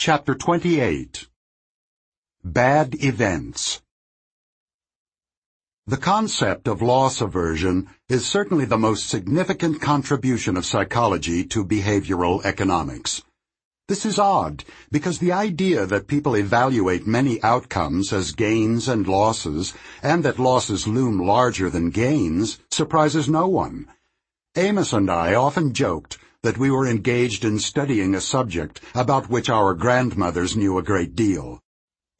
Chapter 28 Bad Events The concept of loss aversion is certainly the most significant contribution of psychology to behavioral economics. This is odd, because the idea that people evaluate many outcomes as gains and losses, and that losses loom larger than gains, surprises no one. Amos and I often joked that we were engaged in studying a subject about which our grandmothers knew a great deal.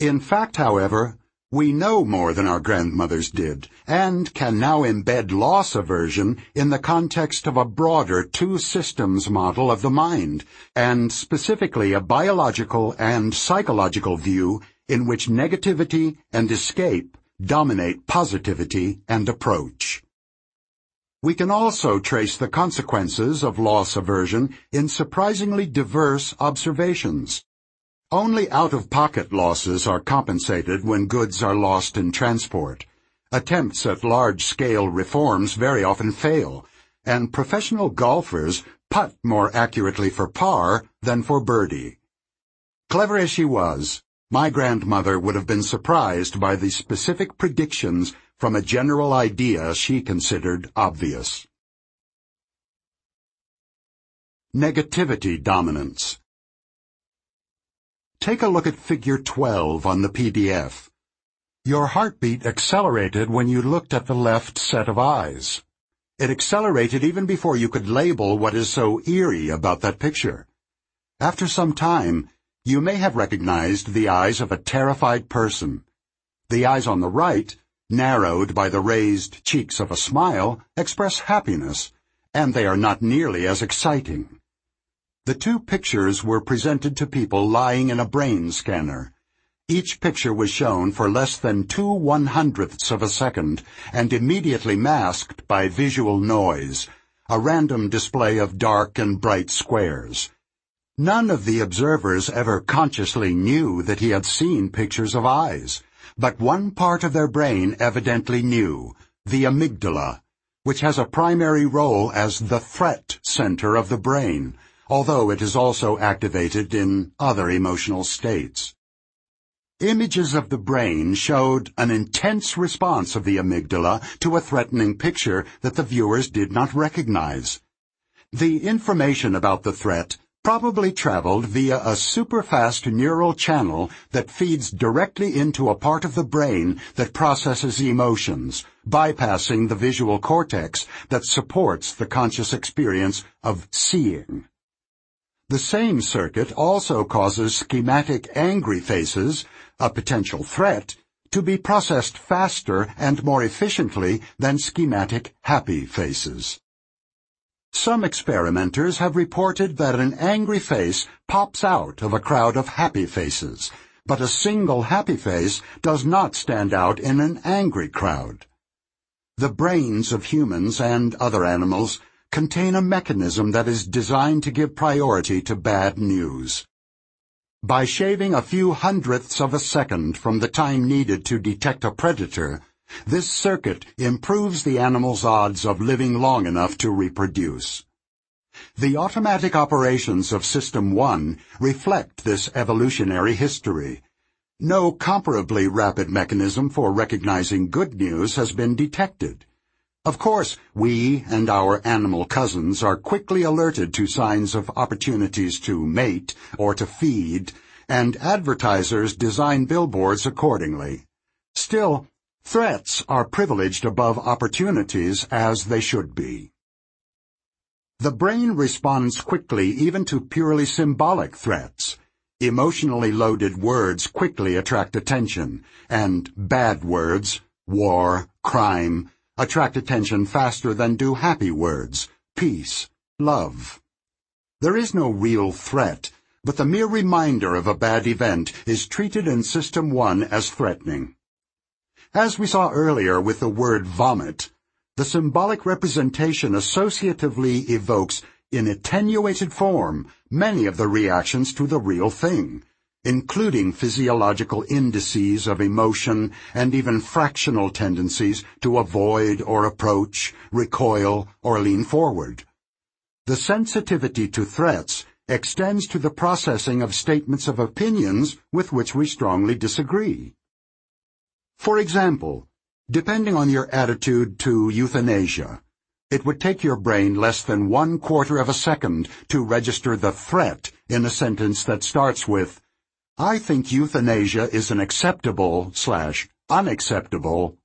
In fact, however, we know more than our grandmothers did, and can now embed loss aversion in the context of a broader two-systems model of the mind, and specifically a biological and psychological view in which negativity and escape dominate positivity and approach. We can also trace the consequences of loss aversion in surprisingly diverse observations. Only out-of-pocket losses are compensated when goods are lost in transport. Attempts at large-scale reforms very often fail, and professional golfers putt more accurately for par than for birdie. Clever as she was, my grandmother would have been surprised by the specific predictions from a general idea she considered obvious. Negativity dominance. Take a look at figure 12 on the PDF. Your heartbeat accelerated when you looked at the left set of eyes. It accelerated even before you could label what is so eerie about that picture. After some time, you may have recognized the eyes of a terrified person. The eyes on the right narrowed by the raised cheeks of a smile, express happiness, and they are not nearly as exciting. The two pictures were presented to people lying in a brain scanner. Each picture was shown for less than two one-hundredths of a second and immediately masked by visual noise, a random display of dark and bright squares. None of the observers ever consciously knew that he had seen pictures of eyes. But one part of their brain evidently knew, the amygdala, which has a primary role as the threat center of the brain, although it is also activated in other emotional states. Images of the brain showed an intense response of the amygdala to a threatening picture that the viewers did not recognize. The information about the threat probably traveled via a superfast neural channel that feeds directly into a part of the brain that processes emotions, bypassing the visual cortex that supports the conscious experience of seeing. The same circuit also causes schematic angry faces, a potential threat, to be processed faster and more efficiently than schematic happy faces. Some experimenters have reported that an angry face pops out of a crowd of happy faces, but a single happy face does not stand out in an angry crowd. The brains of humans and other animals contain a mechanism that is designed to give priority to bad news. By shaving a few hundredths of a second from the time needed to detect a predator, this circuit improves the animal's odds of living long enough to reproduce. The automatic operations of System 1 reflect this evolutionary history. No comparably rapid mechanism for recognizing good news has been detected. Of course, we and our animal cousins are quickly alerted to signs of opportunities to mate or to feed, and advertisers design billboards accordingly. Still, Threats are privileged above opportunities as they should be. The brain responds quickly even to purely symbolic threats. Emotionally loaded words quickly attract attention, and bad words, war, crime, attract attention faster than do happy words, peace, love. There is no real threat, but the mere reminder of a bad event is treated in System 1 as threatening. As we saw earlier with the word vomit, the symbolic representation associatively evokes, in attenuated form, many of the reactions to the real thing, including physiological indices of emotion and even fractional tendencies to avoid or approach, recoil, or lean forward. The sensitivity to threats extends to the processing of statements of opinions with which we strongly disagree. For example, depending on your attitude to euthanasia, it would take your brain less than one quarter of a second to register the threat in a sentence that starts with, I think euthanasia is an acceptable slash unacceptable.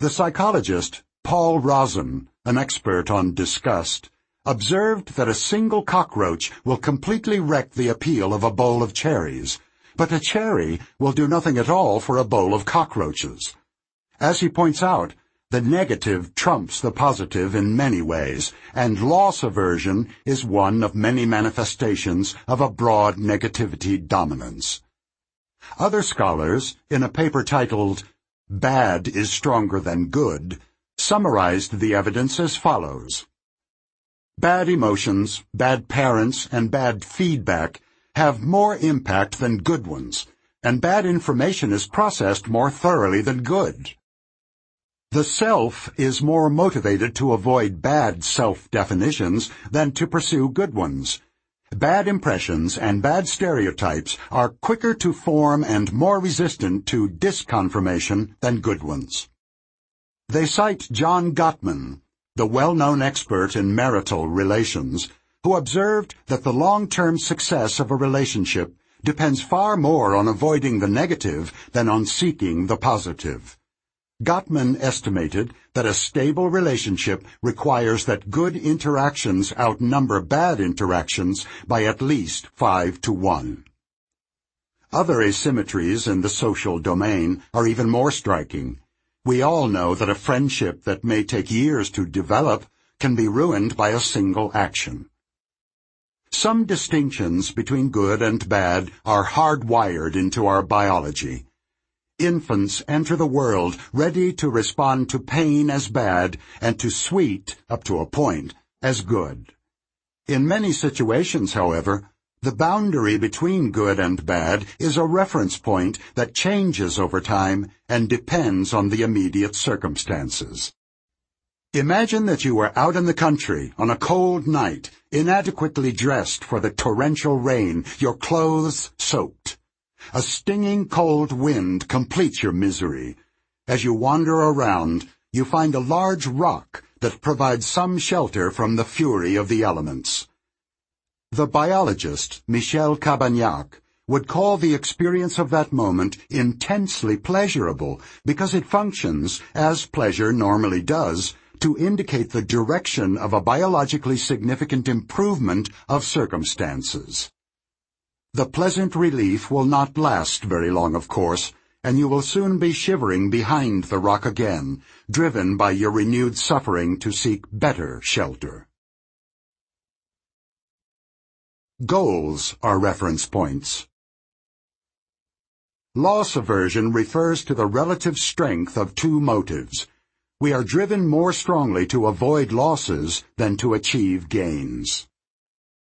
The psychologist Paul Rozin, an expert on disgust, observed that a single cockroach will completely wreck the appeal of a bowl of cherries, but a cherry will do nothing at all for a bowl of cockroaches. As he points out, the negative trumps the positive in many ways, and loss aversion is one of many manifestations of a broad negativity dominance. Other scholars, in a paper titled Bad is Stronger Than Good, summarized the evidence as follows. Bad emotions, bad parents, and bad feedback have more impact than good ones, and bad information is processed more thoroughly than good. The self is more motivated to avoid bad self-definitions than to pursue good ones. Bad impressions and bad stereotypes are quicker to form and more resistant to disconfirmation than good ones. They cite John Gottman, the well-known expert in marital relations, who observed that the long-term success of a relationship depends far more on avoiding the negative than on seeking the positive. Gottman estimated that a stable relationship requires that good interactions outnumber bad interactions by at least five to one. Other asymmetries in the social domain are even more striking. We all know that a friendship that may take years to develop can be ruined by a single action. Some distinctions between good and bad are hardwired into our biology. Infants enter the world ready to respond to pain as bad and to sweet, up to a point, as good. In many situations, however, the boundary between good and bad is a reference point that changes over time and depends on the immediate circumstances. Imagine that you are out in the country on a cold night, inadequately dressed for the torrential rain, your clothes soaked. A stinging cold wind completes your misery. As you wander around, you find a large rock that provides some shelter from the fury of the elements. The biologist, Michel Cabanac, would call the experience of that moment intensely pleasurable because it functions, as pleasure normally does, to indicate the direction of a biologically significant improvement of circumstances. The pleasant relief will not last very long, of course, and you will soon be shivering behind the rock again, driven by your renewed suffering to seek better shelter. Goals are reference points. Loss aversion refers to the relative strength of two motives. We are driven more strongly to avoid losses than to achieve gains.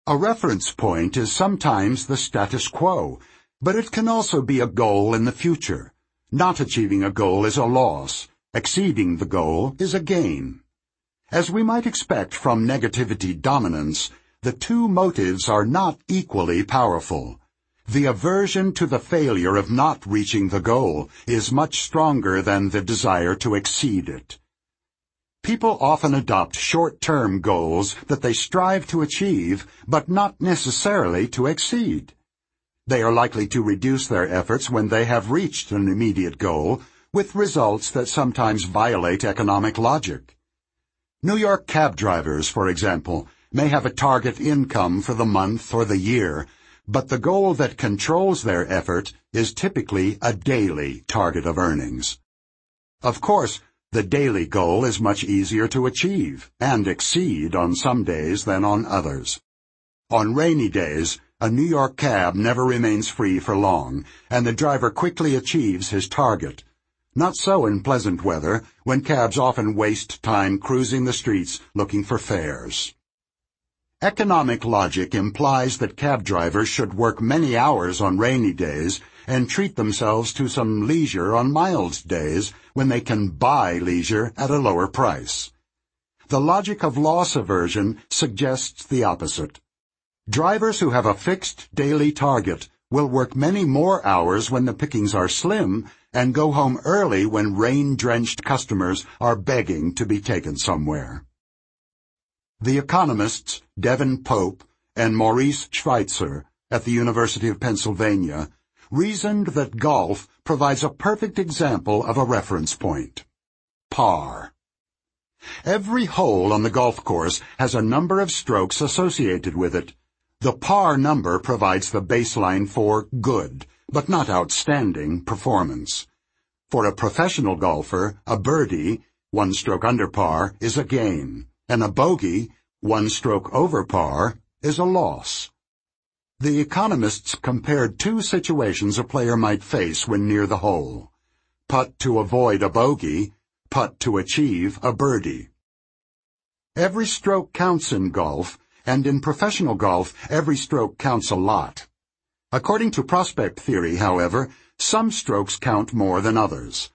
A reference point is sometimes the status quo, but it can also be a goal in the future. Not achieving a goal is a loss. Exceeding the goal is a gain. As we might expect from negativity dominance, the two motives are not equally powerful. The aversion to the failure of not reaching the goal is much stronger than the desire to exceed it. People often adopt short-term goals that they strive to achieve, but not necessarily to exceed. They are likely to reduce their efforts when they have reached an immediate goal, with results that sometimes violate economic logic. New York cab drivers, for example, may have a target income for the month or the year, but the goal that controls their effort is typically a daily target of earnings. Of course, the daily goal is much easier to achieve and exceed on some days than on others. On rainy days, a New York cab never remains free for long, and the driver quickly achieves his target. Not so in pleasant weather, when cabs often waste time cruising the streets looking for fares. Economic logic implies that cab drivers should work many hours on rainy days and treat themselves to some leisure on mild days when they can buy leisure at a lower price. The logic of loss aversion suggests the opposite. Drivers who have a fixed daily target will work many more hours when the pickings are slim and go home early when rain-drenched customers are begging to be taken somewhere. The economists Devin Pope and Maurice Schweitzer at the University of Pennsylvania reasoned that golf provides a perfect example of a reference point. Par. Every hole on the golf course has a number of strokes associated with it. The par number provides the baseline for good, but not outstanding, performance. For a professional golfer, a birdie, one stroke under par, is a gain, and a bogey, one stroke over par, is a loss. The economists compared two situations a player might face when near the hole. Putt to avoid a bogey, putt to achieve a birdie. Every stroke counts in golf, and in professional golf, every stroke counts a lot. According to prospect theory, however, some strokes count more than others.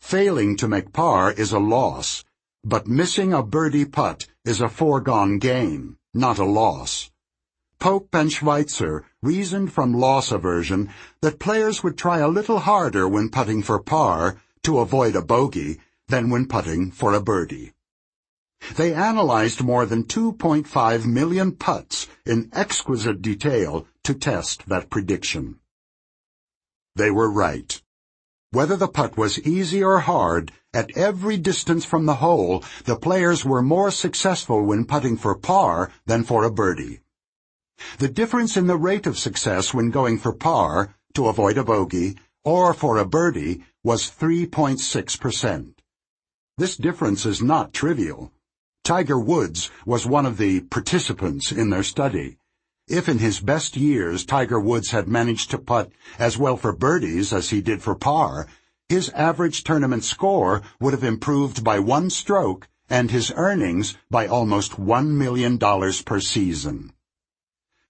Failing to make par is a loss, but missing a birdie putt is a foregone gain, not a loss. Pope and Schweitzer reasoned from loss aversion that players would try a little harder when putting for par to avoid a bogey than when putting for a birdie. They analyzed more than 2.5 million putts in exquisite detail to test that prediction. They were right. Whether the putt was easy or hard, at every distance from the hole, the players were more successful when putting for par than for a birdie. The difference in the rate of success when going for par, to avoid a bogey, or for a birdie, was 3.6%. This difference is not trivial. Tiger Woods was one of the participants in their study. If in his best years Tiger Woods had managed to putt as well for birdies as he did for par, his average tournament score would have improved by one stroke and his earnings by almost $1 million per season.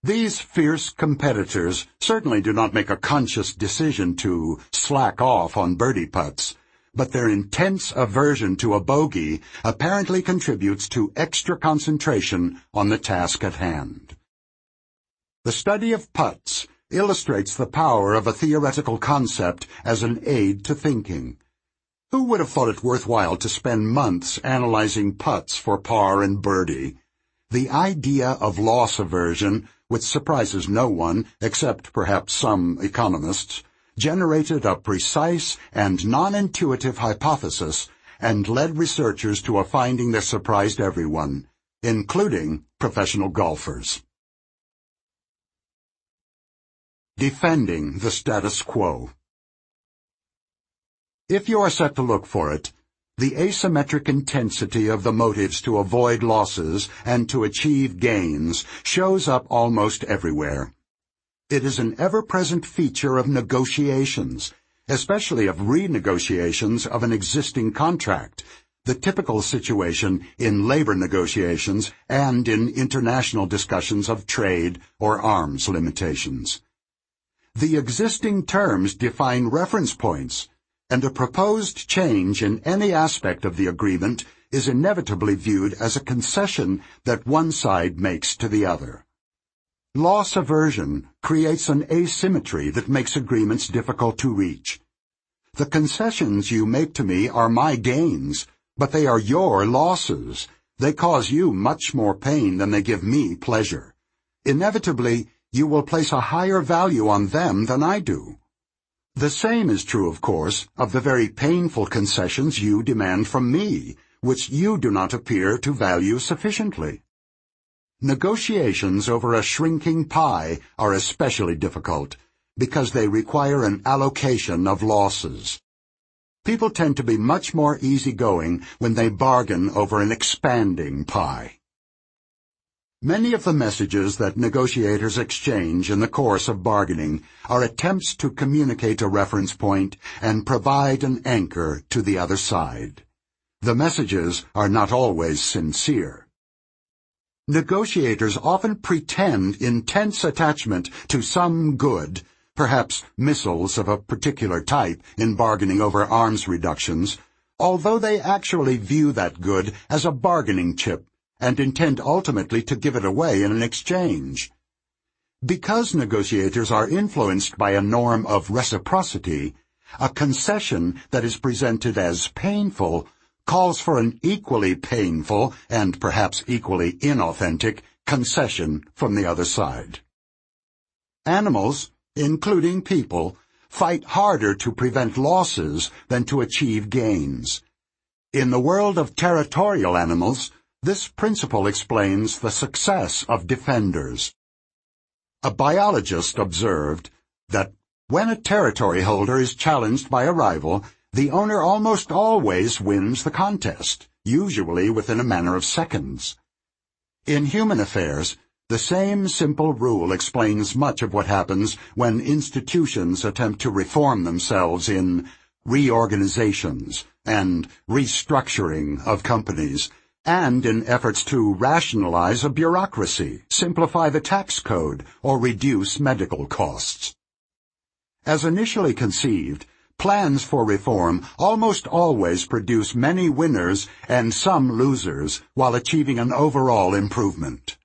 These fierce competitors certainly do not make a conscious decision to slack off on birdie putts, but their intense aversion to a bogey apparently contributes to extra concentration on the task at hand. The study of putts illustrates the power of a theoretical concept as an aid to thinking. Who would have thought it worthwhile to spend months analyzing putts for par and birdie? The idea of loss aversion, which surprises no one except perhaps some economists, generated a precise and non-intuitive hypothesis and led researchers to a finding that surprised everyone, including professional golfers. Defending the status quo. If you are set to look for it, the asymmetric intensity of the motives to avoid losses and to achieve gains shows up almost everywhere. It is an ever-present feature of negotiations, especially of renegotiations of an existing contract, the typical situation in labor negotiations and in international discussions of trade or arms limitations. The existing terms define reference points, and a proposed change in any aspect of the agreement is inevitably viewed as a concession that one side makes to the other. Loss aversion creates an asymmetry that makes agreements difficult to reach. The concessions you make to me are my gains, but they are your losses. They cause you much more pain than they give me pleasure. Inevitably, you will place a higher value on them than I do. The same is true, of course, of the very painful concessions you demand from me, which you do not appear to value sufficiently. Negotiations over a shrinking pie are especially difficult, because they require an allocation of losses. People tend to be much more easygoing when they bargain over an expanding pie. Many of the messages that negotiators exchange in the course of bargaining are attempts to communicate a reference point and provide an anchor to the other side. The messages are not always sincere. Negotiators often pretend intense attachment to some good, perhaps missiles of a particular type in bargaining over arms reductions, although they actually view that good as a bargaining chip and intend ultimately to give it away in an exchange. Because negotiators are influenced by a norm of reciprocity, a concession that is presented as painful calls for an equally painful and perhaps equally inauthentic concession from the other side. Animals, including people, fight harder to prevent losses than to achieve gains. In the world of territorial animals, this principle explains the success of defenders. A biologist observed that when a territory holder is challenged by a rival, the owner almost always wins the contest, usually within a matter of seconds. In human affairs, the same simple rule explains much of what happens when institutions attempt to reform themselves in reorganizations and restructuring of companies, and in efforts to rationalize a bureaucracy, simplify the tax code, or reduce medical costs. As initially conceived, plans for reform almost always produce many winners and some losers while achieving an overall improvement.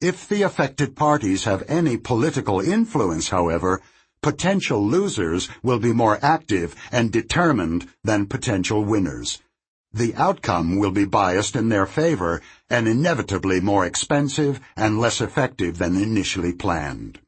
If the affected parties have any political influence, however, potential losers will be more active and determined than potential winners. The outcome will be biased in their favor and inevitably more expensive and less effective than initially planned.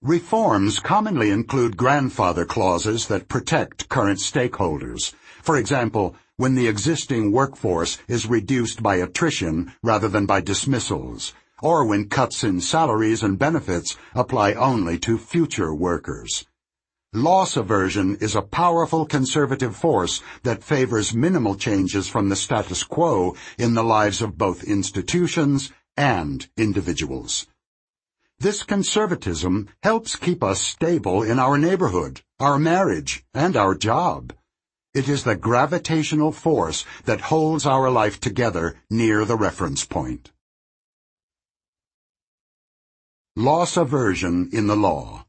Reforms commonly include grandfather clauses that protect current stakeholders. For example, when the existing workforce is reduced by attrition rather than by dismissals, or when cuts in salaries and benefits apply only to future workers. Loss aversion is a powerful conservative force that favors minimal changes from the status quo in the lives of both institutions and individuals. This conservatism helps keep us stable in our neighborhood, our marriage, and our job. It is the gravitational force that holds our life together near the reference point. Loss aversion in the law.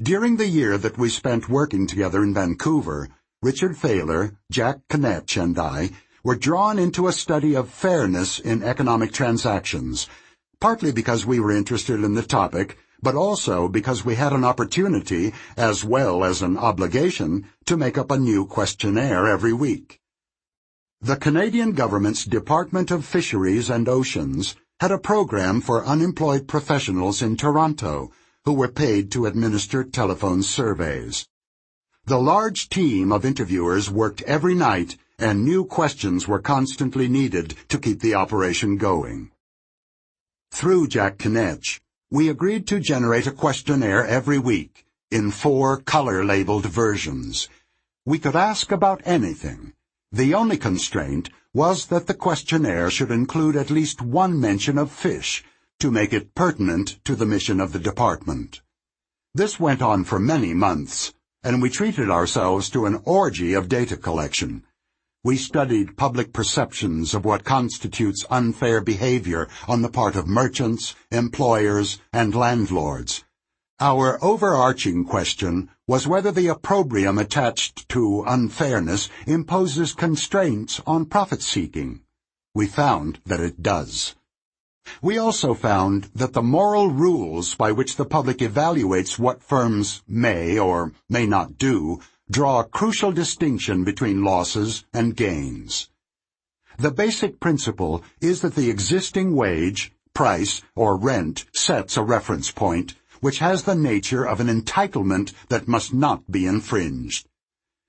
During the year that we spent working together in Vancouver, Richard Thaler, Jack Knetsch, and I were drawn into a study of fairness in economic transactions partly because we were interested in the topic, but also because we had an opportunity, as well as an obligation, to make up a new questionnaire every week. The Canadian government's Department of Fisheries and Oceans had a program for unemployed professionals in Toronto who were paid to administer telephone surveys. The large team of interviewers worked every night and new questions were constantly needed to keep the operation going. Through Jack Knetsch, we agreed to generate a questionnaire every week in four color-labeled versions. We could ask about anything. The only constraint was that the questionnaire should include at least one mention of fish to make it pertinent to the mission of the department. This went on for many months, and we treated ourselves to an orgy of data collection. We studied public perceptions of what constitutes unfair behavior on the part of merchants, employers, and landlords. Our overarching question was whether the opprobrium attached to unfairness imposes constraints on profit-seeking. We found that it does. We also found that the moral rules by which the public evaluates what firms may or may not do draw a crucial distinction between losses and gains. The basic principle is that the existing wage, price, or rent sets a reference point, which has the nature of an entitlement that must not be infringed.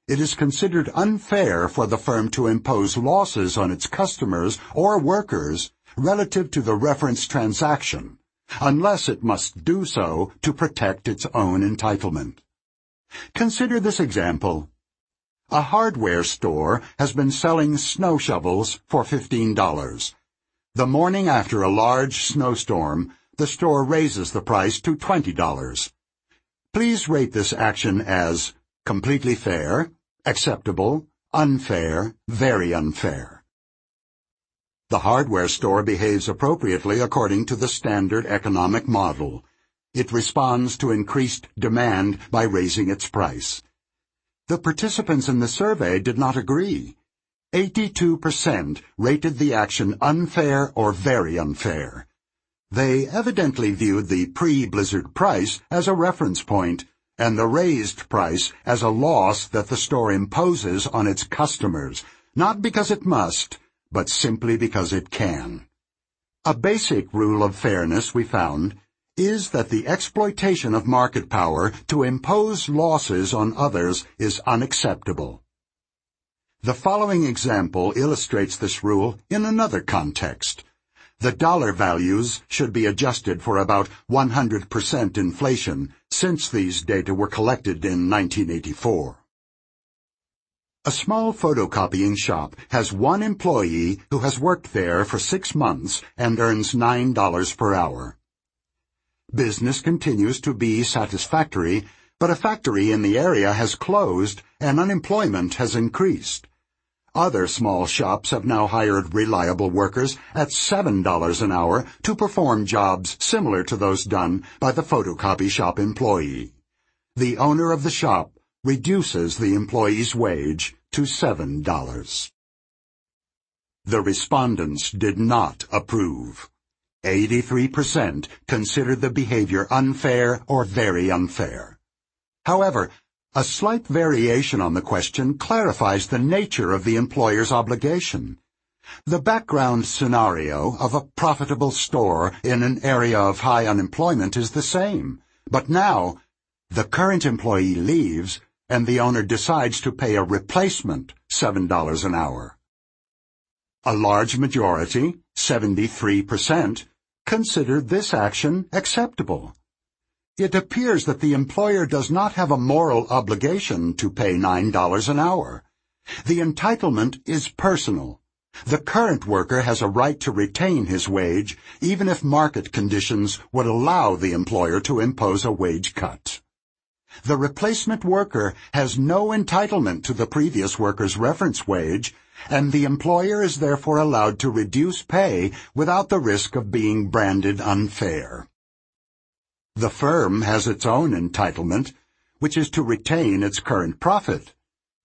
It is considered unfair for the firm to impose losses on its customers or workers relative to the reference transaction, unless it must do so to protect its own entitlement. Consider this example. A hardware store has been selling snow shovels for $15. The morning after a large snowstorm, the store raises the price to $20. Please rate this action as completely fair, acceptable, unfair, very unfair. The hardware store behaves appropriately according to the standard economic model. It responds to increased demand by raising its price. The participants in the survey did not agree. 82% rated the action unfair or very unfair. They evidently viewed the pre-blizzard price as a reference point and the raised price as a loss that the store imposes on its customers, not because it must, but simply because it can. A basic rule of fairness we found is that the exploitation of market power to impose losses on others is unacceptable. The following example illustrates this rule in another context. The dollar values should be adjusted for about 100% inflation since these data were collected in 1984. A small photocopying shop has one employee who has worked there for six months and earns $9 per hour. Business continues to be satisfactory, but a factory in the area has closed and unemployment has increased. Other small shops have now hired reliable workers at $7 an hour to perform jobs similar to those done by the photocopy shop employee. The owner of the shop reduces the employee's wage to $7. The respondents did not approve. 83% considered the behavior unfair or very unfair. However, a slight variation on the question clarifies the nature of the employer's obligation. The background scenario of a profitable store in an area of high unemployment is the same, but now the current employee leaves and the owner decides to pay a replacement $7 an hour. A large majority, 73%, considered this action acceptable. It appears that the employer does not have a moral obligation to pay $9 an hour. The entitlement is personal. The current worker has a right to retain his wage even if market conditions would allow the employer to impose a wage cut. The replacement worker has no entitlement to the previous worker's reference wage, and the employer is therefore allowed to reduce pay without the risk of being branded unfair. The firm has its own entitlement, which is to retain its current profit.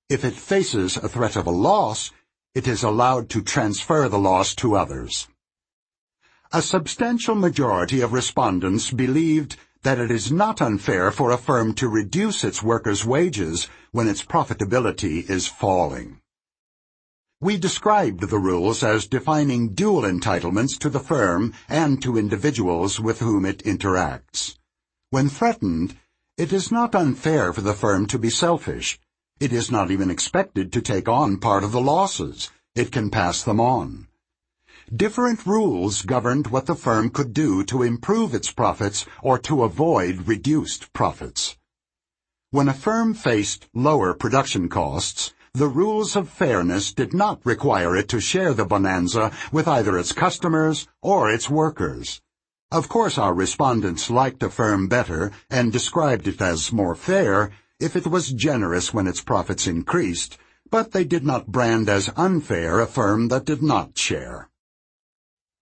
If it faces a threat of a loss, it is allowed to transfer the loss to others. A substantial majority of respondents believed that it is not unfair for a firm to reduce its workers' wages when its profitability is falling. We described the rules as defining dual entitlements to the firm and to individuals with whom it interacts. When threatened, it is not unfair for the firm to be selfish. It is not even expected to take on part of the losses. It can pass them on. Different rules governed what the firm could do to improve its profits or to avoid reduced profits. When a firm faced lower production costs, the rules of fairness did not require it to share the bonanza with either its customers or its workers. Of course our respondents liked a firm better and described it as more fair if it was generous when its profits increased, but they did not brand as unfair a firm that did not share.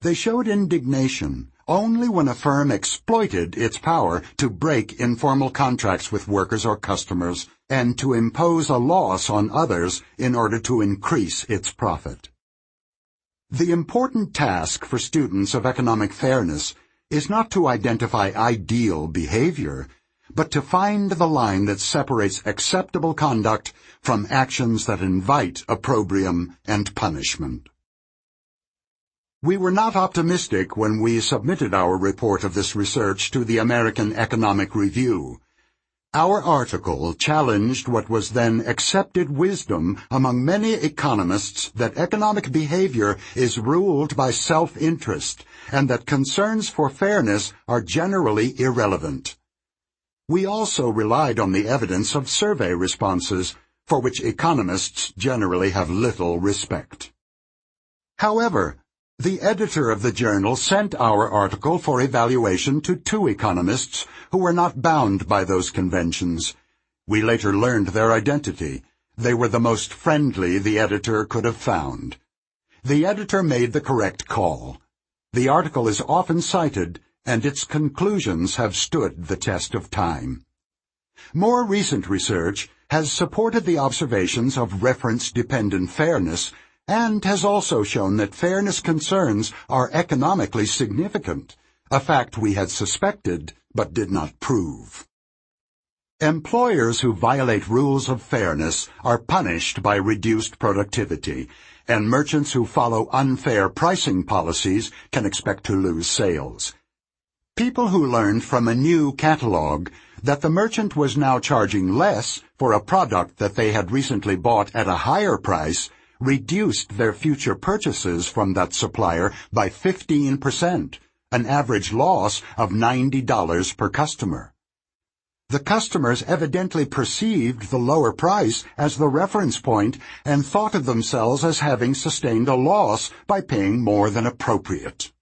They showed indignation only when a firm exploited its power to break informal contracts with workers or customers and to impose a loss on others in order to increase its profit. The important task for students of economic fairness is not to identify ideal behavior, but to find the line that separates acceptable conduct from actions that invite opprobrium and punishment. We were not optimistic when we submitted our report of this research to the American Economic Review. Our article challenged what was then accepted wisdom among many economists that economic behavior is ruled by self-interest and that concerns for fairness are generally irrelevant. We also relied on the evidence of survey responses, for which economists generally have little respect. However, the editor of the journal sent our article for evaluation to two economists who were not bound by those conventions. We later learned their identity. They were the most friendly the editor could have found. The editor made the correct call. The article is often cited, and its conclusions have stood the test of time. More recent research has supported the observations of reference-dependent fairness and has also shown that fairness concerns are economically significant, a fact we had suspected but did not prove. Employers who violate rules of fairness are punished by reduced productivity, and merchants who follow unfair pricing policies can expect to lose sales. People who learned from a new catalog that the merchant was now charging less for a product that they had recently bought at a higher price reduced their future purchases from that supplier by 15%, an average loss of $90 per customer. The customers evidently perceived the lower price as the reference point and thought of themselves as having sustained a loss by paying more than appropriate.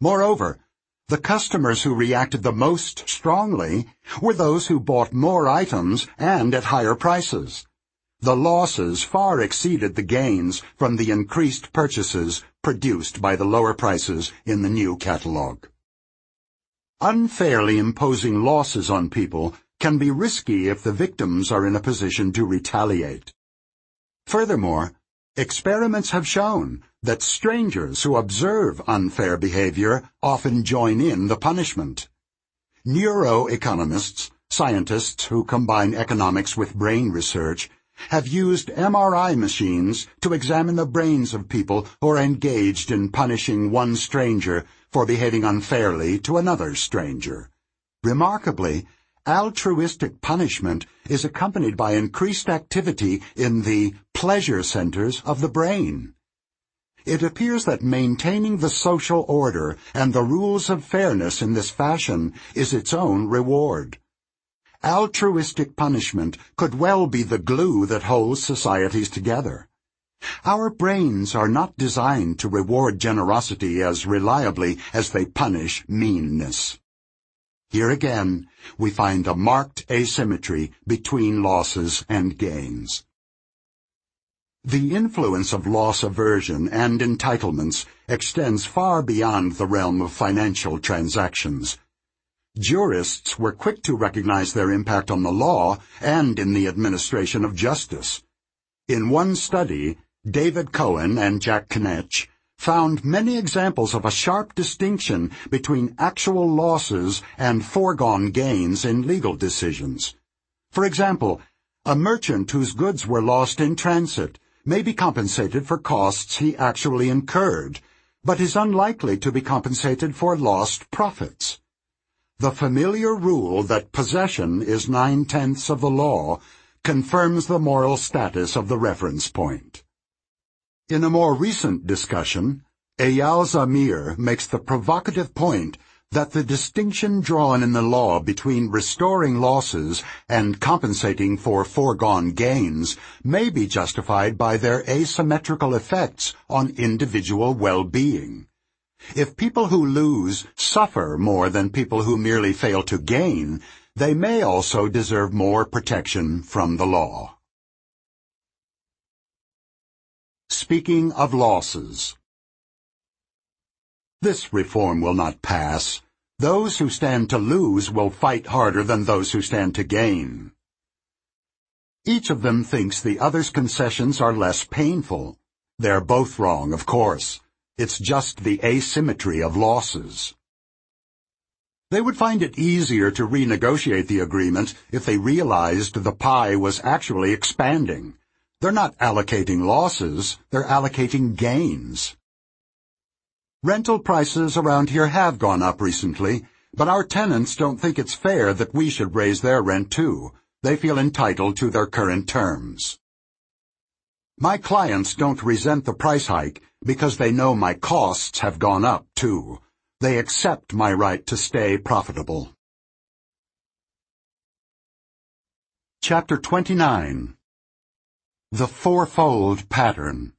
Moreover, the customers who reacted the most strongly were those who bought more items and at higher prices. The losses far exceeded the gains from the increased purchases produced by the lower prices in the new catalog. Unfairly imposing losses on people can be risky if the victims are in a position to retaliate. Furthermore, experiments have shown that strangers who observe unfair behavior often join in the punishment. Neuroeconomists, scientists who combine economics with brain research, have used MRI machines to examine the brains of people who are engaged in punishing one stranger for behaving unfairly to another stranger. Remarkably, altruistic punishment is accompanied by increased activity in the pleasure centers of the brain. It appears that maintaining the social order and the rules of fairness in this fashion is its own reward. Altruistic punishment could well be the glue that holds societies together. Our brains are not designed to reward generosity as reliably as they punish meanness. Here again, we find a marked asymmetry between losses and gains. The influence of loss aversion and entitlements extends far beyond the realm of financial transactions. Jurists were quick to recognize their impact on the law and in the administration of justice. In one study, David Cohen and Jack Knetsch found many examples of a sharp distinction between actual losses and foregone gains in legal decisions. For example, a merchant whose goods were lost in transit may be compensated for costs he actually incurred, but is unlikely to be compensated for lost profits. The familiar rule that possession is nine-tenths of the law confirms the moral status of the reference point. In a more recent discussion, Eyal Zamir makes the provocative point that the distinction drawn in the law between restoring losses and compensating for foregone gains may be justified by their asymmetrical effects on individual well-being. If people who lose suffer more than people who merely fail to gain, they may also deserve more protection from the law. Speaking of losses. This reform will not pass. Those who stand to lose will fight harder than those who stand to gain. Each of them thinks the other's concessions are less painful. They're both wrong, of course. It's just the asymmetry of losses. They would find it easier to renegotiate the agreement if they realized the pie was actually expanding. They're not allocating losses, they're allocating gains. Rental prices around here have gone up recently, but our tenants don't think it's fair that we should raise their rent too. They feel entitled to their current terms. My clients don't resent the price hike because they know my costs have gone up too. They accept my right to stay profitable. Chapter 29 The Fourfold Pattern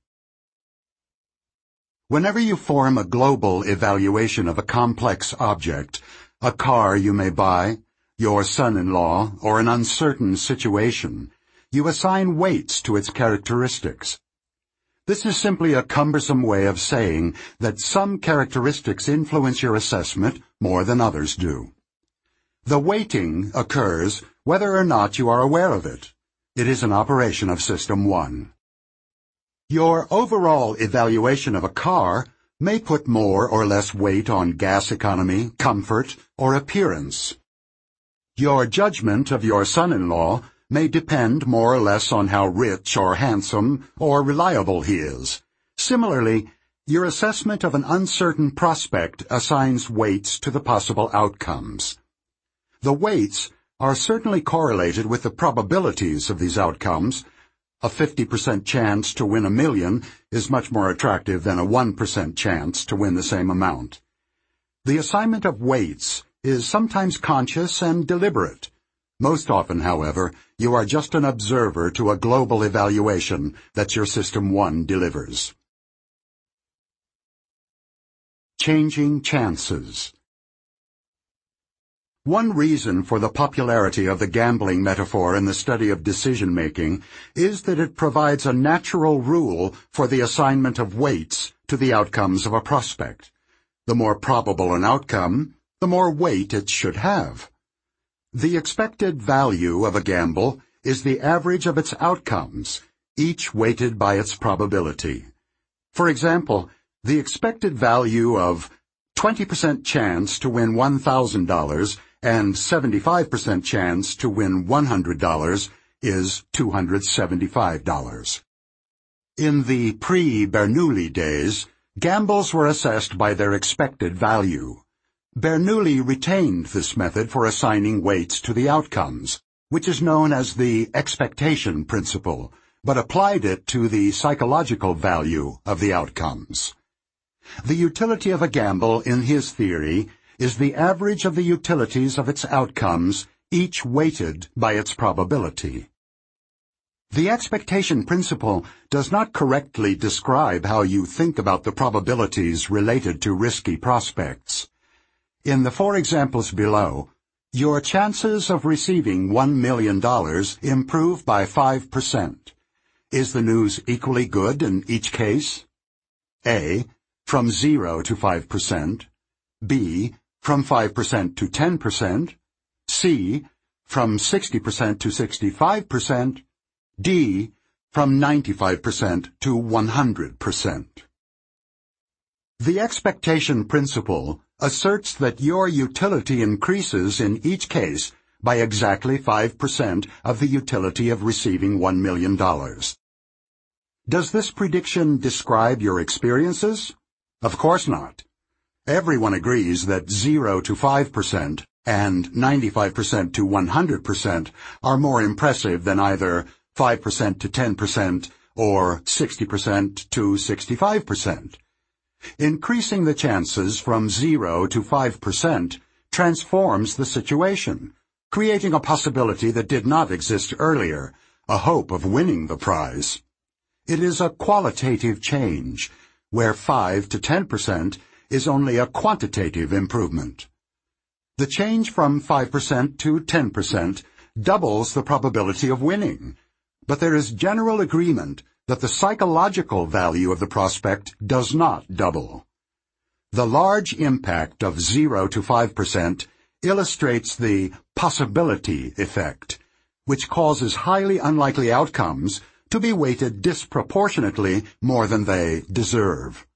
Whenever you form a global evaluation of a complex object, a car you may buy, your son-in-law, or an uncertain situation, you assign weights to its characteristics. This is simply a cumbersome way of saying that some characteristics influence your assessment more than others do. The weighting occurs whether or not you are aware of it. It is an operation of System 1. Your overall evaluation of a car may put more or less weight on gas economy, comfort, or appearance. Your judgment of your son-in-law may depend more or less on how rich or handsome or reliable he is. Similarly, your assessment of an uncertain prospect assigns weights to the possible outcomes. The weights are certainly correlated with the probabilities of these outcomes. A 50% chance to win a million is much more attractive than a 1% chance to win the same amount. The assignment of weights is sometimes conscious and deliberate. Most often, however, you are just an observer to a global evaluation that your System 1 delivers. Changing Chances one reason for the popularity of the gambling metaphor in the study of decision-making is that it provides a natural rule for the assignment of weights to the outcomes of a prospect. The more probable an outcome, the more weight it should have. The expected value of a gamble is the average of its outcomes, each weighted by its probability. For example, the expected value of 20% chance to win $1,000 and 75% chance to win $100 is $275. In the pre-Bernoulli days, gambles were assessed by their expected value. Bernoulli retained this method for assigning weights to the outcomes, which is known as the expectation principle, but applied it to the psychological value of the outcomes. The utility of a gamble, in his theory, is the average of the utilities of its outcomes, each weighted by its probability. The expectation principle does not correctly describe how you think about the probabilities related to risky prospects. In the four examples below, your chances of receiving $1 million improve by 5%. Is the news equally good in each case? A. From 0 to 5%. B from 5% to 10%, C, from 60% to 65%, D, from 95% to 100%. The expectation principle asserts that your utility increases in each case by exactly 5% of the utility of receiving $1 million. Does this prediction describe your experiences? Of course not. Everyone agrees that 0 to 5% and 95% to 100% are more impressive than either 5% to 10% or 60% to 65%. Increasing the chances from 0 to 5% transforms the situation, creating a possibility that did not exist earlier, a hope of winning the prize. It is a qualitative change, where 5 to 10% is only a quantitative improvement. The change from 5% to 10% doubles the probability of winning, but there is general agreement that the psychological value of the prospect does not double. The large impact of 0 to 5% illustrates the possibility effect, which causes highly unlikely outcomes to be weighted disproportionately more than they deserve.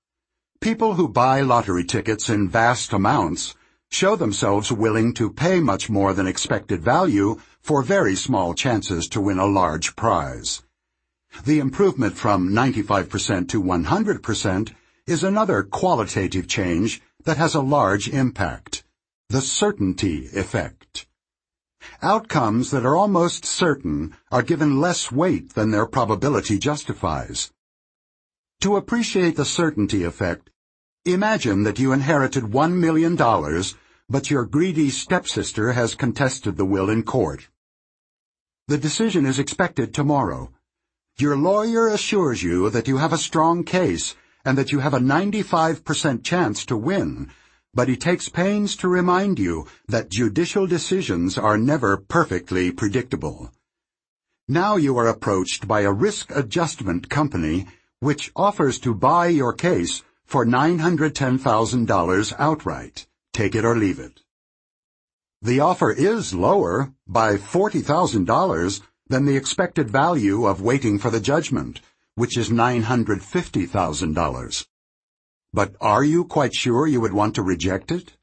People who buy lottery tickets in vast amounts show themselves willing to pay much more than expected value for very small chances to win a large prize. The improvement from 95% to 100% is another qualitative change that has a large impact. The certainty effect. Outcomes that are almost certain are given less weight than their probability justifies. To appreciate the certainty effect, Imagine that you inherited one million dollars, but your greedy stepsister has contested the will in court. The decision is expected tomorrow. Your lawyer assures you that you have a strong case and that you have a 95% chance to win, but he takes pains to remind you that judicial decisions are never perfectly predictable. Now you are approached by a risk adjustment company which offers to buy your case for $910,000 outright. Take it or leave it. The offer is lower by $40,000 than the expected value of waiting for the judgment, which is $950,000. But are you quite sure you would want to reject it?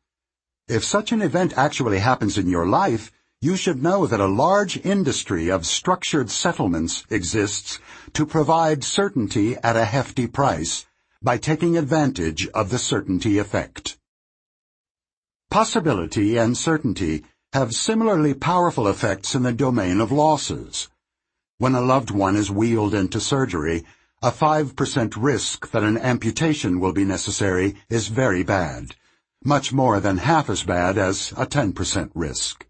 If such an event actually happens in your life, you should know that a large industry of structured settlements exists to provide certainty at a hefty price by taking advantage of the certainty effect. Possibility and certainty have similarly powerful effects in the domain of losses. When a loved one is wheeled into surgery, a 5% risk that an amputation will be necessary is very bad, much more than half as bad as a 10% risk.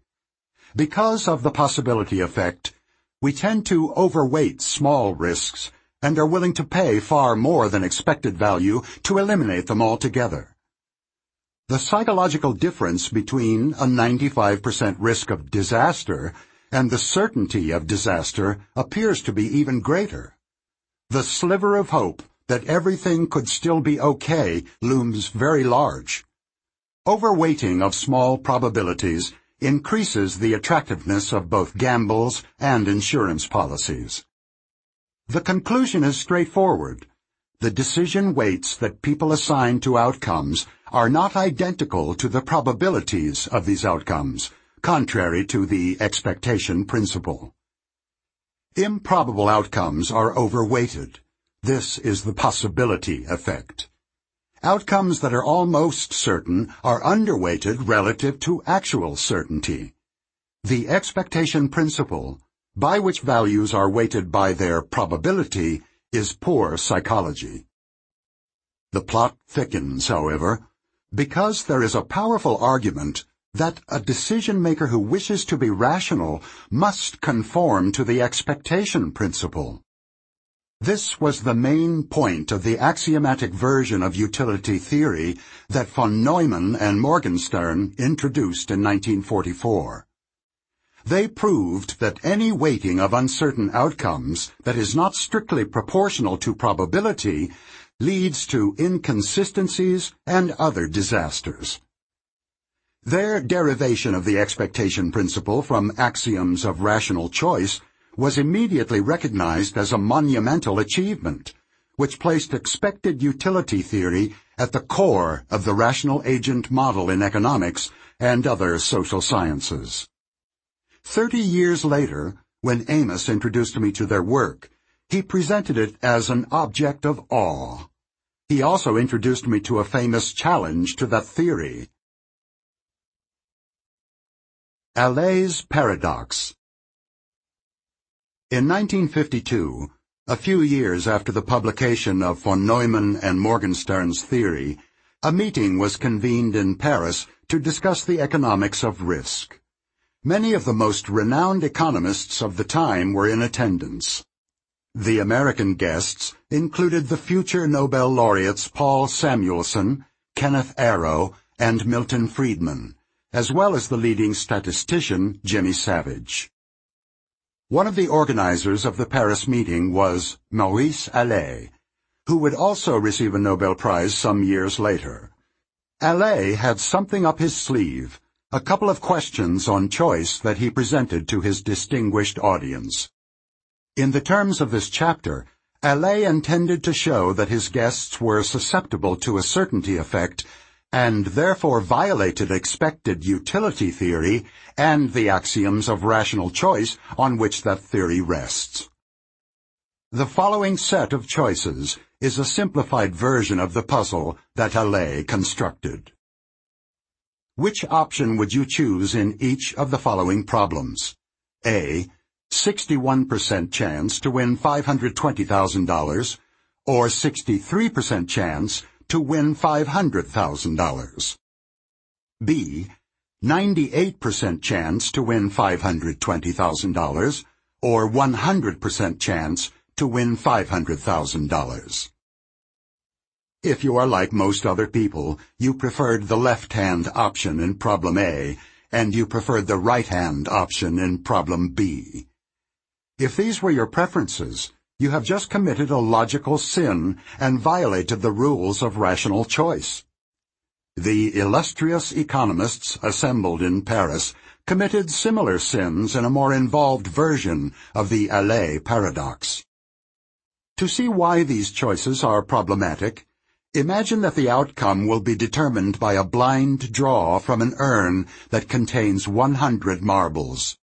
Because of the possibility effect, we tend to overweight small risks and are willing to pay far more than expected value to eliminate them altogether. The psychological difference between a 95% risk of disaster and the certainty of disaster appears to be even greater. The sliver of hope that everything could still be okay looms very large. Overweighting of small probabilities increases the attractiveness of both gambles and insurance policies. The conclusion is straightforward. The decision weights that people assign to outcomes are not identical to the probabilities of these outcomes, contrary to the expectation principle. Improbable outcomes are overweighted. This is the possibility effect. Outcomes that are almost certain are underweighted relative to actual certainty. The expectation principle, by which values are weighted by their probability, is poor psychology. The plot thickens, however, because there is a powerful argument that a decision maker who wishes to be rational must conform to the expectation principle. This was the main point of the axiomatic version of utility theory that von Neumann and Morgenstern introduced in 1944. They proved that any weighting of uncertain outcomes that is not strictly proportional to probability leads to inconsistencies and other disasters. Their derivation of the expectation principle from axioms of rational choice was immediately recognized as a monumental achievement, which placed expected utility theory at the core of the rational agent model in economics and other social sciences. Thirty years later, when Amos introduced me to their work, he presented it as an object of awe. He also introduced me to a famous challenge to that theory. Allais' Paradox in 1952, a few years after the publication of von Neumann and Morgenstern's theory, a meeting was convened in Paris to discuss the economics of risk. Many of the most renowned economists of the time were in attendance. The American guests included the future Nobel laureates Paul Samuelson, Kenneth Arrow, and Milton Friedman, as well as the leading statistician Jimmy Savage. One of the organizers of the Paris meeting was Maurice Allais, who would also receive a Nobel Prize some years later. Allais had something up his sleeve, a couple of questions on choice that he presented to his distinguished audience. In the terms of this chapter, Allais intended to show that his guests were susceptible to a certainty effect and therefore violated expected utility theory and the axioms of rational choice on which that theory rests. The following set of choices is a simplified version of the puzzle that Allais constructed. Which option would you choose in each of the following problems? A. 61% chance to win $520,000 or 63% chance to win $500,000. B. 98% chance to win $520,000 or 100% chance to win $500,000. If you are like most other people, you preferred the left-hand option in problem A, and you preferred the right-hand option in problem B. If these were your preferences, you have just committed a logical sin and violated the rules of rational choice. The illustrious economists assembled in Paris committed similar sins in a more involved version of the Allais paradox. To see why these choices are problematic, Imagine that the outcome will be determined by a blind draw from an urn that contains 100 marbles.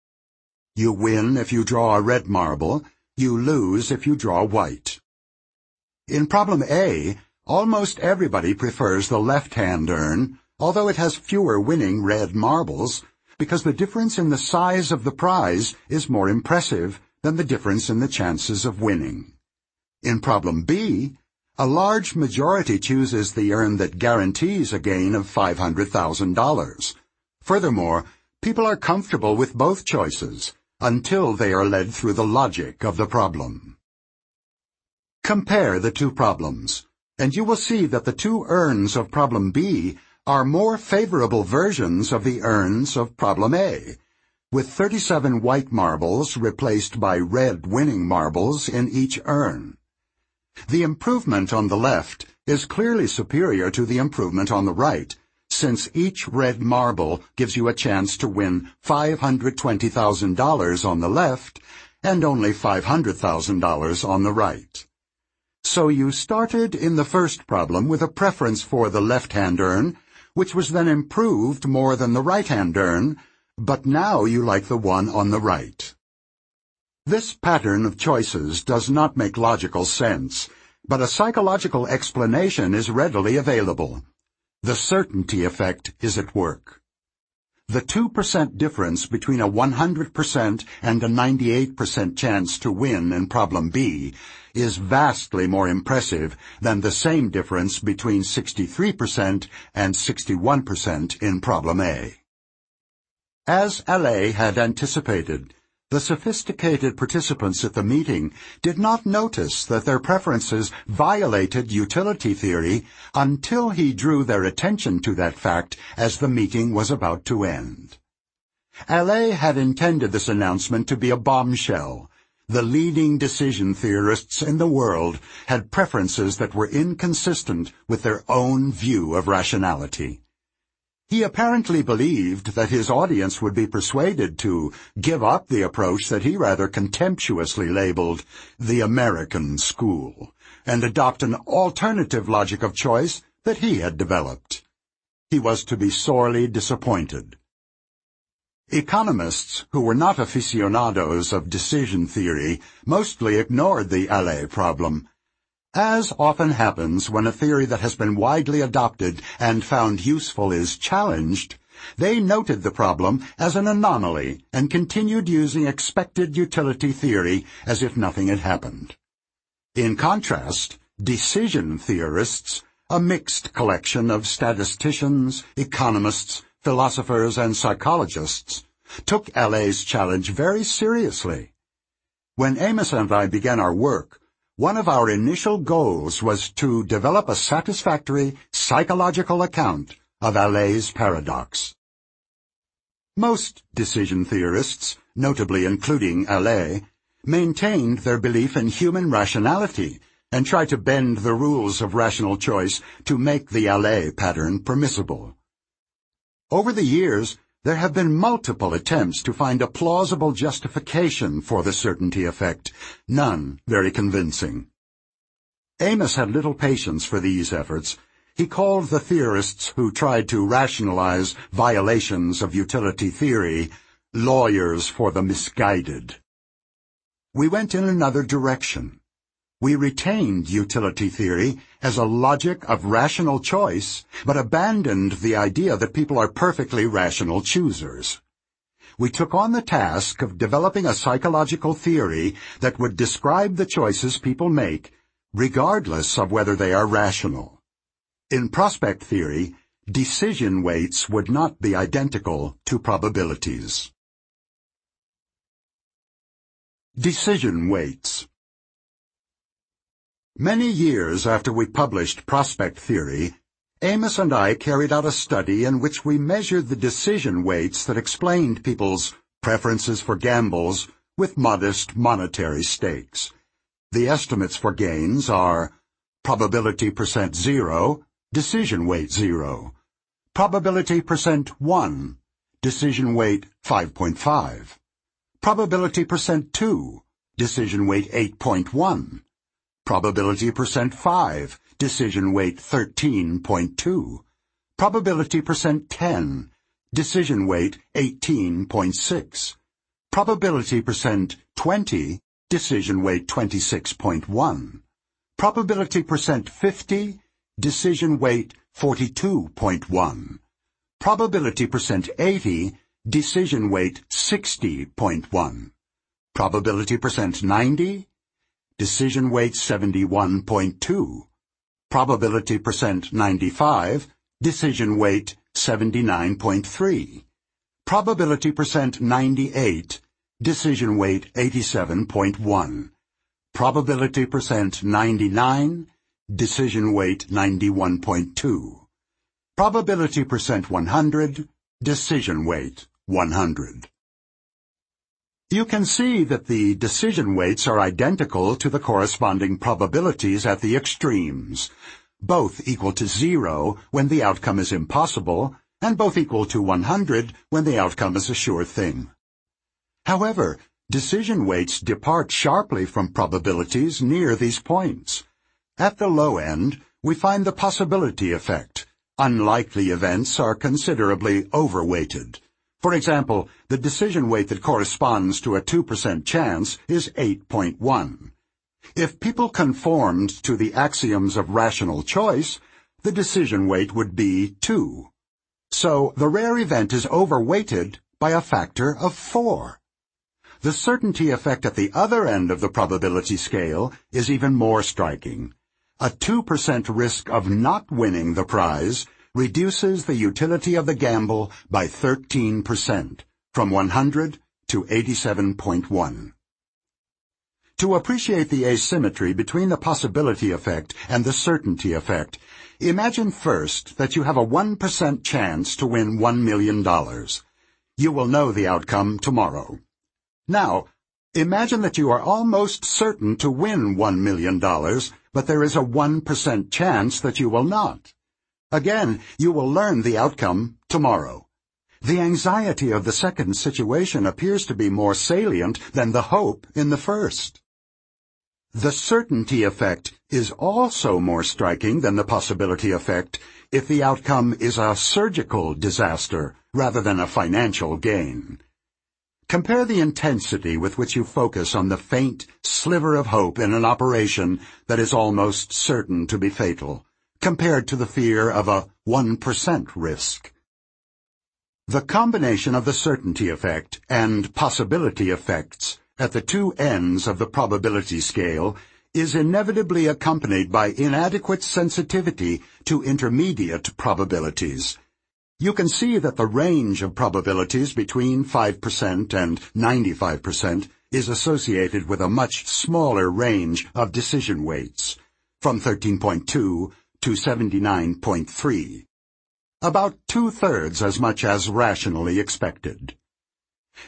You win if you draw a red marble, you lose if you draw white. In problem A, almost everybody prefers the left-hand urn, although it has fewer winning red marbles, because the difference in the size of the prize is more impressive than the difference in the chances of winning. In problem B, a large majority chooses the urn that guarantees a gain of $500,000. Furthermore, people are comfortable with both choices until they are led through the logic of the problem. Compare the two problems, and you will see that the two urns of problem B are more favorable versions of the urns of problem A, with 37 white marbles replaced by red winning marbles in each urn. The improvement on the left is clearly superior to the improvement on the right, since each red marble gives you a chance to win $520,000 on the left and only $500,000 on the right. So you started in the first problem with a preference for the left-hand urn which was then improved more than the right-hand urn, but now you like the one on the right. This pattern of choices does not make logical sense, but a psychological explanation is readily available. The certainty effect is at work. The 2% difference between a 100% and a 98% chance to win in problem B is vastly more impressive than the same difference between 63% and 61% in problem A. As Allais had anticipated, the sophisticated participants at the meeting did not notice that their preferences violated utility theory until he drew their attention to that fact as the meeting was about to end. Allais had intended this announcement to be a bombshell. The leading decision theorists in the world had preferences that were inconsistent with their own view of rationality. He apparently believed that his audience would be persuaded to give up the approach that he rather contemptuously labeled the American school and adopt an alternative logic of choice that he had developed. He was to be sorely disappointed. Economists who were not aficionados of decision theory mostly ignored the Allais problem as often happens when a theory that has been widely adopted and found useful is challenged, they noted the problem as an anomaly and continued using expected utility theory as if nothing had happened. In contrast, decision theorists, a mixed collection of statisticians, economists, philosophers, and psychologists, took Allais's challenge very seriously. When Amos and I began our work, one of our initial goals was to develop a satisfactory psychological account of Allais' paradox. Most decision theorists, notably including Allais, maintained their belief in human rationality and tried to bend the rules of rational choice to make the Allais pattern permissible. Over the years, there have been multiple attempts to find a plausible justification for the certainty effect, none very convincing. Amos had little patience for these efforts. He called the theorists who tried to rationalize violations of utility theory lawyers for the misguided. We went in another direction. We retained utility theory as a logic of rational choice, but abandoned the idea that people are perfectly rational choosers. We took on the task of developing a psychological theory that would describe the choices people make, regardless of whether they are rational. In prospect theory, decision weights would not be identical to probabilities. Decision weights Many years after we published Prospect Theory, Amos and I carried out a study in which we measured the decision weights that explained people's preferences for gambles with modest monetary stakes. The estimates for gains are probability percent zero, decision weight zero, probability percent one, decision weight 5.5, probability percent two, decision weight 8.1, probability percent 5, decision weight 13.2. Probability percent 10, decision weight 18.6. Probability percent 20, decision weight 26.1. Probability percent 50, decision weight 42.1. Probability percent 80, decision weight 60.1. Probability percent 90, decision weight 71.2. Probability percent 95, decision weight 79.3. Probability percent 98, decision weight 87.1. Probability percent 99, decision weight 91.2. Probability percent 100, decision weight 100. You can see that the decision weights are identical to the corresponding probabilities at the extremes, both equal to zero when the outcome is impossible, and both equal to 100 when the outcome is a sure thing. However, decision weights depart sharply from probabilities near these points. At the low end, we find the possibility effect. Unlikely events are considerably overweighted. For example, the decision weight that corresponds to a 2% chance is 8.1. If people conformed to the axioms of rational choice, the decision weight would be 2. So the rare event is overweighted by a factor of 4. The certainty effect at the other end of the probability scale is even more striking. A 2% risk of not winning the prize reduces the utility of the gamble by 13%, from 100 to 87.1. To appreciate the asymmetry between the possibility effect and the certainty effect, imagine first that you have a 1% chance to win $1 million. You will know the outcome tomorrow. Now, imagine that you are almost certain to win $1 million, but there is a 1% chance that you will not. Again, you will learn the outcome tomorrow. The anxiety of the second situation appears to be more salient than the hope in the first. The certainty effect is also more striking than the possibility effect if the outcome is a surgical disaster rather than a financial gain. Compare the intensity with which you focus on the faint sliver of hope in an operation that is almost certain to be fatal compared to the fear of a 1% risk. The combination of the certainty effect and possibility effects at the two ends of the probability scale is inevitably accompanied by inadequate sensitivity to intermediate probabilities. You can see that the range of probabilities between 5% and 95% is associated with a much smaller range of decision weights, from 13.2 to 79.3. About two-thirds as much as rationally expected.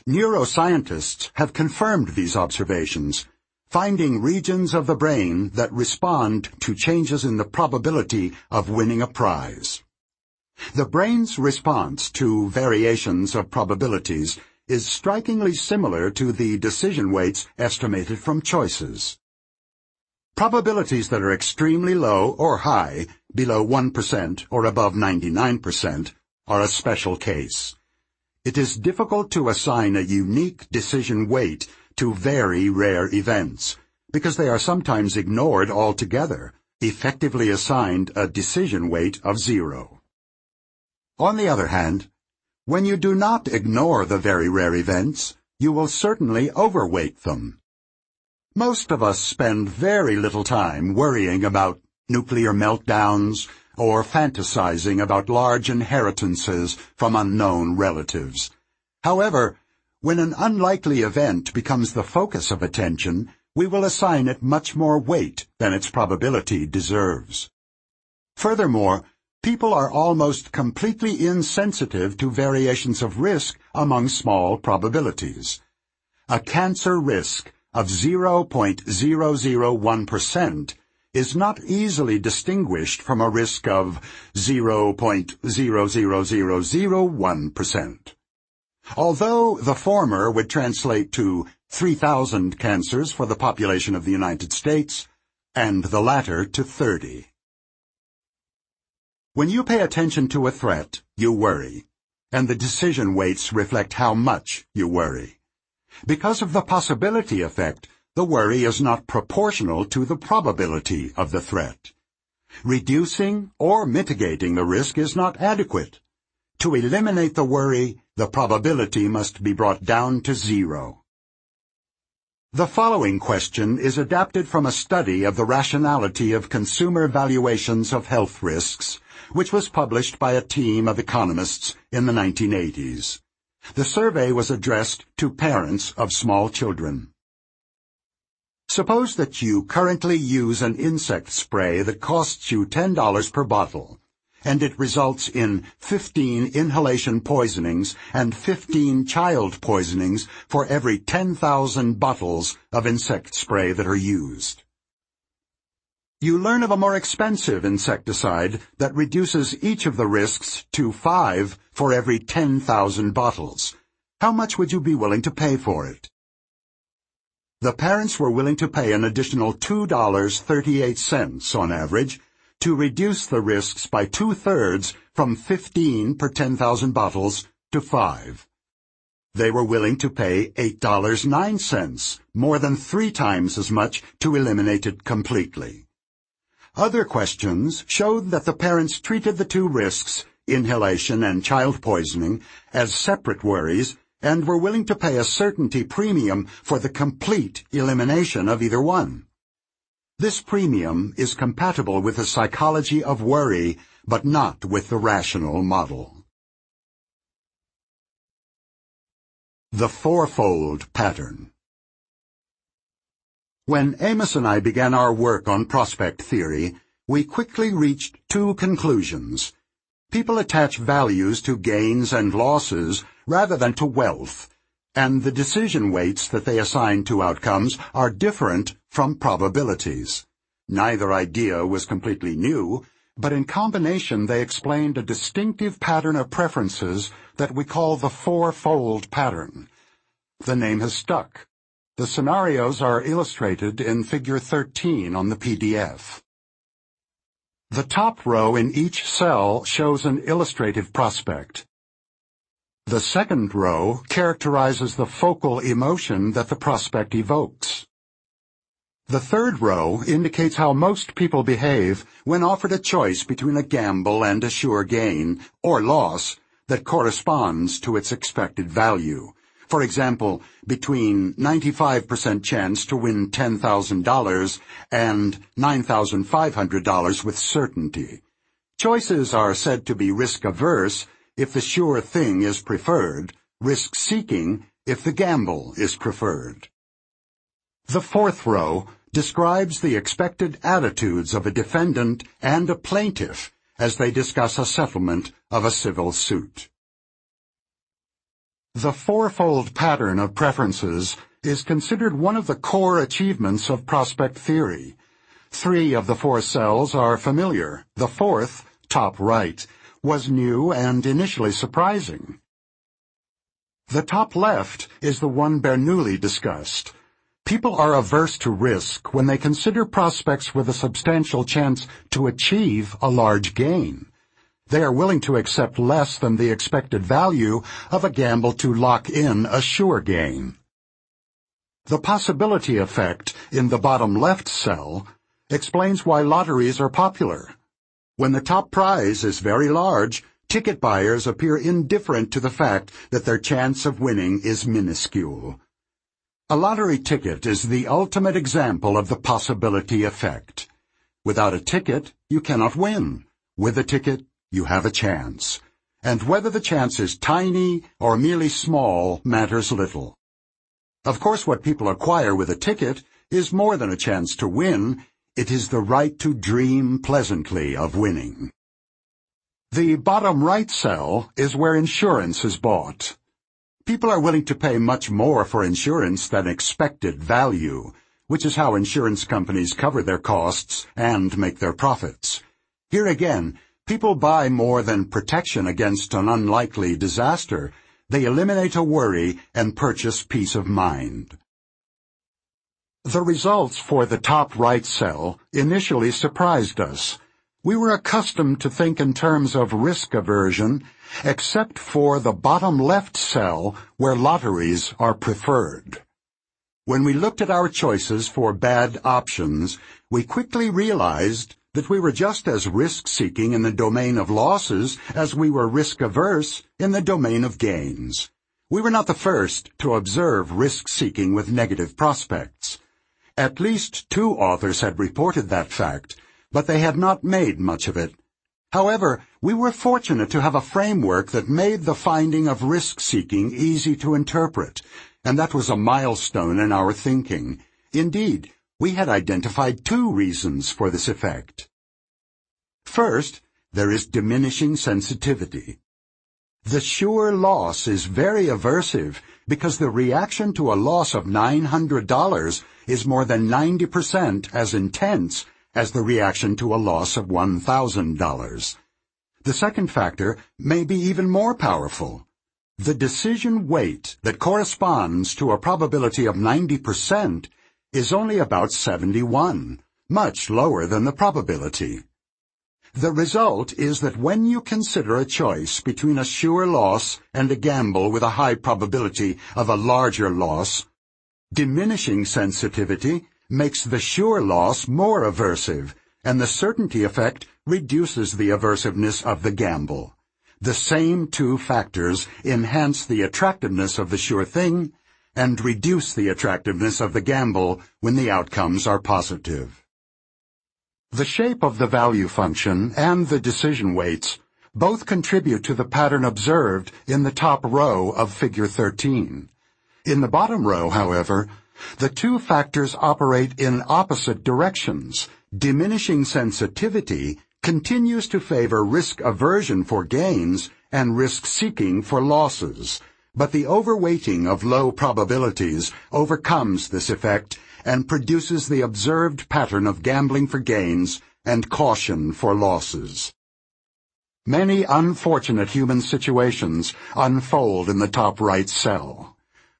Neuroscientists have confirmed these observations, finding regions of the brain that respond to changes in the probability of winning a prize. The brain's response to variations of probabilities is strikingly similar to the decision weights estimated from choices. Probabilities that are extremely low or high, below 1% or above 99%, are a special case. It is difficult to assign a unique decision weight to very rare events, because they are sometimes ignored altogether, effectively assigned a decision weight of zero. On the other hand, when you do not ignore the very rare events, you will certainly overweight them. Most of us spend very little time worrying about nuclear meltdowns or fantasizing about large inheritances from unknown relatives. However, when an unlikely event becomes the focus of attention, we will assign it much more weight than its probability deserves. Furthermore, people are almost completely insensitive to variations of risk among small probabilities. A cancer risk of 0.001% is not easily distinguished from a risk of 0.00001%. Although the former would translate to 3,000 cancers for the population of the United States, and the latter to 30. When you pay attention to a threat, you worry, and the decision weights reflect how much you worry. Because of the possibility effect, the worry is not proportional to the probability of the threat. Reducing or mitigating the risk is not adequate. To eliminate the worry, the probability must be brought down to zero. The following question is adapted from a study of the rationality of consumer valuations of health risks, which was published by a team of economists in the 1980s. The survey was addressed to parents of small children. Suppose that you currently use an insect spray that costs you $10 per bottle, and it results in 15 inhalation poisonings and 15 child poisonings for every 10,000 bottles of insect spray that are used. You learn of a more expensive insecticide that reduces each of the risks to 5 for every 10,000 bottles. How much would you be willing to pay for it? The parents were willing to pay an additional $2.38 on average to reduce the risks by two-thirds from 15 per 10,000 bottles to 5. They were willing to pay $8.09, more than three times as much to eliminate it completely. Other questions showed that the parents treated the two risks, inhalation and child poisoning, as separate worries and were willing to pay a certainty premium for the complete elimination of either one. This premium is compatible with the psychology of worry, but not with the rational model. The Fourfold Pattern When Amos and I began our work on prospect theory, we quickly reached two conclusions. People attach values to gains and losses rather than to wealth, and the decision weights that they assign to outcomes are different from probabilities. Neither idea was completely new, but in combination they explained a distinctive pattern of preferences that we call the fourfold pattern. The name has stuck. The scenarios are illustrated in Figure 13 on the PDF. The top row in each cell shows an illustrative prospect. The second row characterizes the focal emotion that the prospect evokes. The third row indicates how most people behave when offered a choice between a gamble and a sure gain, or loss, that corresponds to its expected value. For example, between 95% chance to win $10,000 and $9,500 with certainty. Choices are said to be risk-averse if the sure thing is preferred, risk-seeking if the gamble is preferred. The fourth row describes the expected attitudes of a defendant and a plaintiff as they discuss a settlement of a civil suit. The fourfold pattern of preferences is considered one of the core achievements of prospect theory. Three of the four cells are familiar. The fourth, top right, was new and initially surprising. The top left is the one Bernoulli discussed. People are averse to risk when they consider prospects with a substantial chance to achieve a large gain. They are willing to accept less than the expected value of a gamble to lock in a sure gain. The possibility effect in the bottom left cell explains why lotteries are popular. When the top prize is very large, ticket buyers appear indifferent to the fact that their chance of winning is minuscule. A lottery ticket is the ultimate example of the possibility effect. Without a ticket, you cannot win. With a ticket, you have a chance. And whether the chance is tiny or merely small matters little. Of course, what people acquire with a ticket is more than a chance to win. It is the right to dream pleasantly of winning. The bottom right cell is where insurance is bought. People are willing to pay much more for insurance than expected value, which is how insurance companies cover their costs and make their profits. Here again, People buy more than protection against an unlikely disaster. They eliminate a worry and purchase peace of mind. The results for the top right cell initially surprised us. We were accustomed to think in terms of risk aversion, except for the bottom left cell where lotteries are preferred. When we looked at our choices for bad options, we quickly realized that we were just as risk-seeking in the domain of losses as we were risk-averse in the domain of gains. We were not the first to observe risk-seeking with negative prospects. At least two authors had reported that fact, but they had not made much of it. However, we were fortunate to have a framework that made the finding of risk-seeking easy to interpret, and that was a milestone in our thinking. Indeed, we had identified two reasons for this effect. First, there is diminishing sensitivity. The sure loss is very aversive because the reaction to a loss of $900 is more than 90% as intense as the reaction to a loss of $1,000. The second factor may be even more powerful. The decision weight that corresponds to a probability of 90% is only about 71, much lower than the probability. The result is that when you consider a choice between a sure loss and a gamble with a high probability of a larger loss, diminishing sensitivity makes the sure loss more aversive, and the certainty effect reduces the aversiveness of the gamble. The same two factors enhance the attractiveness of the sure thing and reduce the attractiveness of the gamble when the outcomes are positive. The shape of the value function and the decision weights both contribute to the pattern observed in the top row of figure 13. In the bottom row, however, the two factors operate in opposite directions. Diminishing sensitivity continues to favor risk aversion for gains and risk seeking for losses, but the overweighting of low probabilities overcomes this effect and produces the observed pattern of gambling for gains and caution for losses. Many unfortunate human situations unfold in the top right cell.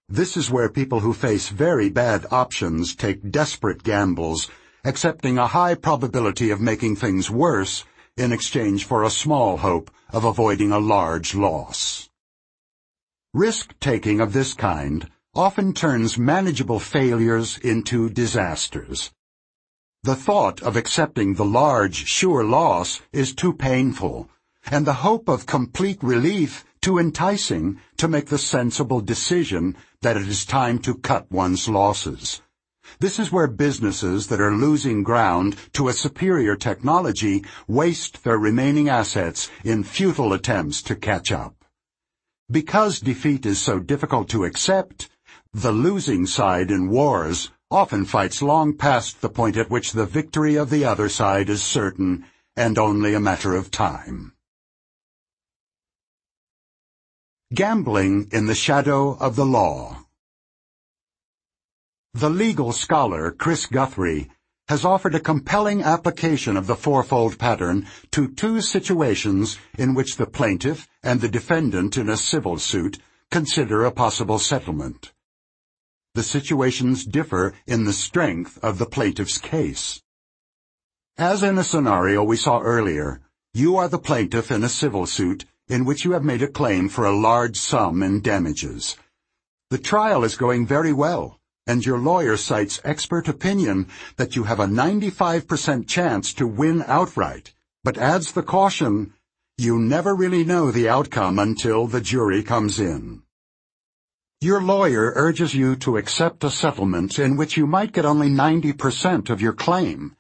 This is where people who face very bad options take desperate gambles, accepting a high probability of making things worse in exchange for a small hope of avoiding a large loss. Risk-taking of this kind often turns manageable failures into disasters. The thought of accepting the large, sure loss is too painful, and the hope of complete relief too enticing to make the sensible decision that it is time to cut one's losses. This is where businesses that are losing ground to a superior technology waste their remaining assets in futile attempts to catch up. Because defeat is so difficult to accept, the losing side in wars often fights long past the point at which the victory of the other side is certain and only a matter of time. Gambling in the Shadow of the Law The legal scholar Chris Guthrie has offered a compelling application of the fourfold pattern to two situations in which the plaintiff and the defendant in a civil suit consider a possible settlement. The situations differ in the strength of the plaintiff's case. As in a scenario we saw earlier, you are the plaintiff in a civil suit in which you have made a claim for a large sum in damages. The trial is going very well and your lawyer cites expert opinion that you have a 95% chance to win outright, but adds the caution, you never really know the outcome until the jury comes in. Your lawyer urges you to accept a settlement in which you might get only 90% of your claim.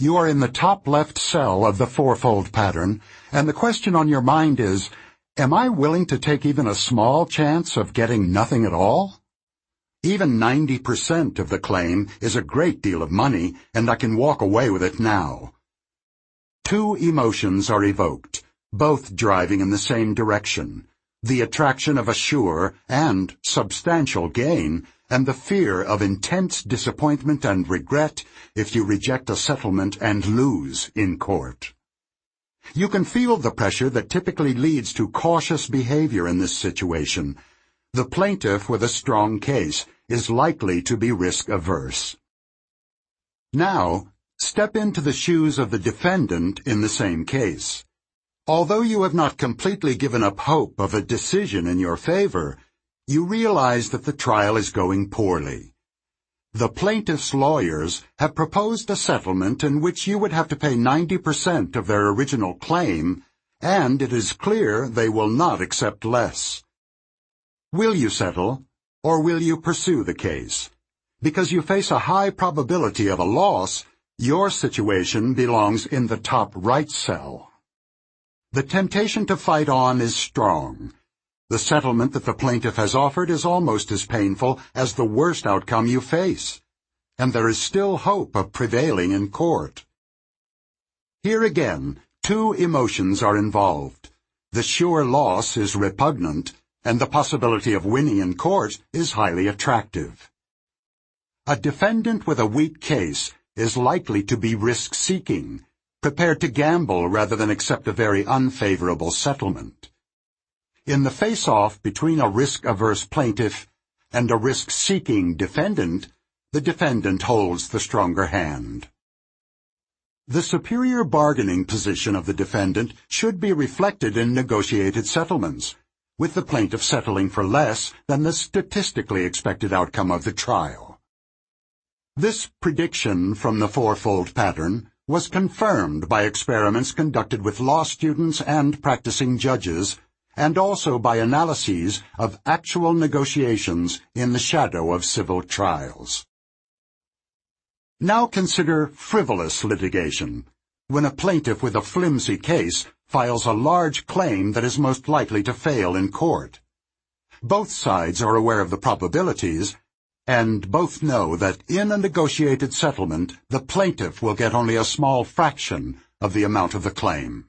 You are in the top left cell of the fourfold pattern, and the question on your mind is, am I willing to take even a small chance of getting nothing at all? Even 90% of the claim is a great deal of money, and I can walk away with it now. Two emotions are evoked, both driving in the same direction. The attraction of a sure and substantial gain, and the fear of intense disappointment and regret if you reject a settlement and lose in court. You can feel the pressure that typically leads to cautious behavior in this situation, the plaintiff with a strong case is likely to be risk-averse. Now, Step into the shoes of the defendant in the same case. Although you have not completely given up hope of a decision in your favor, you realize that the trial is going poorly. The plaintiff's lawyers have proposed a settlement in which you would have to pay 90% of their original claim, and it is clear they will not accept less. Will you settle, or will you pursue the case? Because you face a high probability of a loss, your situation belongs in the top right cell. The temptation to fight on is strong. The settlement that the plaintiff has offered is almost as painful as the worst outcome you face, and there is still hope of prevailing in court. Here again, two emotions are involved. The sure loss is repugnant, and the possibility of winning in court is highly attractive. A defendant with a weak case is likely to be risk-seeking, prepared to gamble rather than accept a very unfavorable settlement. In the face-off between a risk-averse plaintiff and a risk-seeking defendant, the defendant holds the stronger hand. The superior bargaining position of the defendant should be reflected in negotiated settlements, with the plaintiff settling for less than the statistically expected outcome of the trial. This prediction from the fourfold pattern was confirmed by experiments conducted with law students and practicing judges, and also by analyses of actual negotiations in the shadow of civil trials. Now consider frivolous litigation, when a plaintiff with a flimsy case files a large claim that is most likely to fail in court. Both sides are aware of the probabilities and both know that in a negotiated settlement the plaintiff will get only a small fraction of the amount of the claim.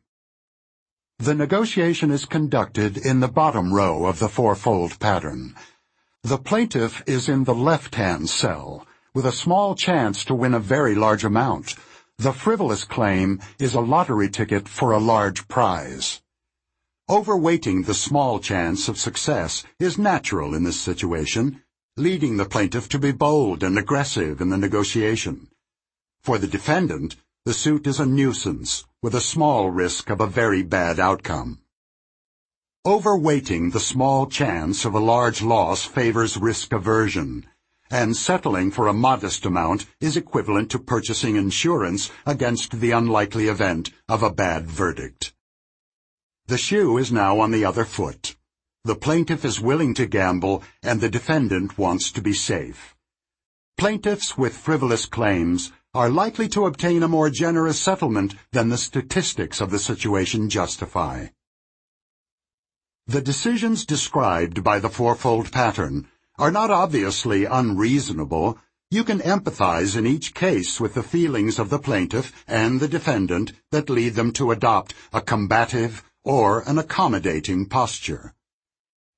The negotiation is conducted in the bottom row of the fourfold pattern. The plaintiff is in the left-hand cell, with a small chance to win a very large amount. The frivolous claim is a lottery ticket for a large prize. Overweighting the small chance of success is natural in this situation, leading the plaintiff to be bold and aggressive in the negotiation. For the defendant, the suit is a nuisance, with a small risk of a very bad outcome. Overweighting the small chance of a large loss favors risk aversion, and settling for a modest amount is equivalent to purchasing insurance against the unlikely event of a bad verdict. The shoe is now on the other foot. The plaintiff is willing to gamble, and the defendant wants to be safe. Plaintiffs with frivolous claims are likely to obtain a more generous settlement than the statistics of the situation justify. The decisions described by the fourfold pattern are not obviously unreasonable. You can empathize in each case with the feelings of the plaintiff and the defendant that lead them to adopt a combative or an accommodating posture.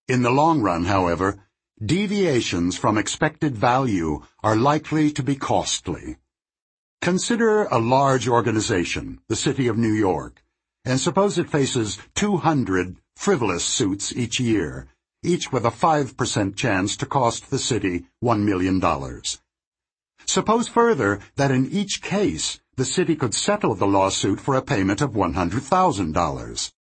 In the long run, however, deviations from expected value are likely to be costly. Consider a large organization, the City of New York, and suppose it faces 200 frivolous suits each year, each with a 5% chance to cost the city $1 million. Suppose further that in each case, the city could settle the lawsuit for a payment of $100,000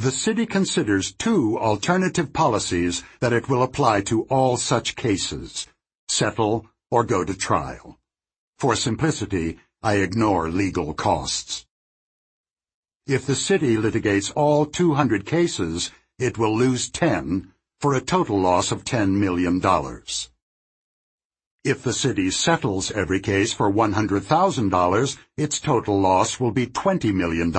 the city considers two alternative policies that it will apply to all such cases, settle or go to trial. For simplicity, I ignore legal costs. If the city litigates all 200 cases, it will lose 10 for a total loss of $10 million. If the city settles every case for $100,000, its total loss will be $20 million.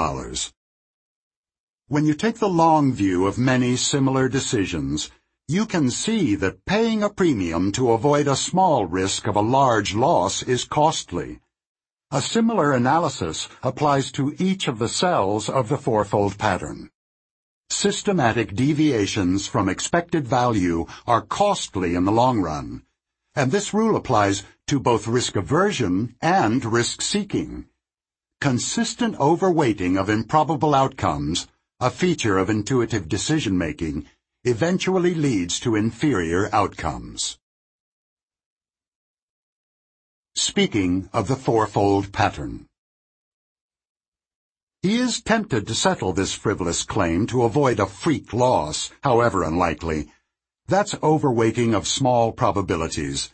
When you take the long view of many similar decisions, you can see that paying a premium to avoid a small risk of a large loss is costly. A similar analysis applies to each of the cells of the fourfold pattern. Systematic deviations from expected value are costly in the long run, and this rule applies to both risk aversion and risk seeking. Consistent overweighting of improbable outcomes a feature of intuitive decision-making, eventually leads to inferior outcomes. speaking of the fourfold pattern. He is tempted to settle this frivolous claim to avoid a freak loss, however unlikely. That's overweighting of small probabilities.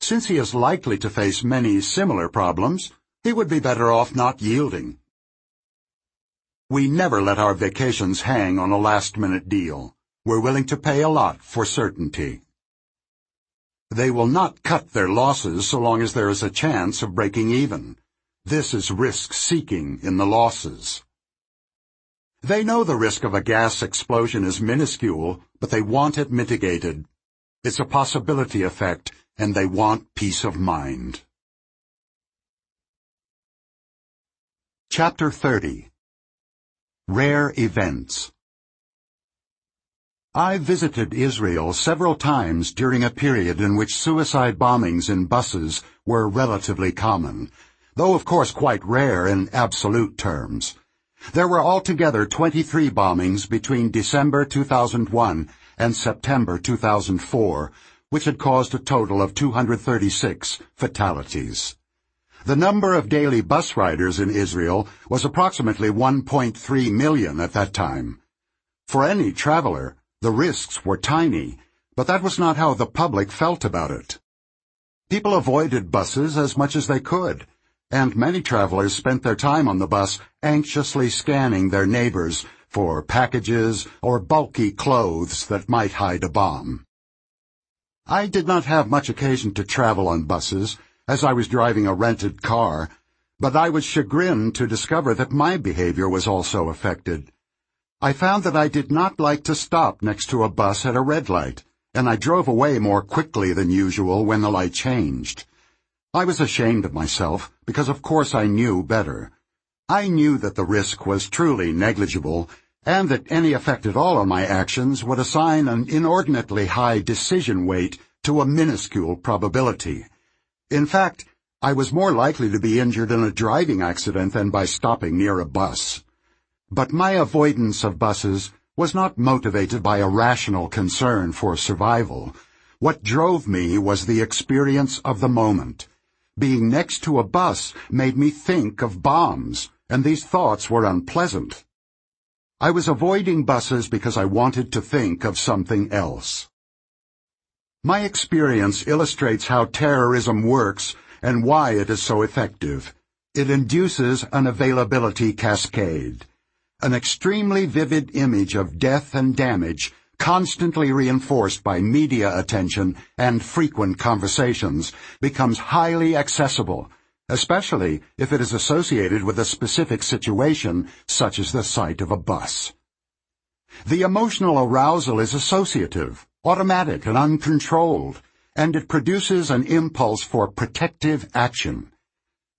Since he is likely to face many similar problems, he would be better off not yielding. We never let our vacations hang on a last-minute deal. We're willing to pay a lot for certainty. They will not cut their losses so long as there is a chance of breaking even. This is risk-seeking in the losses. They know the risk of a gas explosion is minuscule, but they want it mitigated. It's a possibility effect, and they want peace of mind. Chapter 30 Rare Events I visited Israel several times during a period in which suicide bombings in buses were relatively common though of course quite rare in absolute terms. There were altogether 23 bombings between December 2001 and September 2004, which had caused a total of 236 fatalities. The number of daily bus riders in Israel was approximately 1.3 million at that time. For any traveler, the risks were tiny, but that was not how the public felt about it. People avoided buses as much as they could, and many travelers spent their time on the bus anxiously scanning their neighbors for packages or bulky clothes that might hide a bomb. I did not have much occasion to travel on buses, as I was driving a rented car, but I was chagrined to discover that my behavior was also affected. I found that I did not like to stop next to a bus at a red light, and I drove away more quickly than usual when the light changed. I was ashamed of myself, because of course I knew better. I knew that the risk was truly negligible, and that any effect at all on my actions would assign an inordinately high decision weight to a minuscule probability. In fact, I was more likely to be injured in a driving accident than by stopping near a bus. But my avoidance of buses was not motivated by a rational concern for survival. What drove me was the experience of the moment. Being next to a bus made me think of bombs, and these thoughts were unpleasant. I was avoiding buses because I wanted to think of something else. My experience illustrates how terrorism works and why it is so effective. It induces an availability cascade. An extremely vivid image of death and damage constantly reinforced by media attention and frequent conversations, becomes highly accessible, especially if it is associated with a specific situation such as the sight of a bus. The emotional arousal is associative, automatic and uncontrolled, and it produces an impulse for protective action.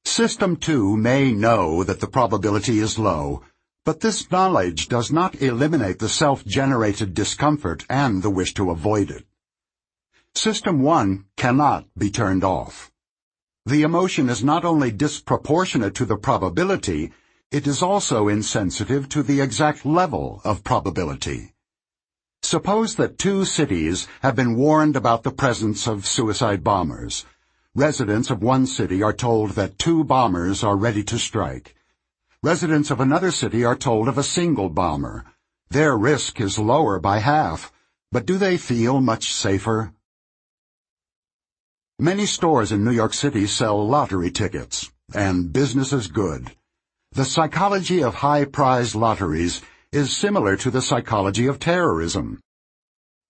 System 2 may know that the probability is low, but this knowledge does not eliminate the self-generated discomfort and the wish to avoid it. System 1 cannot be turned off. The emotion is not only disproportionate to the probability, it is also insensitive to the exact level of probability. Suppose that two cities have been warned about the presence of suicide bombers. Residents of one city are told that two bombers are ready to strike. Residents of another city are told of a single bomber. Their risk is lower by half, but do they feel much safer? Many stores in New York City sell lottery tickets, and business is good. The psychology of high-prize lotteries is similar to the psychology of terrorism.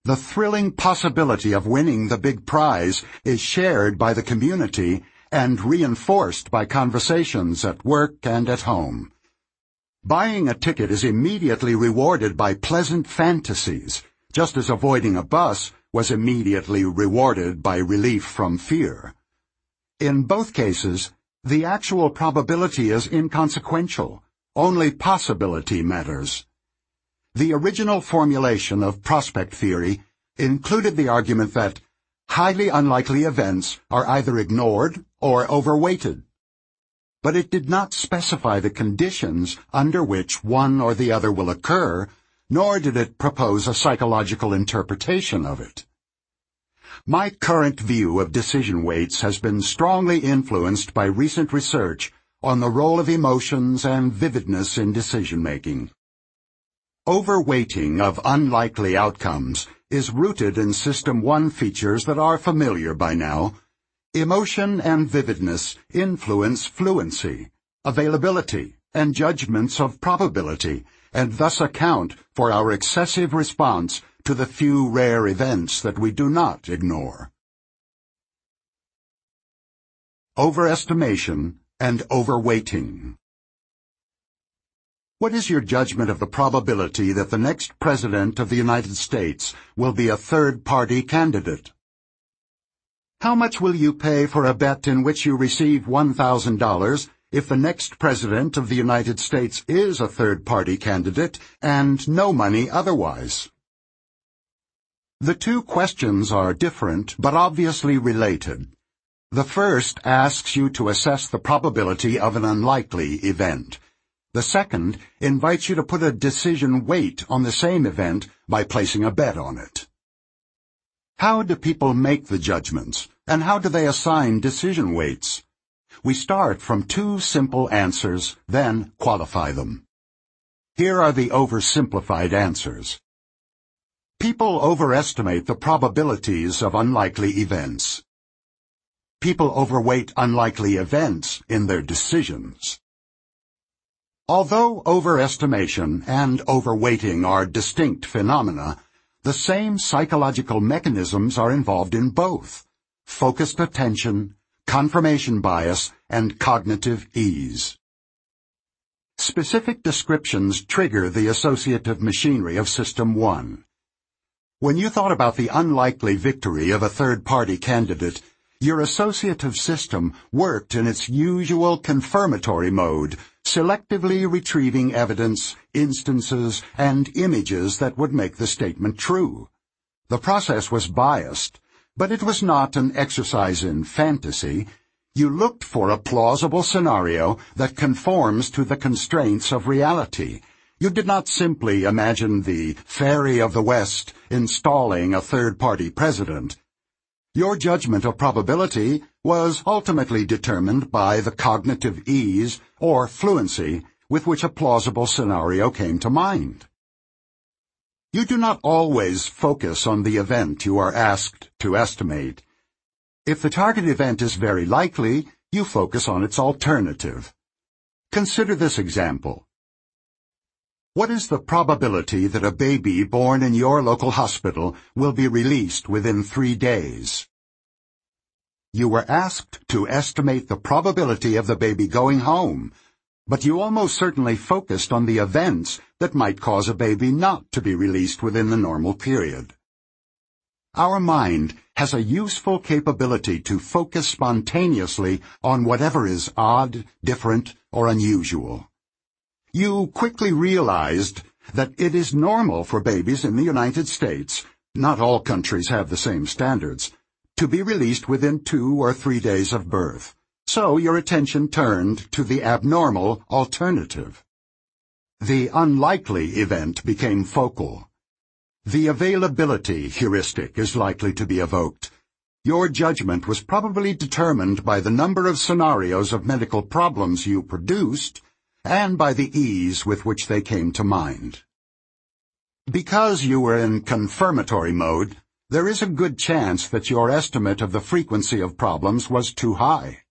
The thrilling possibility of winning the big prize is shared by the community and reinforced by conversations at work and at home. Buying a ticket is immediately rewarded by pleasant fantasies, just as avoiding a bus was immediately rewarded by relief from fear. In both cases, the actual probability is inconsequential. Only possibility matters. The original formulation of prospect theory included the argument that highly unlikely events are either ignored or overweighted. But it did not specify the conditions under which one or the other will occur, nor did it propose a psychological interpretation of it. My current view of decision weights has been strongly influenced by recent research on the role of emotions and vividness in decision-making. Overweighting of unlikely outcomes is rooted in System 1 features that are familiar by now. Emotion and vividness influence fluency, availability, and judgments of probability, and thus account for our excessive response to the few rare events that we do not ignore. Overestimation and overweighting. What is your judgment of the probability that the next President of the United States will be a third-party candidate? How much will you pay for a bet in which you receive $1,000 if the next President of the United States is a third-party candidate and no money otherwise? The two questions are different but obviously related. The first asks you to assess the probability of an unlikely event. The second invites you to put a decision weight on the same event by placing a bet on it. How do people make the judgments, and how do they assign decision weights? We start from two simple answers, then qualify them. Here are the oversimplified answers. People overestimate the probabilities of unlikely events. People overweight unlikely events in their decisions. Although overestimation and overweighting are distinct phenomena, the same psychological mechanisms are involved in both focused attention, confirmation bias, and cognitive ease. Specific descriptions trigger the associative machinery of System 1. When you thought about the unlikely victory of a third-party candidate, your associative system worked in its usual confirmatory mode, selectively retrieving evidence, instances, and images that would make the statement true. The process was biased, but it was not an exercise in fantasy. You looked for a plausible scenario that conforms to the constraints of reality, you did not simply imagine the fairy of the West installing a third-party president. Your judgment of probability was ultimately determined by the cognitive ease or fluency with which a plausible scenario came to mind. You do not always focus on the event you are asked to estimate. If the target event is very likely, you focus on its alternative. Consider this example. What is the probability that a baby born in your local hospital will be released within three days? You were asked to estimate the probability of the baby going home, but you almost certainly focused on the events that might cause a baby not to be released within the normal period. Our mind has a useful capability to focus spontaneously on whatever is odd, different, or unusual. You quickly realized that it is normal for babies in the United States, not all countries have the same standards, to be released within two or three days of birth. So your attention turned to the abnormal alternative. The unlikely event became focal. The availability heuristic is likely to be evoked. Your judgment was probably determined by the number of scenarios of medical problems you produced and by the ease with which they came to mind. Because you were in confirmatory mode, there is a good chance that your estimate of the frequency of problems was too high.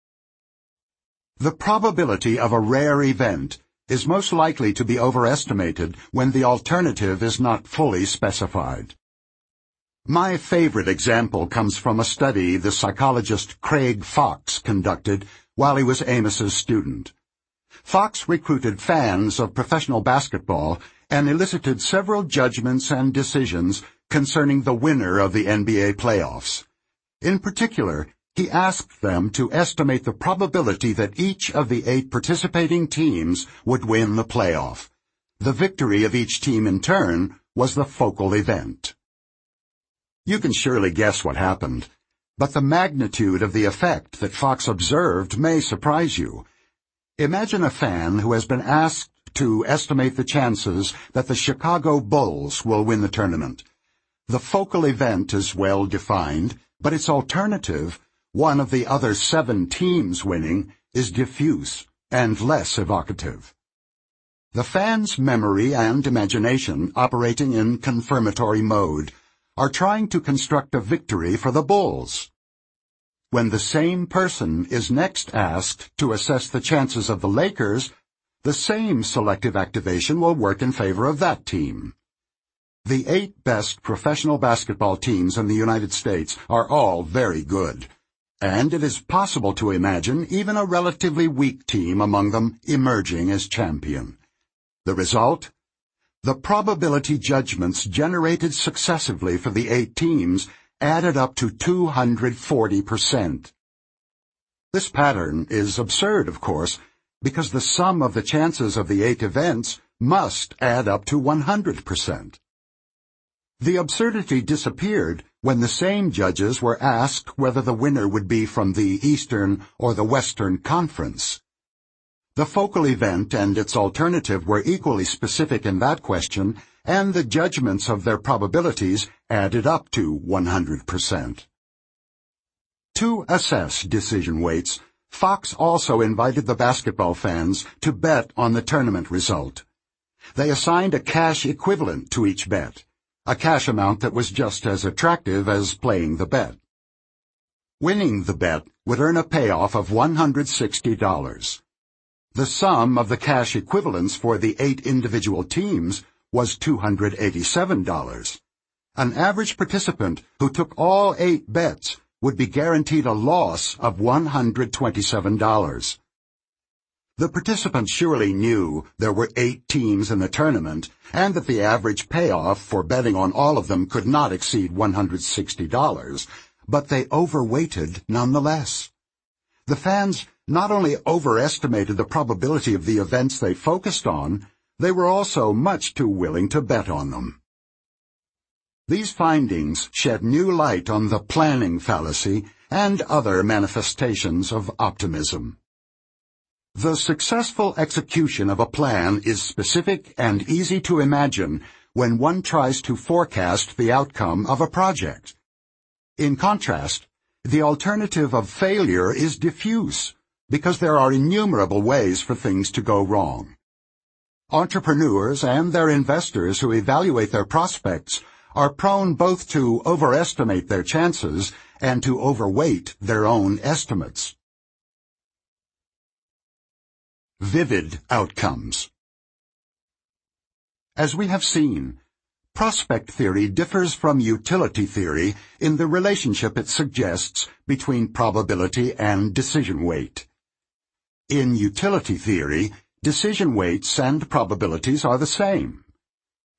The probability of a rare event is most likely to be overestimated when the alternative is not fully specified. My favorite example comes from a study the psychologist Craig Fox conducted while he was Amos's student. Fox recruited fans of professional basketball and elicited several judgments and decisions concerning the winner of the NBA playoffs. In particular, he asked them to estimate the probability that each of the eight participating teams would win the playoff. The victory of each team in turn was the focal event. You can surely guess what happened, but the magnitude of the effect that Fox observed may surprise you. Imagine a fan who has been asked to estimate the chances that the Chicago Bulls will win the tournament. The focal event is well defined, but its alternative, one of the other seven teams winning, is diffuse and less evocative. The fan's memory and imagination operating in confirmatory mode are trying to construct a victory for the Bulls. When the same person is next asked to assess the chances of the Lakers, the same selective activation will work in favor of that team. The eight best professional basketball teams in the United States are all very good, and it is possible to imagine even a relatively weak team among them emerging as champion. The result? The probability judgments generated successively for the eight teams added up to 240%. This pattern is absurd, of course, because the sum of the chances of the eight events must add up to 100%. The absurdity disappeared when the same judges were asked whether the winner would be from the Eastern or the Western Conference. The focal event and its alternative were equally specific in that question, and the judgments of their probabilities added up to 100%. To assess decision weights, Fox also invited the basketball fans to bet on the tournament result. They assigned a cash equivalent to each bet, a cash amount that was just as attractive as playing the bet. Winning the bet would earn a payoff of $160. The sum of the cash equivalents for the eight individual teams was $287. An average participant who took all eight bets would be guaranteed a loss of $127. The participants surely knew there were eight teams in the tournament and that the average payoff for betting on all of them could not exceed $160, but they overweighted nonetheless. The fans not only overestimated the probability of the events they focused on, they were also much too willing to bet on them. These findings shed new light on the planning fallacy and other manifestations of optimism. The successful execution of a plan is specific and easy to imagine when one tries to forecast the outcome of a project. In contrast, the alternative of failure is diffuse because there are innumerable ways for things to go wrong. Entrepreneurs and their investors who evaluate their prospects are prone both to overestimate their chances and to overweight their own estimates. Vivid outcomes. As we have seen, prospect theory differs from utility theory in the relationship it suggests between probability and decision weight. In utility theory, decision weights and probabilities are the same.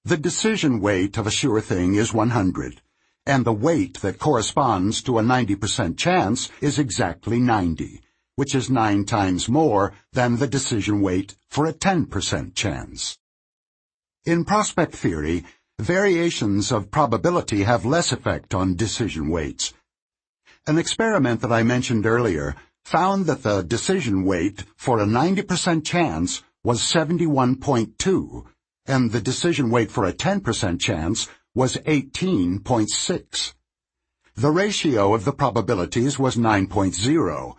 The decision weight of a sure thing is 100, and the weight that corresponds to a 90% chance is exactly 90, which is nine times more than the decision weight for a 10% chance. In prospect theory, variations of probability have less effect on decision weights. An experiment that I mentioned earlier found that the decision weight for a 90% chance was 71.2, and the decision weight for a 10% chance was 18.6. The ratio of the probabilities was 9.0,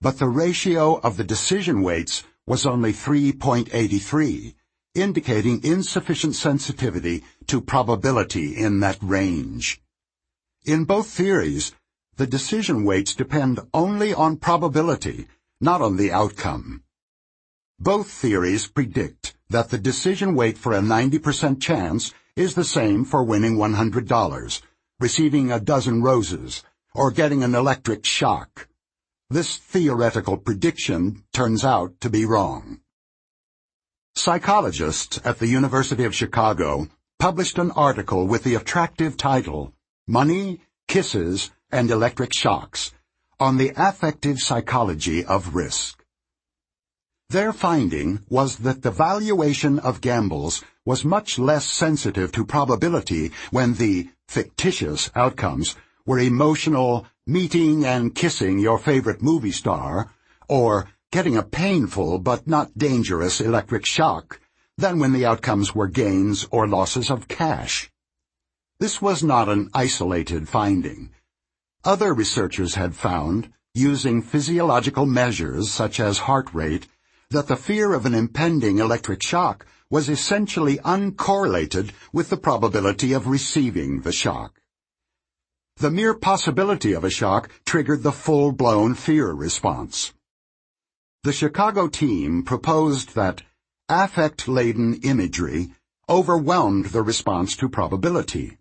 but the ratio of the decision weights was only 3.83, indicating insufficient sensitivity to probability in that range. In both theories, the decision weights depend only on probability, not on the outcome. Both theories predict that the decision weight for a 90% chance is the same for winning $100, receiving a dozen roses, or getting an electric shock. This theoretical prediction turns out to be wrong. Psychologists at the University of Chicago published an article with the attractive title, Money, Kisses, and electric shocks on the affective psychology of risk. Their finding was that the valuation of gambles was much less sensitive to probability when the fictitious outcomes were emotional meeting and kissing your favorite movie star or getting a painful but not dangerous electric shock than when the outcomes were gains or losses of cash. This was not an isolated finding. Other researchers had found, using physiological measures such as heart rate, that the fear of an impending electric shock was essentially uncorrelated with the probability of receiving the shock. The mere possibility of a shock triggered the full-blown fear response. The Chicago team proposed that affect-laden imagery overwhelmed the response to probability.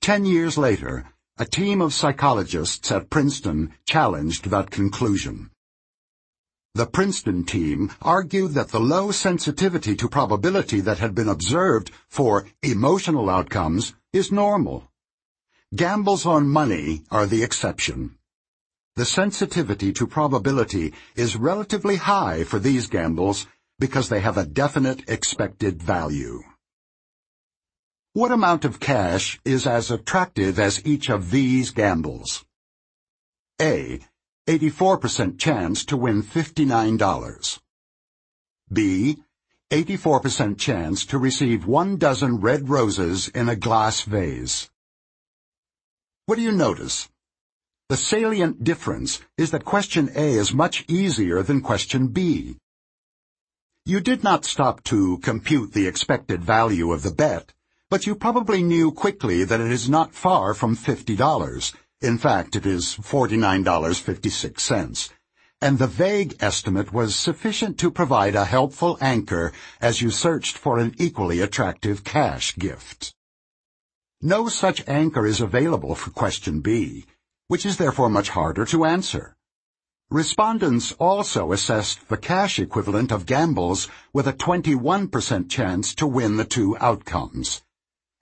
Ten years later, a team of psychologists at Princeton challenged that conclusion. The Princeton team argued that the low sensitivity to probability that had been observed for emotional outcomes is normal. Gambles on money are the exception. The sensitivity to probability is relatively high for these gambles because they have a definite expected value. What amount of cash is as attractive as each of these gambles? A. 84% chance to win $59. B. 84% chance to receive one dozen red roses in a glass vase. What do you notice? The salient difference is that question A is much easier than question B. You did not stop to compute the expected value of the bet but you probably knew quickly that it is not far from $50. In fact, it is $49.56. And the vague estimate was sufficient to provide a helpful anchor as you searched for an equally attractive cash gift. No such anchor is available for question B, which is therefore much harder to answer. Respondents also assessed the cash equivalent of gambles with a 21% chance to win the two outcomes.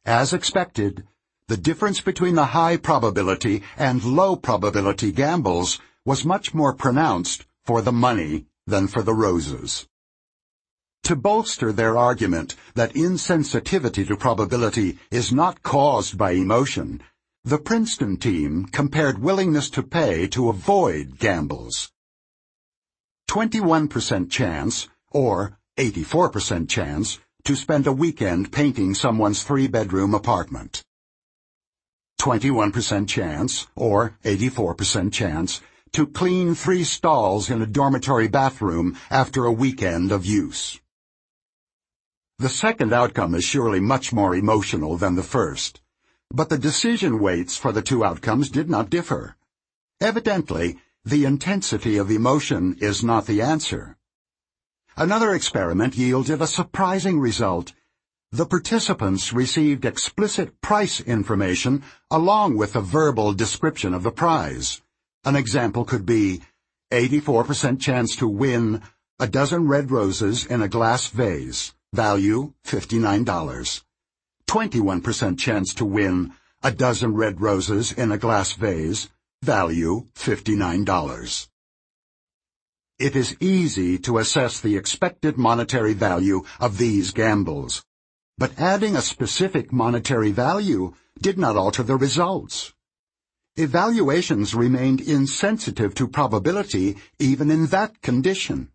As expected, the difference between the high probability and low probability gambles was much more pronounced for the money than for the roses. To bolster their argument that insensitivity to probability is not caused by emotion, the Princeton team compared willingness to pay to avoid gambles. 21% chance, or 84% chance, to spend a weekend painting someone's three-bedroom apartment. 21% chance, or 84% chance, to clean three stalls in a dormitory bathroom after a weekend of use. The second outcome is surely much more emotional than the first, but the decision weights for the two outcomes did not differ. Evidently, the intensity of emotion is not the answer. Another experiment yielded a surprising result. The participants received explicit price information along with a verbal description of the prize. An example could be 84% chance to win a dozen red roses in a glass vase, value $59. 21% chance to win a dozen red roses in a glass vase, value $59. It is easy to assess the expected monetary value of these gambles. But adding a specific monetary value did not alter the results. Evaluations remained insensitive to probability even in that condition.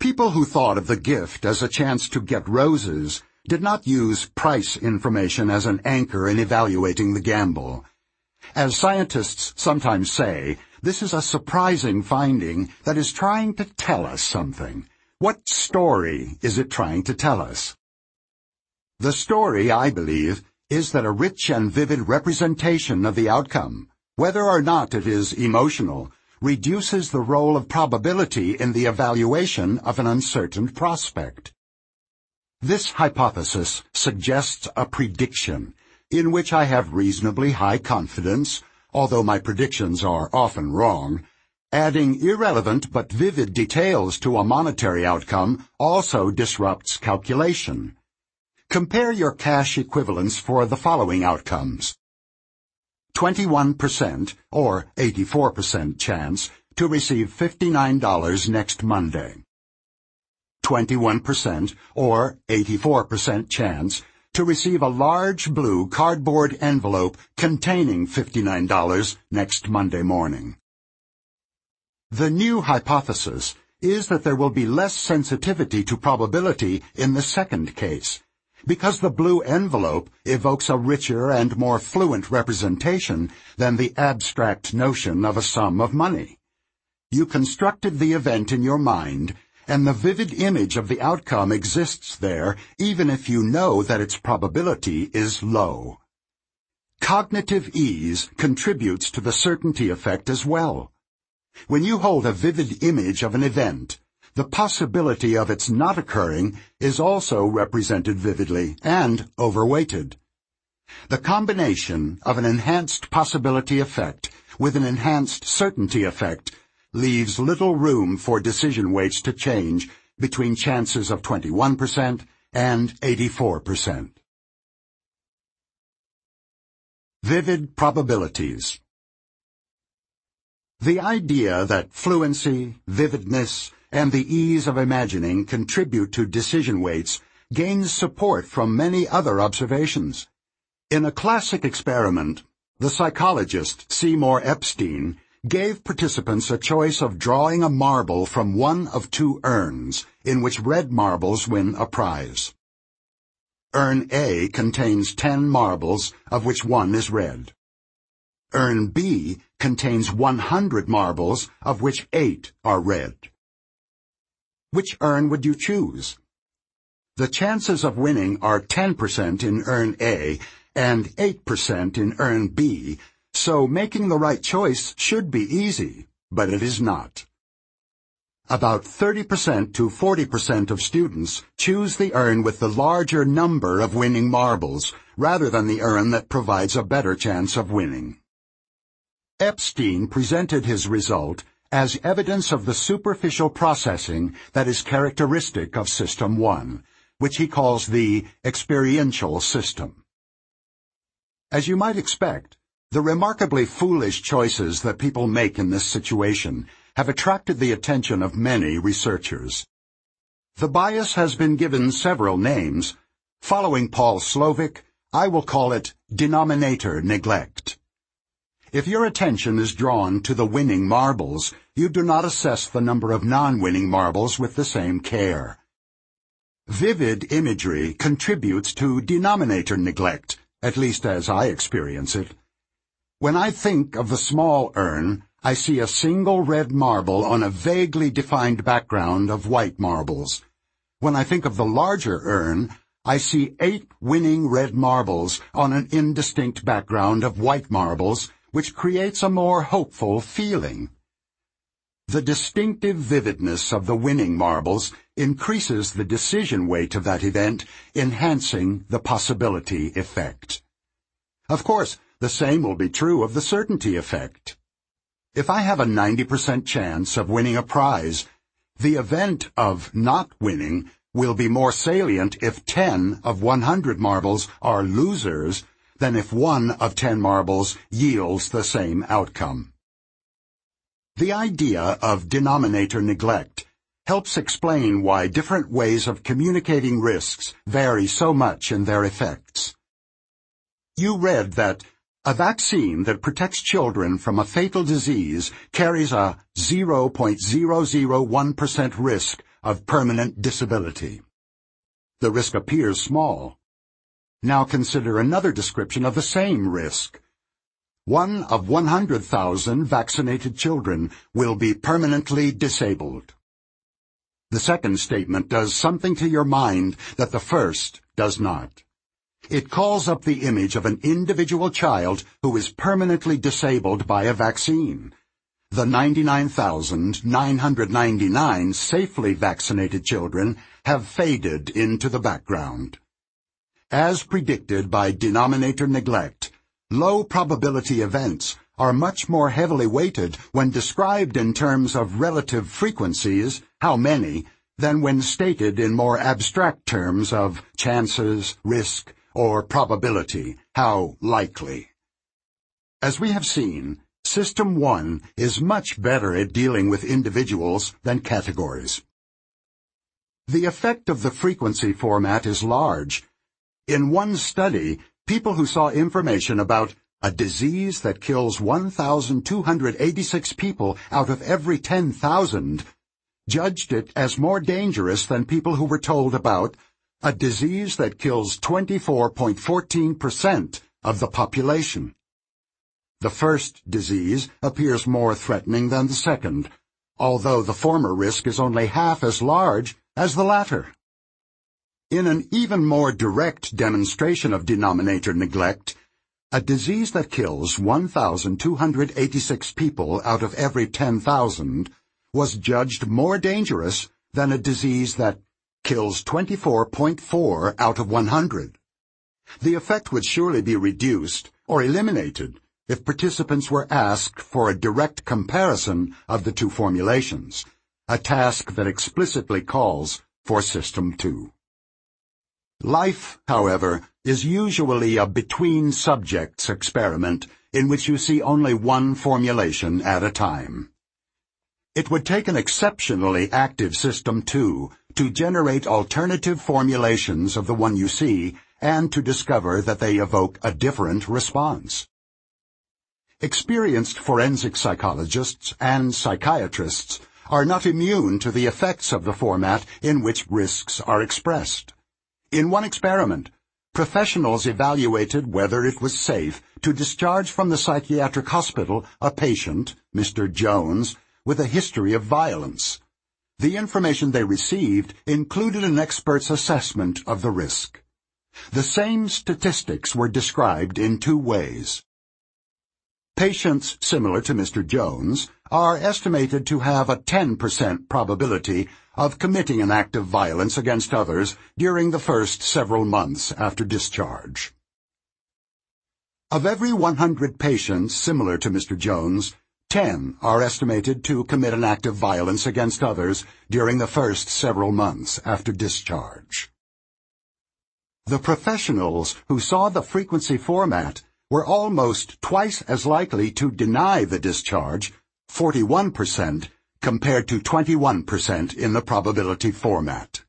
People who thought of the gift as a chance to get roses did not use price information as an anchor in evaluating the gamble. As scientists sometimes say, this is a surprising finding that is trying to tell us something. What story is it trying to tell us? The story, I believe, is that a rich and vivid representation of the outcome, whether or not it is emotional, reduces the role of probability in the evaluation of an uncertain prospect. This hypothesis suggests a prediction, in which I have reasonably high confidence, although my predictions are often wrong, adding irrelevant but vivid details to a monetary outcome also disrupts calculation. Compare your cash equivalents for the following outcomes. 21% or 84% chance to receive $59 next Monday. 21% or 84% chance to receive a large blue cardboard envelope containing $59 next Monday morning. The new hypothesis is that there will be less sensitivity to probability in the second case, because the blue envelope evokes a richer and more fluent representation than the abstract notion of a sum of money. You constructed the event in your mind, and the vivid image of the outcome exists there even if you know that its probability is low. Cognitive ease contributes to the certainty effect as well. When you hold a vivid image of an event, the possibility of its not occurring is also represented vividly and overweighted. The combination of an enhanced possibility effect with an enhanced certainty effect leaves little room for decision weights to change between chances of 21% and 84%. Vivid probabilities The idea that fluency, vividness, and the ease of imagining contribute to decision weights gains support from many other observations. In a classic experiment, the psychologist Seymour Epstein gave participants a choice of drawing a marble from one of two urns, in which red marbles win a prize. Urn A contains ten marbles, of which one is red. Urn B contains 100 marbles, of which eight are red. Which urn would you choose? The chances of winning are 10% in urn A and 8% in urn B, so making the right choice should be easy, but it is not. About 30% to 40% of students choose the urn with the larger number of winning marbles, rather than the urn that provides a better chance of winning. Epstein presented his result as evidence of the superficial processing that is characteristic of System 1, which he calls the experiential system. As you might expect, the remarkably foolish choices that people make in this situation have attracted the attention of many researchers. The bias has been given several names. Following Paul Slovic, I will call it denominator neglect. If your attention is drawn to the winning marbles, you do not assess the number of non-winning marbles with the same care. Vivid imagery contributes to denominator neglect, at least as I experience it. When I think of the small urn, I see a single red marble on a vaguely defined background of white marbles. When I think of the larger urn, I see eight winning red marbles on an indistinct background of white marbles which creates a more hopeful feeling. The distinctive vividness of the winning marbles increases the decision weight of that event, enhancing the possibility effect. Of course, the same will be true of the certainty effect. If I have a 90% chance of winning a prize, the event of not winning will be more salient if 10 of 100 marbles are losers than if one of ten marbles yields the same outcome. The idea of denominator neglect helps explain why different ways of communicating risks vary so much in their effects. You read that a vaccine that protects children from a fatal disease carries a 0.001% risk of permanent disability. The risk appears small, now consider another description of the same risk. One of 100,000 vaccinated children will be permanently disabled. The second statement does something to your mind that the first does not. It calls up the image of an individual child who is permanently disabled by a vaccine. The 99,999 safely vaccinated children have faded into the background. As predicted by denominator neglect, low probability events are much more heavily weighted when described in terms of relative frequencies, how many, than when stated in more abstract terms of chances, risk, or probability, how likely. As we have seen, System 1 is much better at dealing with individuals than categories. The effect of the frequency format is large, in one study, people who saw information about a disease that kills 1,286 people out of every 10,000 judged it as more dangerous than people who were told about a disease that kills 24.14% of the population. The first disease appears more threatening than the second, although the former risk is only half as large as the latter. In an even more direct demonstration of denominator neglect, a disease that kills 1,286 people out of every 10,000 was judged more dangerous than a disease that kills 24.4 out of 100. The effect would surely be reduced or eliminated if participants were asked for a direct comparison of the two formulations, a task that explicitly calls for System 2. Life, however, is usually a between subjects experiment in which you see only one formulation at a time. It would take an exceptionally active System 2, to generate alternative formulations of the one you see and to discover that they evoke a different response. Experienced forensic psychologists and psychiatrists are not immune to the effects of the format in which risks are expressed. In one experiment, professionals evaluated whether it was safe to discharge from the psychiatric hospital a patient, Mr. Jones, with a history of violence. The information they received included an expert's assessment of the risk. The same statistics were described in two ways. Patients similar to Mr. Jones are estimated to have a 10% probability of committing an act of violence against others during the first several months after discharge. Of every 100 patients similar to Mr. Jones, 10 are estimated to commit an act of violence against others during the first several months after discharge. The professionals who saw the frequency format were almost twice as likely to deny the discharge, 41%, compared to 21% in the probability format.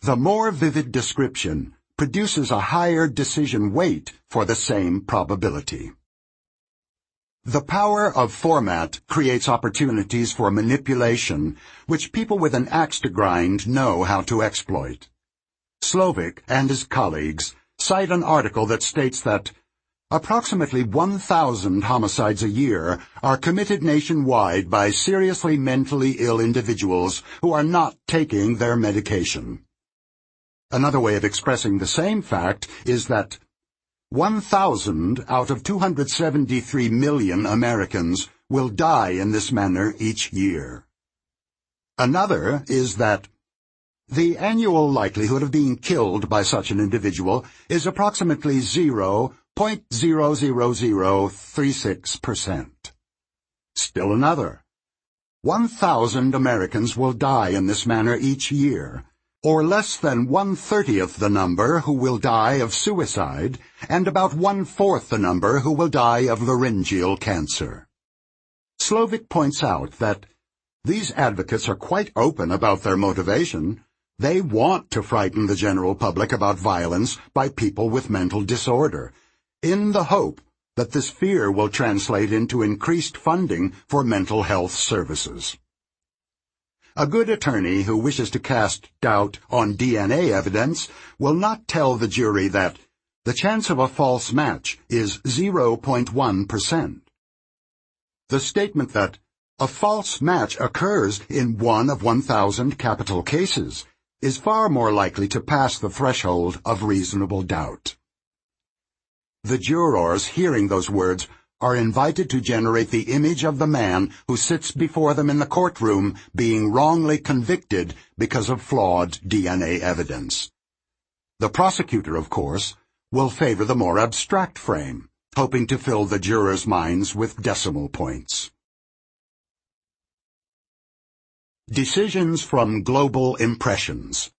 The more vivid description produces a higher decision weight for the same probability. The power of format creates opportunities for manipulation which people with an axe to grind know how to exploit. Slovic and his colleagues cite an article that states that Approximately 1,000 homicides a year are committed nationwide by seriously mentally ill individuals who are not taking their medication. Another way of expressing the same fact is that 1,000 out of 273 million Americans will die in this manner each year. Another is that the annual likelihood of being killed by such an individual is approximately 0 0.00036%. Still another. 1,000 Americans will die in this manner each year, or less than one-thirtieth the number who will die of suicide, and about one-fourth the number who will die of laryngeal cancer. Slovic points out that these advocates are quite open about their motivation. They want to frighten the general public about violence by people with mental disorder, in the hope that this fear will translate into increased funding for mental health services. A good attorney who wishes to cast doubt on DNA evidence will not tell the jury that the chance of a false match is 0.1%. The statement that a false match occurs in one of 1,000 capital cases is far more likely to pass the threshold of reasonable doubt. The jurors hearing those words are invited to generate the image of the man who sits before them in the courtroom being wrongly convicted because of flawed DNA evidence. The prosecutor, of course, will favor the more abstract frame, hoping to fill the jurors' minds with decimal points. Decisions from Global Impressions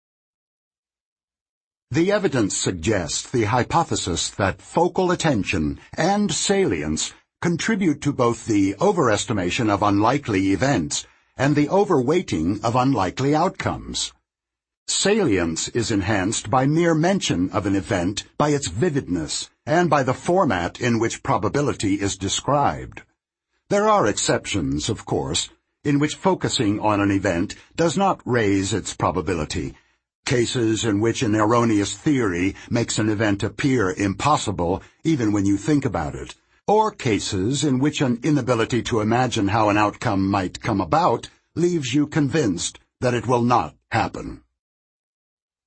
the evidence suggests the hypothesis that focal attention and salience contribute to both the overestimation of unlikely events and the overweighting of unlikely outcomes. Salience is enhanced by mere mention of an event by its vividness and by the format in which probability is described. There are exceptions, of course, in which focusing on an event does not raise its probability cases in which an erroneous theory makes an event appear impossible even when you think about it, or cases in which an inability to imagine how an outcome might come about leaves you convinced that it will not happen.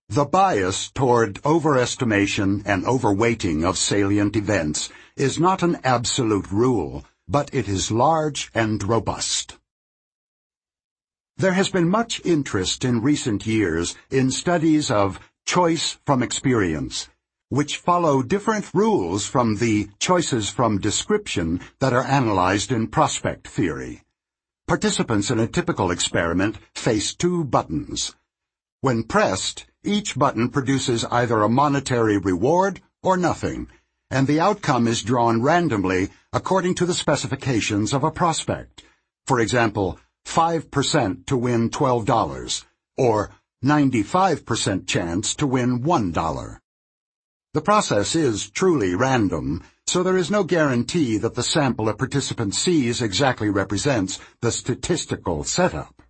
The bias toward overestimation and overweighting of salient events is not an absolute rule, but it is large and robust. There has been much interest in recent years in studies of choice from experience, which follow different rules from the choices from description that are analyzed in prospect theory. Participants in a typical experiment face two buttons. When pressed, each button produces either a monetary reward or nothing, and the outcome is drawn randomly according to the specifications of a prospect. For example, 5% to win $12, or 95% chance to win $1. The process is truly random, so there is no guarantee that the sample a participant sees exactly represents the statistical setup.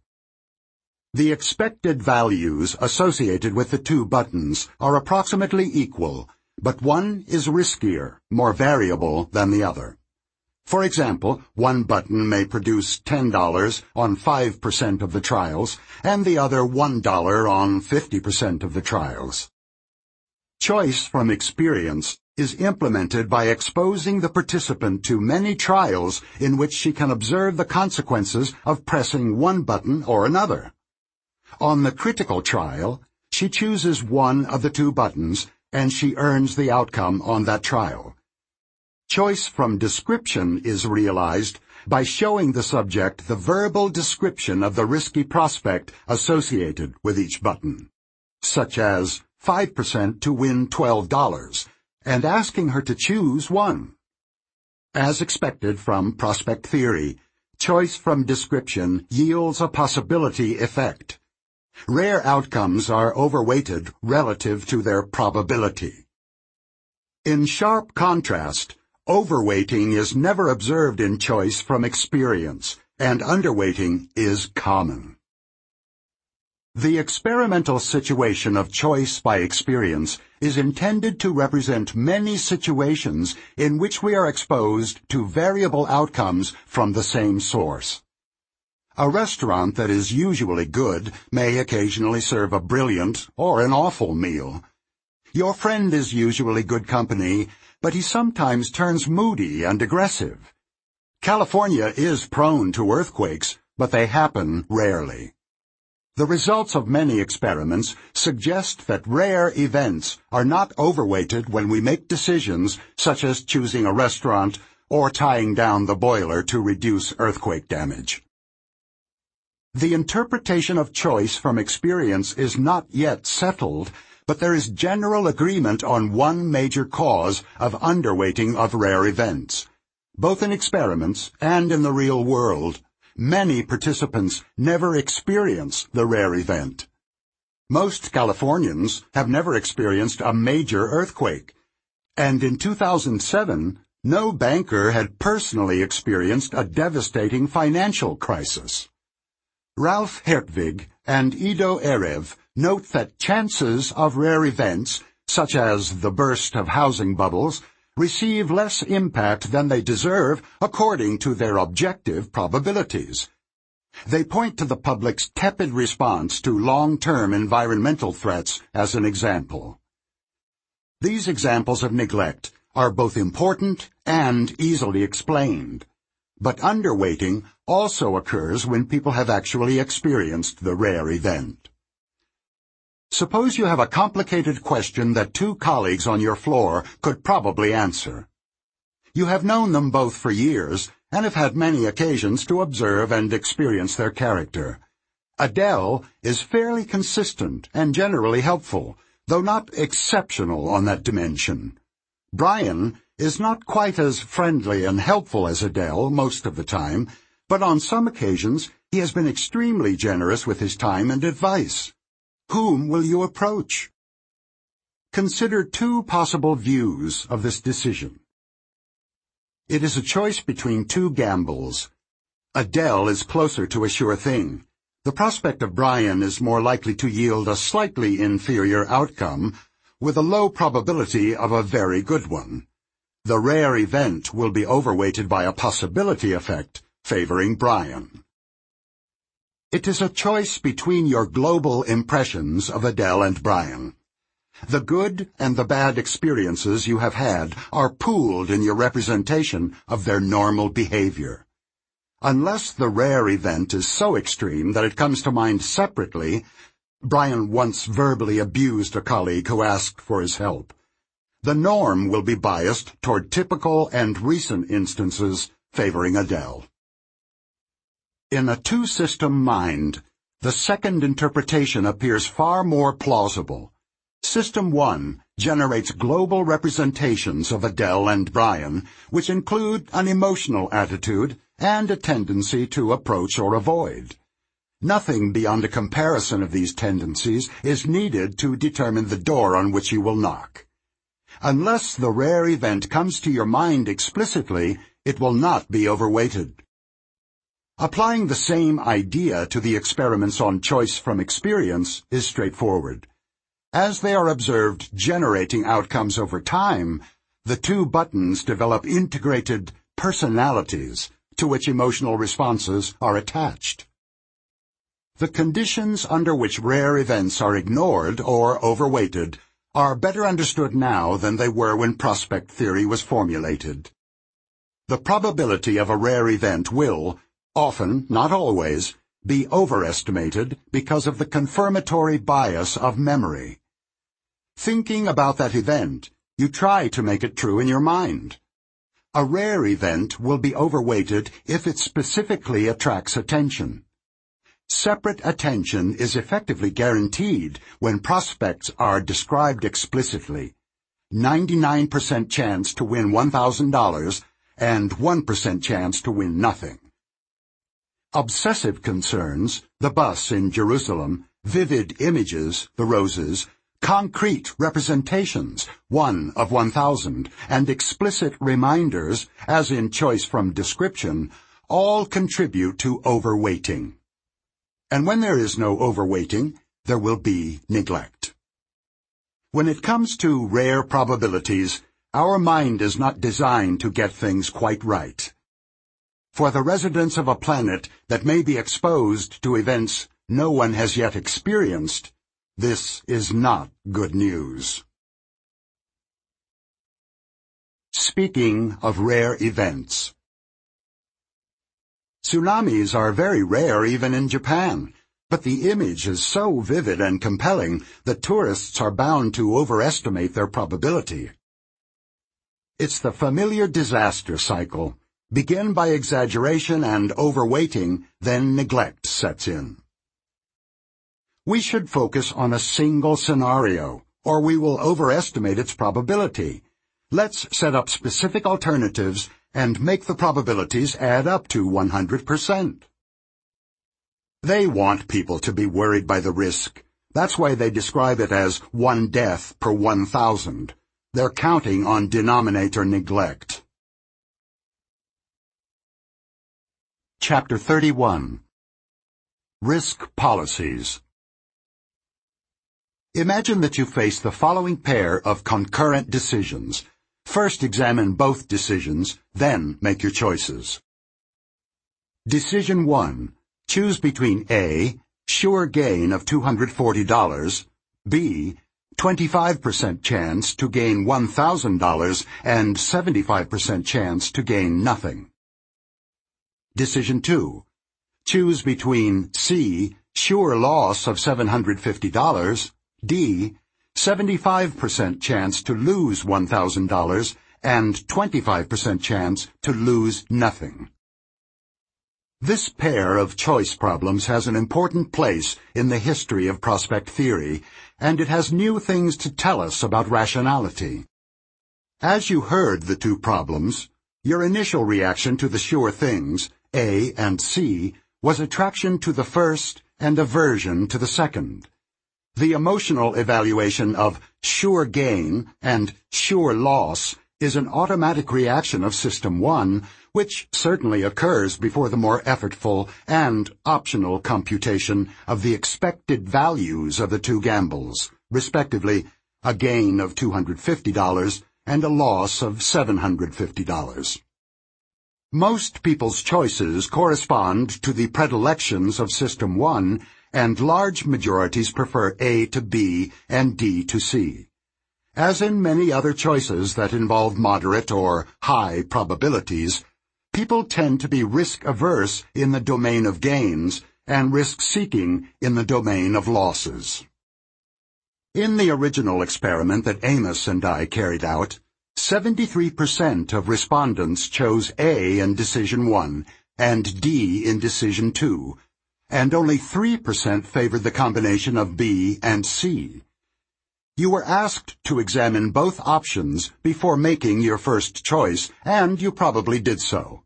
The expected values associated with the two buttons are approximately equal, but one is riskier, more variable than the other. For example, one button may produce $10 on 5% of the trials, and the other $1 on 50% of the trials. Choice from experience is implemented by exposing the participant to many trials in which she can observe the consequences of pressing one button or another. On the critical trial, she chooses one of the two buttons and she earns the outcome on that trial. Choice from description is realized by showing the subject the verbal description of the risky prospect associated with each button, such as 5% to win $12, and asking her to choose one. As expected from prospect theory, choice from description yields a possibility effect. Rare outcomes are overweighted relative to their probability. In sharp contrast, overweighting is never observed in choice from experience, and underweighting is common. The experimental situation of choice by experience is intended to represent many situations in which we are exposed to variable outcomes from the same source. A restaurant that is usually good may occasionally serve a brilliant or an awful meal. Your friend is usually good company, but he sometimes turns moody and aggressive. California is prone to earthquakes, but they happen rarely. The results of many experiments suggest that rare events are not overweighted when we make decisions such as choosing a restaurant or tying down the boiler to reduce earthquake damage. The interpretation of choice from experience is not yet settled, but there is general agreement on one major cause of underweighting of rare events. Both in experiments and in the real world, many participants never experience the rare event. Most Californians have never experienced a major earthquake, and in 2007, no banker had personally experienced a devastating financial crisis. Ralph Hertwig and Ido Erev note that chances of rare events, such as the burst of housing bubbles, receive less impact than they deserve according to their objective probabilities. They point to the public's tepid response to long-term environmental threats as an example. These examples of neglect are both important and easily explained. But underweighting also occurs when people have actually experienced the rare event. Suppose you have a complicated question that two colleagues on your floor could probably answer. You have known them both for years and have had many occasions to observe and experience their character. Adele is fairly consistent and generally helpful, though not exceptional on that dimension. Brian is not quite as friendly and helpful as Adele most of the time, but on some occasions he has been extremely generous with his time and advice. Whom will you approach? Consider two possible views of this decision. It is a choice between two gambles. Adele is closer to a sure thing. the prospect of Brian is more likely to yield a slightly inferior outcome, with a low probability of a very good one. The rare event will be overweighted by a possibility effect favoring Brian. It is a choice between your global impressions of Adele and Brian. The good and the bad experiences you have had are pooled in your representation of their normal behavior. Unless the rare event is so extreme that it comes to mind separately, Brian once verbally abused a colleague who asked for his help. The norm will be biased toward typical and recent instances favoring Adele. In a two-system mind, the second interpretation appears far more plausible. System 1 generates global representations of Adele and Brian, which include an emotional attitude and a tendency to approach or avoid. Nothing beyond a comparison of these tendencies is needed to determine the door on which you will knock. Unless the rare event comes to your mind explicitly, it will not be overweighted. Applying the same idea to the experiments on choice from experience is straightforward. As they are observed generating outcomes over time, the two buttons develop integrated personalities to which emotional responses are attached. The conditions under which rare events are ignored or overweighted are better understood now than they were when prospect theory was formulated. The probability of a rare event will, often, not always, be overestimated because of the confirmatory bias of memory. Thinking about that event, you try to make it true in your mind. A rare event will be overweighted if it specifically attracts attention. Separate attention is effectively guaranteed when prospects are described explicitly. 99% chance to win $1,000 and 1% chance to win nothing. Obsessive concerns, the bus in Jerusalem, vivid images, the roses, concrete representations, one of 1,000, and explicit reminders, as in choice from description, all contribute to overweighting. And when there is no overweighting, there will be neglect. When it comes to rare probabilities, our mind is not designed to get things quite right. For the residents of a planet that may be exposed to events no one has yet experienced, this is not good news. Speaking of rare events. Tsunamis are very rare even in Japan, but the image is so vivid and compelling that tourists are bound to overestimate their probability. It's the familiar disaster cycle. Begin by exaggeration and overweighting, then neglect sets in. We should focus on a single scenario, or we will overestimate its probability. Let's set up specific alternatives and make the probabilities add up to 100%. They want people to be worried by the risk. That's why they describe it as one death per 1,000. They're counting on denominator neglect. Chapter 31 Risk Policies Imagine that you face the following pair of concurrent decisions. First examine both decisions, then make your choices. Decision 1. Choose between A. Sure gain of $240, B. 25% chance to gain $1,000 and 75% chance to gain nothing. Decision 2. Choose between C. Sure loss of $750, D. 75% chance to lose $1,000 and 25% chance to lose nothing. This pair of choice problems has an important place in the history of prospect theory, and it has new things to tell us about rationality. As you heard the two problems, your initial reaction to the sure things, A and C, was attraction to the first and aversion to the second. The emotional evaluation of sure gain and sure loss is an automatic reaction of System 1, which certainly occurs before the more effortful and optional computation of the expected values of the two gambles, respectively, a gain of $250 and a loss of $750. Most people's choices correspond to the predilections of System 1, and large majorities prefer A to B and D to C. As in many other choices that involve moderate or high probabilities, people tend to be risk-averse in the domain of gains and risk-seeking in the domain of losses. In the original experiment that Amos and I carried out, 73% of respondents chose A in Decision 1 and D in Decision 2, and only 3% favored the combination of B and C. You were asked to examine both options before making your first choice, and you probably did so.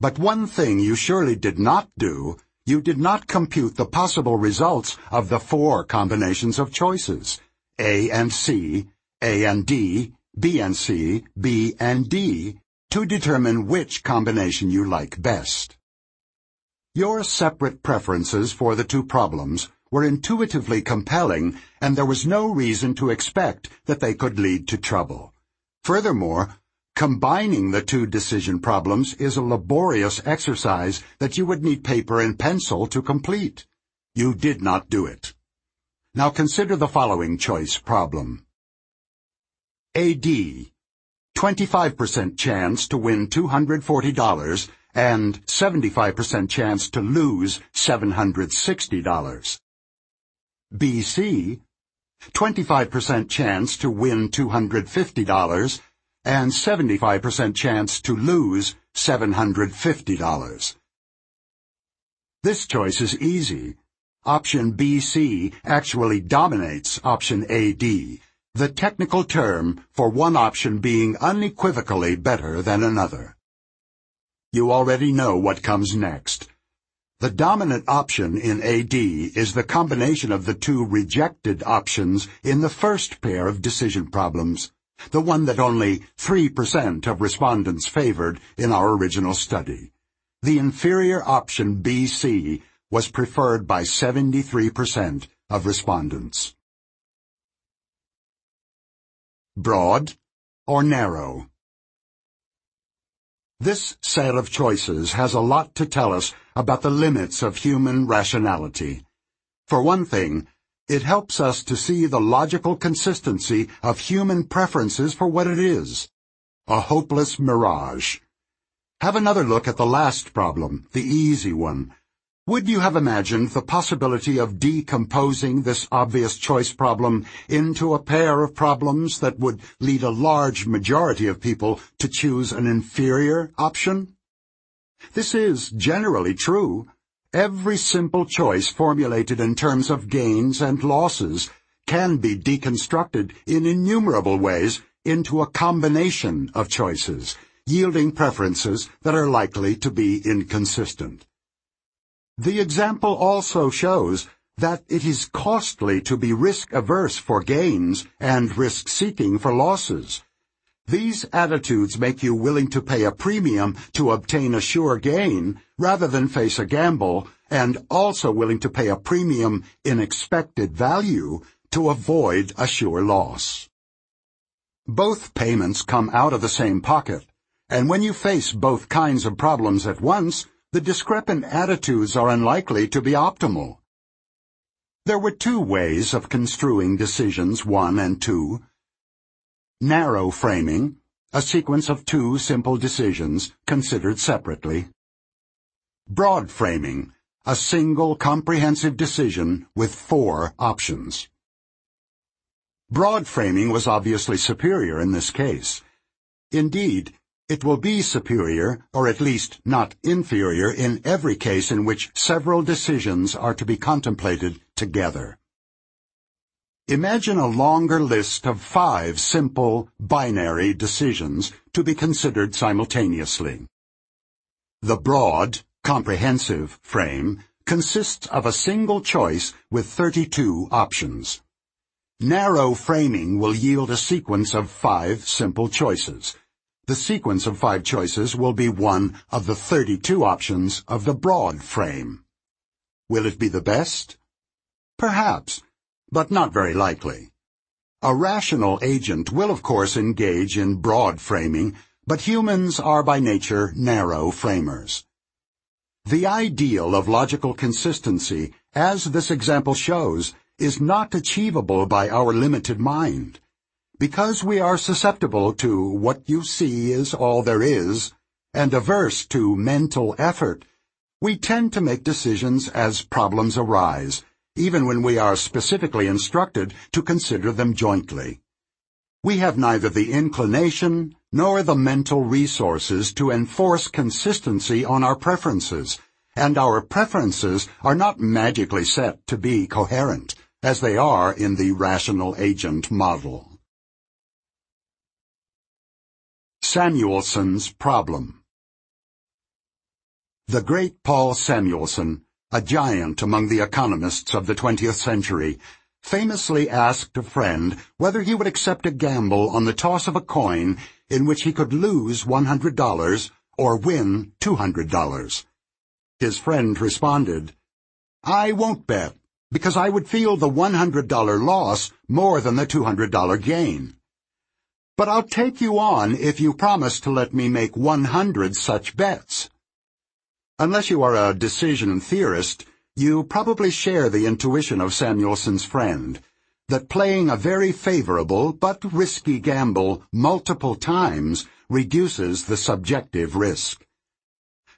But one thing you surely did not do, you did not compute the possible results of the four combinations of choices, A and C, A and D, B and C, B and D, to determine which combination you like best. Your separate preferences for the two problems were intuitively compelling, and there was no reason to expect that they could lead to trouble. Furthermore, combining the two decision problems is a laborious exercise that you would need paper and pencil to complete. You did not do it. Now consider the following choice problem. AD. 25% chance to win $240 and 75% chance to lose $760. BC. 25% chance to win $250 and 75% chance to lose $750. This choice is easy. Option BC actually dominates option AD, the technical term for one option being unequivocally better than another. You already know what comes next. The dominant option in AD is the combination of the two rejected options in the first pair of decision problems, the one that only 3% of respondents favored in our original study. The inferior option BC was preferred by 73% of respondents broad, or narrow. This set of choices has a lot to tell us about the limits of human rationality. For one thing, it helps us to see the logical consistency of human preferences for what it is. A hopeless mirage. Have another look at the last problem, the easy one, would you have imagined the possibility of decomposing this obvious choice problem into a pair of problems that would lead a large majority of people to choose an inferior option? This is generally true. Every simple choice formulated in terms of gains and losses can be deconstructed in innumerable ways into a combination of choices, yielding preferences that are likely to be inconsistent. The example also shows that it is costly to be risk-averse for gains and risk-seeking for losses. These attitudes make you willing to pay a premium to obtain a sure gain rather than face a gamble, and also willing to pay a premium in expected value to avoid a sure loss. Both payments come out of the same pocket, and when you face both kinds of problems at once, the discrepant attitudes are unlikely to be optimal. There were two ways of construing decisions one and two. Narrow framing, a sequence of two simple decisions considered separately. Broad framing, a single comprehensive decision with four options. Broad framing was obviously superior in this case. Indeed, it will be superior, or at least not inferior, in every case in which several decisions are to be contemplated together. Imagine a longer list of five simple, binary decisions to be considered simultaneously. The broad, comprehensive frame consists of a single choice with 32 options. Narrow framing will yield a sequence of five simple choices, the sequence of five choices will be one of the 32 options of the broad frame. Will it be the best? Perhaps, but not very likely. A rational agent will of course engage in broad framing, but humans are by nature narrow framers. The ideal of logical consistency, as this example shows, is not achievable by our limited mind. Because we are susceptible to what you see is all there is, and averse to mental effort, we tend to make decisions as problems arise, even when we are specifically instructed to consider them jointly. We have neither the inclination nor the mental resources to enforce consistency on our preferences, and our preferences are not magically set to be coherent, as they are in the rational agent model. Samuelson's Problem The great Paul Samuelson, a giant among the economists of the 20th century, famously asked a friend whether he would accept a gamble on the toss of a coin in which he could lose $100 or win $200. His friend responded, I won't bet, because I would feel the $100 loss more than the $200 gain. But I'll take you on if you promise to let me make 100 such bets. Unless you are a decision theorist, you probably share the intuition of Samuelson's friend, that playing a very favorable but risky gamble multiple times reduces the subjective risk.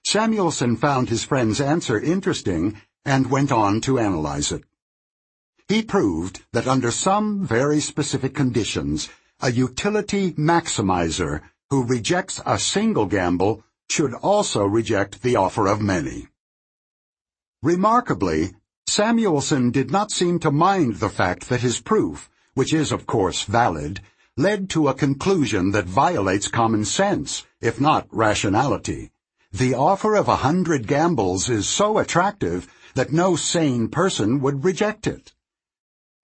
Samuelson found his friend's answer interesting and went on to analyze it. He proved that under some very specific conditions, a utility maximizer who rejects a single gamble should also reject the offer of many. Remarkably, Samuelson did not seem to mind the fact that his proof, which is of course valid, led to a conclusion that violates common sense, if not rationality. The offer of a hundred gambles is so attractive that no sane person would reject it.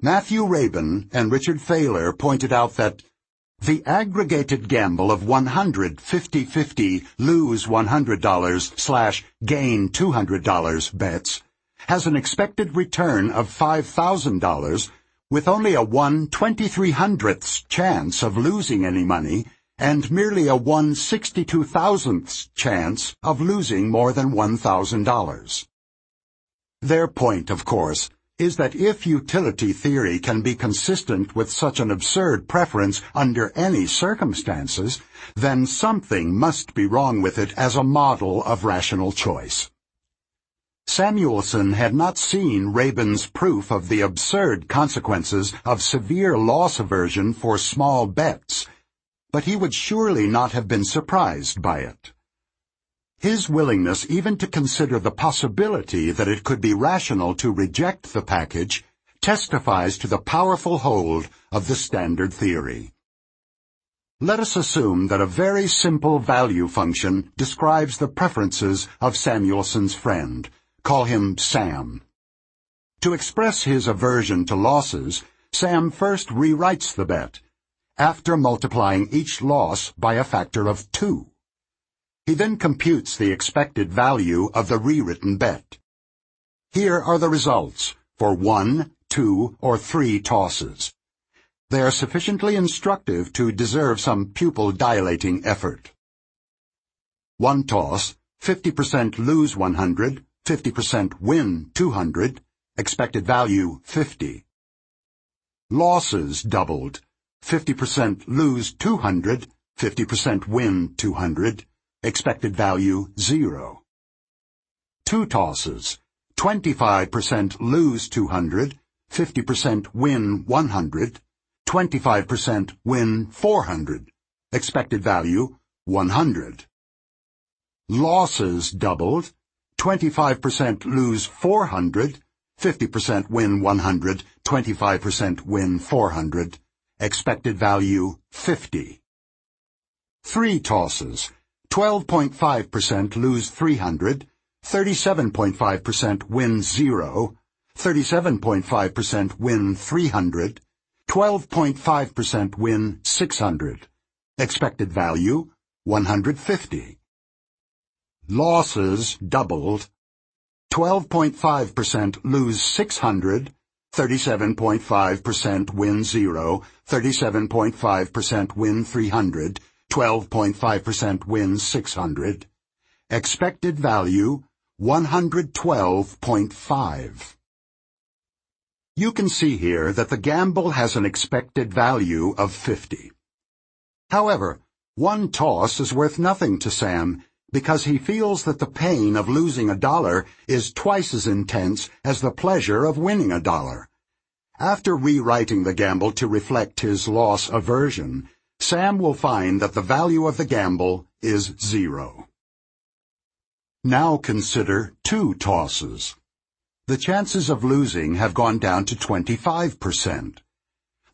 Matthew Rabin and Richard Thaler pointed out that the aggregated gamble of 100 50-50 lose $100 slash gain $200 bets has an expected return of $5,000 with only a 1 2300th chance of losing any money and merely a 1 62,000th chance of losing more than $1,000. Their point, of course, is that if utility theory can be consistent with such an absurd preference under any circumstances, then something must be wrong with it as a model of rational choice. Samuelson had not seen Rabin's proof of the absurd consequences of severe loss aversion for small bets, but he would surely not have been surprised by it. His willingness even to consider the possibility that it could be rational to reject the package testifies to the powerful hold of the standard theory. Let us assume that a very simple value function describes the preferences of Samuelson's friend. Call him Sam. To express his aversion to losses, Sam first rewrites the bet, after multiplying each loss by a factor of two. He then computes the expected value of the rewritten bet. Here are the results for one, two, or three tosses. They are sufficiently instructive to deserve some pupil dilating effort. One toss, 50% lose 100, 50% win 200, expected value 50. Losses doubled, 50% lose 200, 50% win 200, Expected value, zero. Two tosses. 25% lose 200, 50% win 100, 25% win 400. Expected value, 100. Losses doubled. 25% lose 400, 50% win 100, 25% win 400. Expected value, 50. Three tosses. 12.5% lose 300, 37.5% win 0, 37.5% win 300, 12.5% win 600. Expected value 150. Losses doubled. 12.5% lose 600, 37.5% win 0, 37.5% win 300, 12.5% wins 600. Expected value 112.5. You can see here that the gamble has an expected value of 50. However, one toss is worth nothing to Sam because he feels that the pain of losing a dollar is twice as intense as the pleasure of winning a dollar. After rewriting the gamble to reflect his loss aversion, Sam will find that the value of the gamble is zero. Now consider two tosses the chances of losing have gone down to 25%.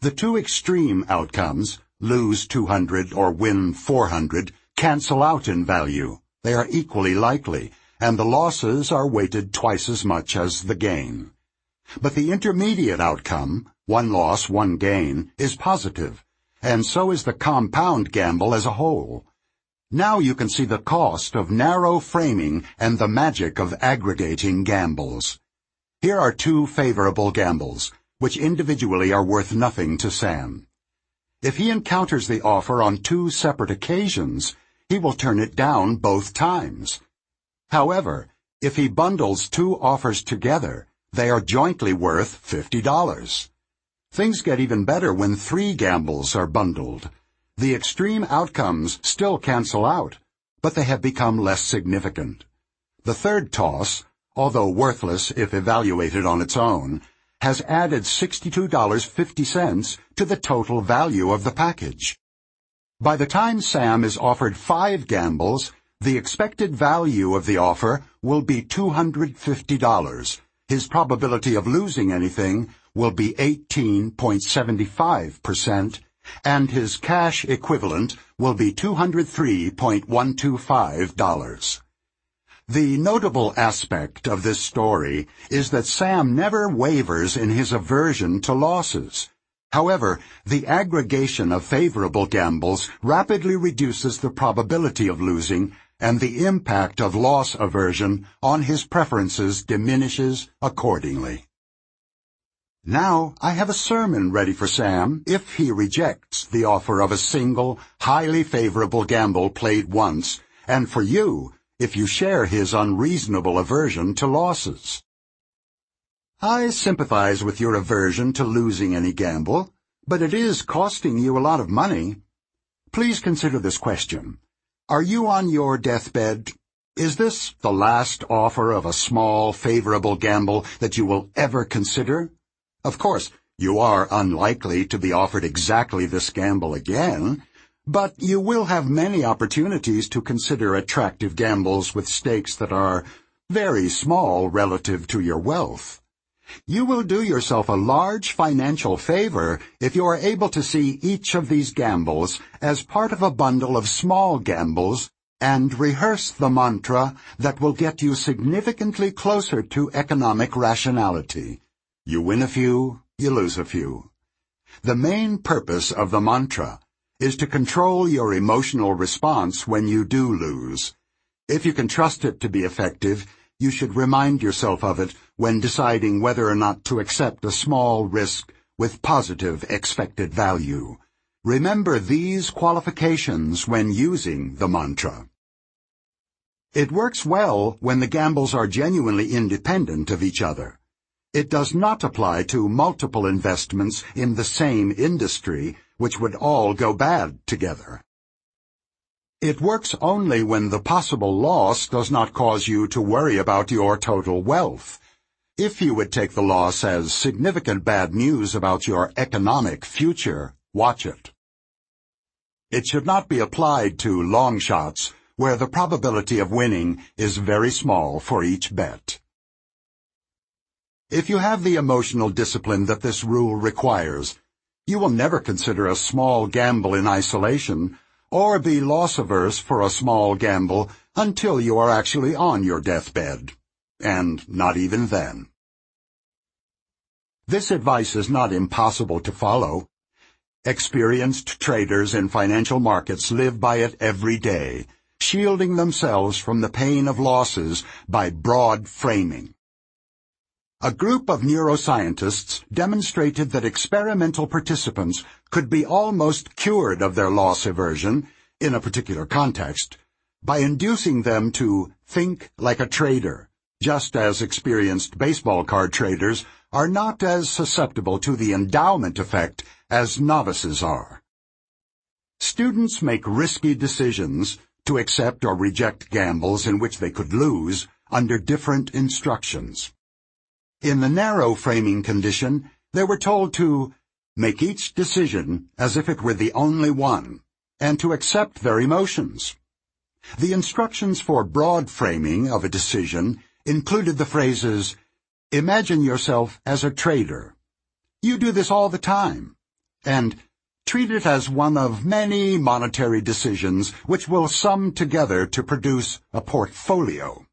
The two extreme outcomes, lose 200 or win 400, cancel out in value. They are equally likely, and the losses are weighted twice as much as the gain. But the intermediate outcome, one loss, one gain, is positive, and so is the compound gamble as a whole. Now you can see the cost of narrow framing and the magic of aggregating gambles. Here are two favorable gambles, which individually are worth nothing to Sam. If he encounters the offer on two separate occasions, he will turn it down both times. However, if he bundles two offers together, they are jointly worth $50. Things get even better when three gambles are bundled. The extreme outcomes still cancel out, but they have become less significant. The third toss, although worthless if evaluated on its own, has added $62.50 to the total value of the package. By the time Sam is offered five gambles, the expected value of the offer will be $250. His probability of losing anything will be 18.75%, and his cash equivalent will be $203.125. The notable aspect of this story is that Sam never wavers in his aversion to losses. However, the aggregation of favorable gambles rapidly reduces the probability of losing, and the impact of loss aversion on his preferences diminishes accordingly. Now I have a sermon ready for Sam if he rejects the offer of a single, highly favorable gamble played once, and for you if you share his unreasonable aversion to losses. I sympathize with your aversion to losing any gamble, but it is costing you a lot of money. Please consider this question. Are you on your deathbed? Is this the last offer of a small, favorable gamble that you will ever consider? Of course, you are unlikely to be offered exactly this gamble again, but you will have many opportunities to consider attractive gambles with stakes that are very small relative to your wealth. You will do yourself a large financial favor if you are able to see each of these gambles as part of a bundle of small gambles and rehearse the mantra that will get you significantly closer to economic rationality. You win a few, you lose a few. The main purpose of the mantra is to control your emotional response when you do lose. If you can trust it to be effective, you should remind yourself of it when deciding whether or not to accept a small risk with positive expected value. Remember these qualifications when using the mantra. It works well when the gambles are genuinely independent of each other. It does not apply to multiple investments in the same industry which would all go bad together. It works only when the possible loss does not cause you to worry about your total wealth. If you would take the loss as significant bad news about your economic future, watch it. It should not be applied to long shots where the probability of winning is very small for each bet. If you have the emotional discipline that this rule requires, you will never consider a small gamble in isolation, or be loss-averse for a small gamble until you are actually on your deathbed. And not even then. This advice is not impossible to follow. Experienced traders in financial markets live by it every day, shielding themselves from the pain of losses by broad framing. A group of neuroscientists demonstrated that experimental participants could be almost cured of their loss aversion in a particular context by inducing them to think like a trader, just as experienced baseball card traders are not as susceptible to the endowment effect as novices are. Students make risky decisions to accept or reject gambles in which they could lose under different instructions. In the narrow framing condition, they were told to make each decision as if it were the only one, and to accept their emotions. The instructions for broad framing of a decision included the phrases, Imagine yourself as a trader. You do this all the time. And treat it as one of many monetary decisions which will sum together to produce a portfolio.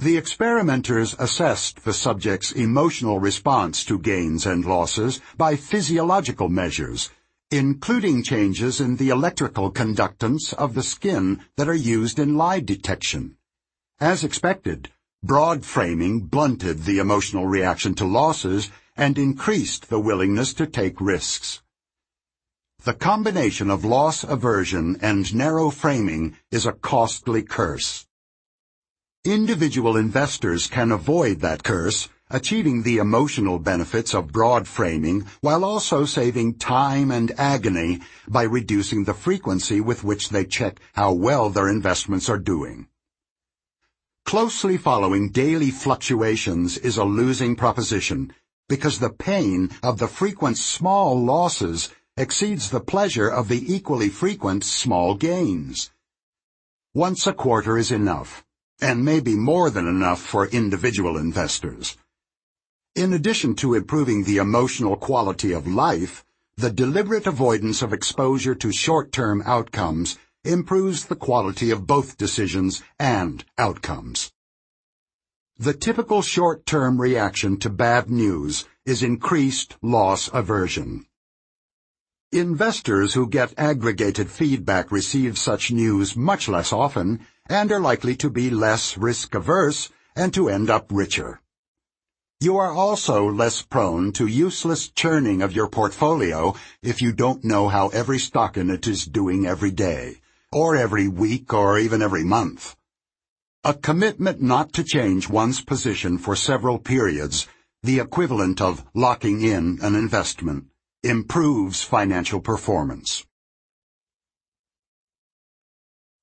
The experimenters assessed the subject's emotional response to gains and losses by physiological measures, including changes in the electrical conductance of the skin that are used in lie detection. As expected, broad framing blunted the emotional reaction to losses and increased the willingness to take risks. The combination of loss aversion and narrow framing is a costly curse. Individual investors can avoid that curse, achieving the emotional benefits of broad framing while also saving time and agony by reducing the frequency with which they check how well their investments are doing. Closely following daily fluctuations is a losing proposition because the pain of the frequent small losses exceeds the pleasure of the equally frequent small gains. Once a quarter is enough and may be more than enough for individual investors. In addition to improving the emotional quality of life, the deliberate avoidance of exposure to short-term outcomes improves the quality of both decisions and outcomes. The typical short-term reaction to bad news is increased loss aversion. Investors who get aggregated feedback receive such news much less often and are likely to be less risk-averse and to end up richer. You are also less prone to useless churning of your portfolio if you don't know how every stock in it is doing every day, or every week, or even every month. A commitment not to change one's position for several periods, the equivalent of locking in an investment, improves financial performance.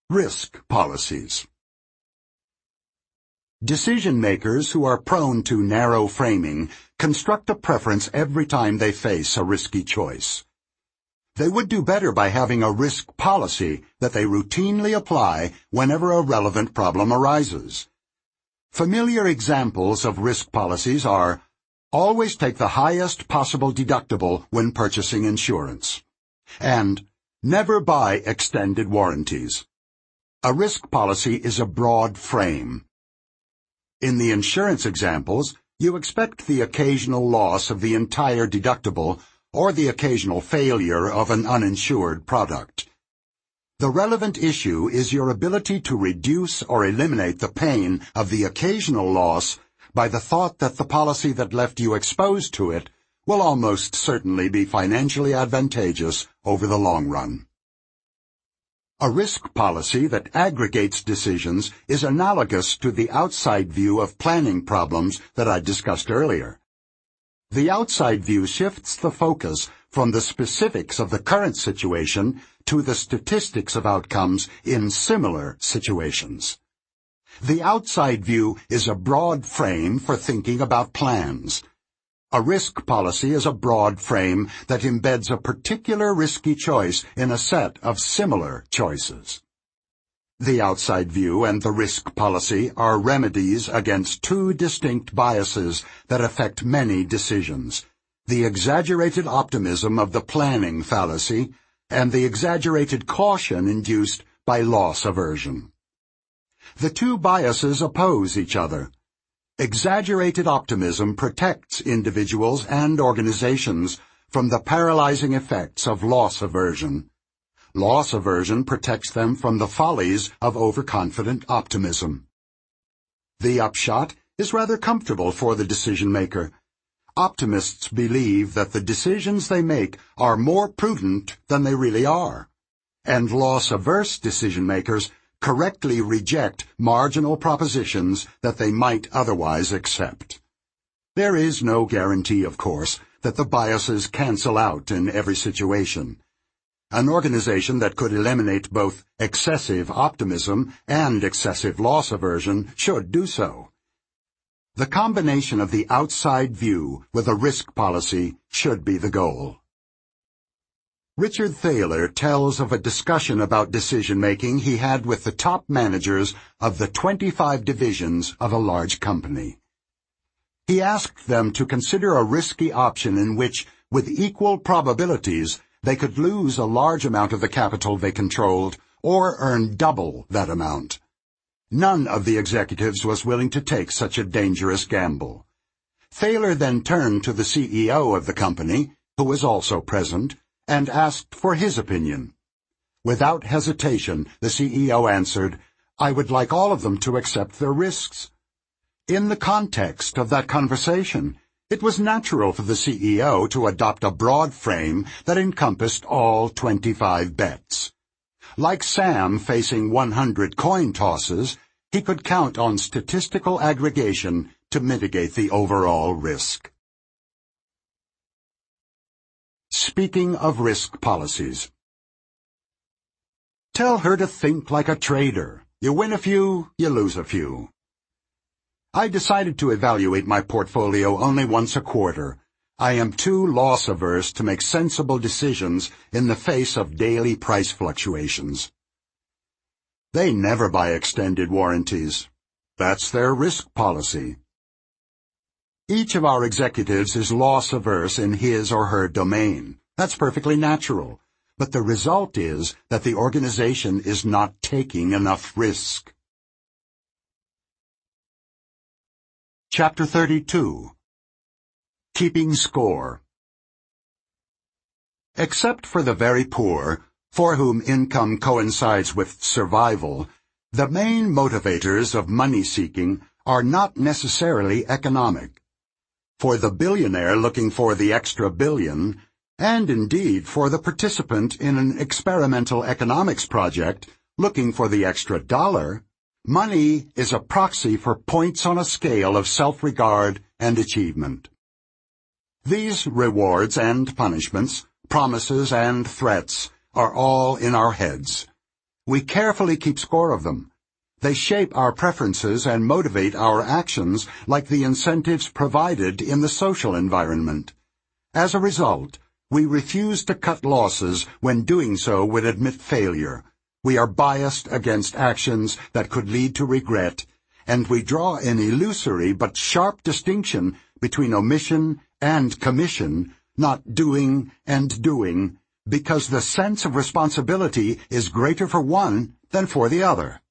Risk policies. Decision makers who are prone to narrow framing construct a preference every time they face a risky choice. They would do better by having a risk policy that they routinely apply whenever a relevant problem arises. Familiar examples of risk policies are always take the highest possible deductible when purchasing insurance, and never buy extended warranties. A risk policy is a broad frame. In the insurance examples, you expect the occasional loss of the entire deductible or the occasional failure of an uninsured product. The relevant issue is your ability to reduce or eliminate the pain of the occasional loss by the thought that the policy that left you exposed to it will almost certainly be financially advantageous over the long run. A risk policy that aggregates decisions is analogous to the outside view of planning problems that I discussed earlier. The outside view shifts the focus from the specifics of the current situation to the statistics of outcomes in similar situations. The outside view is a broad frame for thinking about plans. A risk policy is a broad frame that embeds a particular risky choice in a set of similar choices. The outside view and the risk policy are remedies against two distinct biases that affect many decisions. The exaggerated optimism of the planning fallacy and the exaggerated caution induced by loss aversion. The two biases oppose each other. Exaggerated optimism protects individuals and organizations from the paralyzing effects of loss aversion. Loss aversion protects them from the follies of overconfident optimism. The upshot is rather comfortable for the decision maker. Optimists believe that the decisions they make are more prudent than they really are. And loss-averse decision makers correctly reject marginal propositions that they might otherwise accept. There is no guarantee, of course, that the biases cancel out in every situation. An organization that could eliminate both excessive optimism and excessive loss aversion should do so. The combination of the outside view with a risk policy should be the goal. Richard Thaler tells of a discussion about decision-making he had with the top managers of the 25 divisions of a large company. He asked them to consider a risky option in which, with equal probabilities, they could lose a large amount of the capital they controlled or earn double that amount. None of the executives was willing to take such a dangerous gamble. Thaler then turned to the CEO of the company, who was also present, and asked for his opinion. Without hesitation, the CEO answered, I would like all of them to accept their risks. In the context of that conversation, it was natural for the CEO to adopt a broad frame that encompassed all 25 bets. Like Sam facing 100 coin tosses, he could count on statistical aggregation to mitigate the overall risk. Speaking of risk policies. Tell her to think like a trader. You win a few, you lose a few. I decided to evaluate my portfolio only once a quarter. I am too loss-averse to make sensible decisions in the face of daily price fluctuations. They never buy extended warranties. That's their risk policy. Each of our executives is loss-averse in his or her domain. That's perfectly natural. But the result is that the organization is not taking enough risk. Chapter 32 Keeping Score Except for the very poor, for whom income coincides with survival, the main motivators of money-seeking are not necessarily economic. For the billionaire looking for the extra billion, and indeed for the participant in an experimental economics project looking for the extra dollar, Money is a proxy for points on a scale of self-regard and achievement. These rewards and punishments, promises and threats, are all in our heads. We carefully keep score of them. They shape our preferences and motivate our actions like the incentives provided in the social environment. As a result, we refuse to cut losses when doing so would admit failure, we are biased against actions that could lead to regret, and we draw an illusory but sharp distinction between omission and commission, not doing and doing, because the sense of responsibility is greater for one than for the other.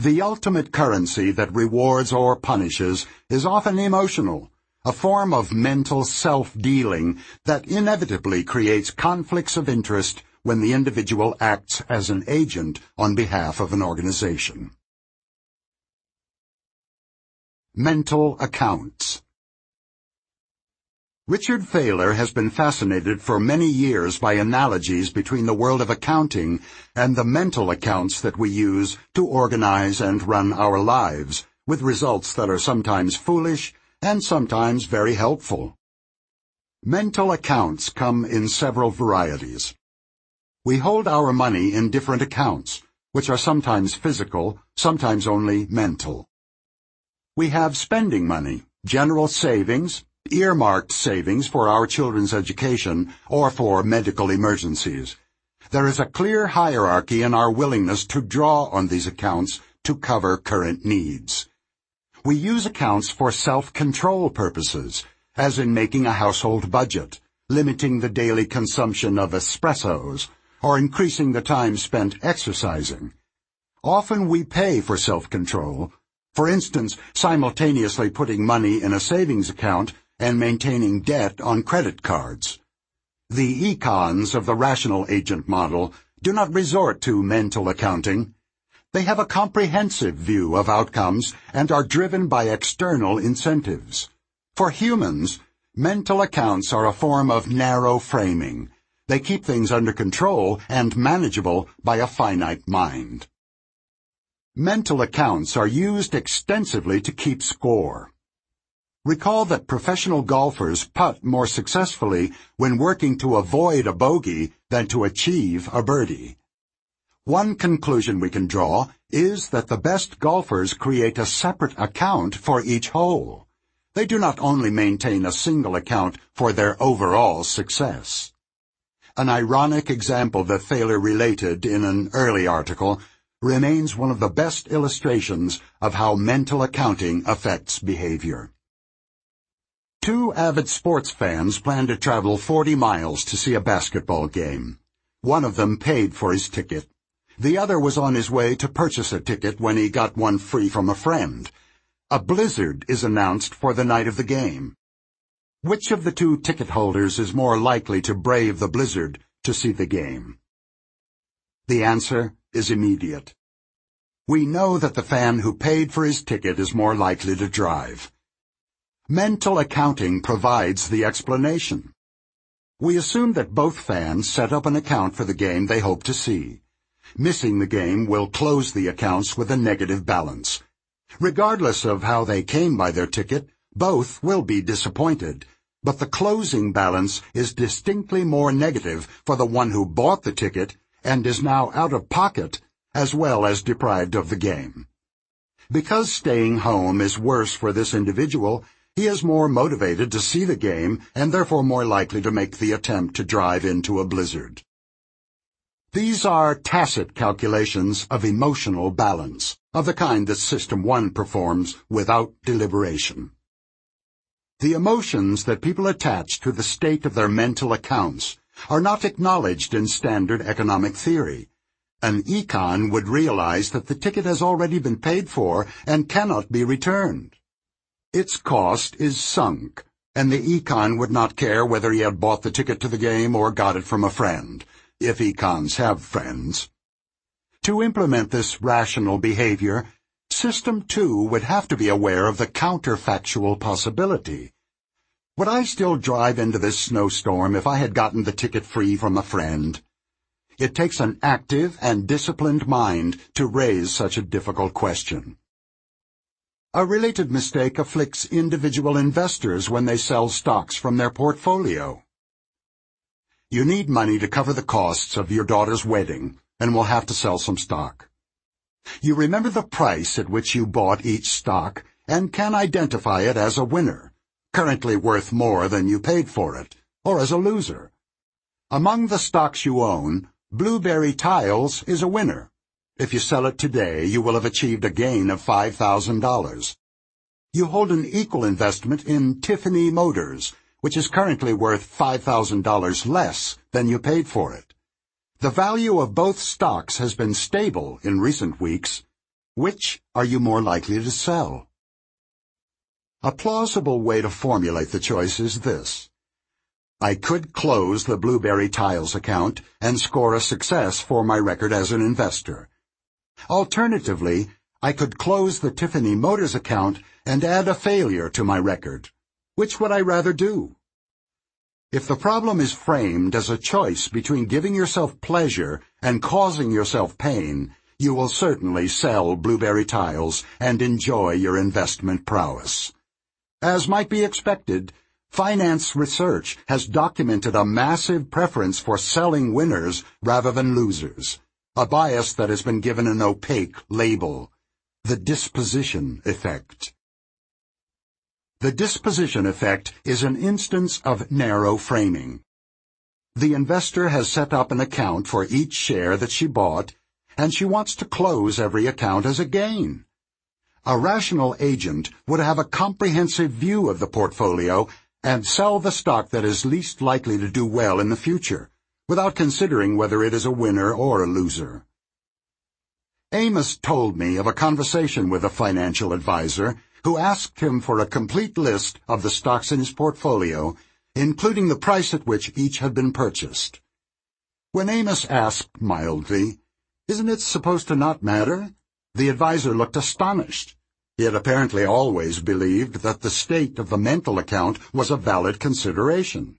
The ultimate currency that rewards or punishes is often emotional, a form of mental self-dealing that inevitably creates conflicts of interest when the individual acts as an agent on behalf of an organization. Mental Accounts Richard Thaler has been fascinated for many years by analogies between the world of accounting and the mental accounts that we use to organize and run our lives, with results that are sometimes foolish and sometimes very helpful. Mental accounts come in several varieties. We hold our money in different accounts, which are sometimes physical, sometimes only mental. We have spending money, general savings, earmarked savings for our children's education, or for medical emergencies. There is a clear hierarchy in our willingness to draw on these accounts to cover current needs. We use accounts for self-control purposes, as in making a household budget, limiting the daily consumption of espressos, or increasing the time spent exercising. Often we pay for self-control, for instance, simultaneously putting money in a savings account and maintaining debt on credit cards. The econs of the rational agent model do not resort to mental accounting. They have a comprehensive view of outcomes and are driven by external incentives. For humans, mental accounts are a form of narrow framing. They keep things under control and manageable by a finite mind. Mental accounts are used extensively to keep score. Recall that professional golfers putt more successfully when working to avoid a bogey than to achieve a birdie. One conclusion we can draw is that the best golfers create a separate account for each hole. They do not only maintain a single account for their overall success. An ironic example that Thaler related in an early article remains one of the best illustrations of how mental accounting affects behavior. Two avid sports fans plan to travel 40 miles to see a basketball game. One of them paid for his ticket. The other was on his way to purchase a ticket when he got one free from a friend. A blizzard is announced for the night of the game. Which of the two ticket holders is more likely to brave the blizzard to see the game? The answer is immediate. We know that the fan who paid for his ticket is more likely to drive. Mental accounting provides the explanation. We assume that both fans set up an account for the game they hope to see. Missing the game will close the accounts with a negative balance. Regardless of how they came by their ticket, both will be disappointed, but the closing balance is distinctly more negative for the one who bought the ticket and is now out of pocket as well as deprived of the game. Because staying home is worse for this individual, he is more motivated to see the game and therefore more likely to make the attempt to drive into a blizzard. These are tacit calculations of emotional balance, of the kind that System 1 performs without deliberation. The emotions that people attach to the state of their mental accounts are not acknowledged in standard economic theory. An econ would realize that the ticket has already been paid for and cannot be returned. Its cost is sunk, and the econ would not care whether he had bought the ticket to the game or got it from a friend, if econs have friends. To implement this rational behavior, System 2 would have to be aware of the counterfactual possibility. Would I still drive into this snowstorm if I had gotten the ticket free from a friend? It takes an active and disciplined mind to raise such a difficult question. A related mistake afflicts individual investors when they sell stocks from their portfolio. You need money to cover the costs of your daughter's wedding and will have to sell some stock. You remember the price at which you bought each stock and can identify it as a winner, currently worth more than you paid for it, or as a loser. Among the stocks you own, Blueberry Tiles is a winner. If you sell it today, you will have achieved a gain of $5,000. You hold an equal investment in Tiffany Motors, which is currently worth $5,000 less than you paid for it. The value of both stocks has been stable in recent weeks. Which are you more likely to sell? A plausible way to formulate the choice is this. I could close the Blueberry Tiles account and score a success for my record as an investor. Alternatively, I could close the Tiffany Motors account and add a failure to my record. Which would I rather do? If the problem is framed as a choice between giving yourself pleasure and causing yourself pain, you will certainly sell Blueberry Tiles and enjoy your investment prowess. As might be expected, finance research has documented a massive preference for selling winners rather than losers a bias that has been given an opaque label, the disposition effect. The disposition effect is an instance of narrow framing. The investor has set up an account for each share that she bought, and she wants to close every account as a gain. A rational agent would have a comprehensive view of the portfolio and sell the stock that is least likely to do well in the future without considering whether it is a winner or a loser. Amos told me of a conversation with a financial advisor who asked him for a complete list of the stocks in his portfolio, including the price at which each had been purchased. When Amos asked mildly, Isn't it supposed to not matter? The adviser looked astonished. He had apparently always believed that the state of the mental account was a valid consideration.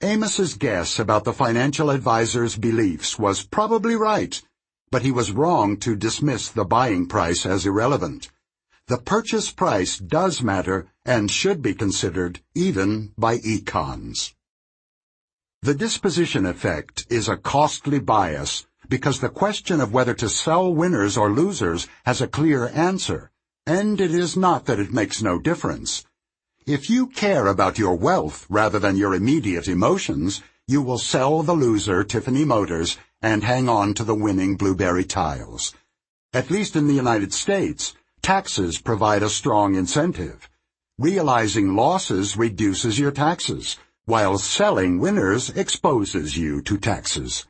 Amos's guess about the financial advisor's beliefs was probably right, but he was wrong to dismiss the buying price as irrelevant. The purchase price does matter and should be considered even by econs. The disposition effect is a costly bias because the question of whether to sell winners or losers has a clear answer, and it is not that it makes no difference. If you care about your wealth rather than your immediate emotions, you will sell the loser Tiffany Motors and hang on to the winning Blueberry tiles. At least in the United States, taxes provide a strong incentive. Realizing losses reduces your taxes, while selling winners exposes you to taxes.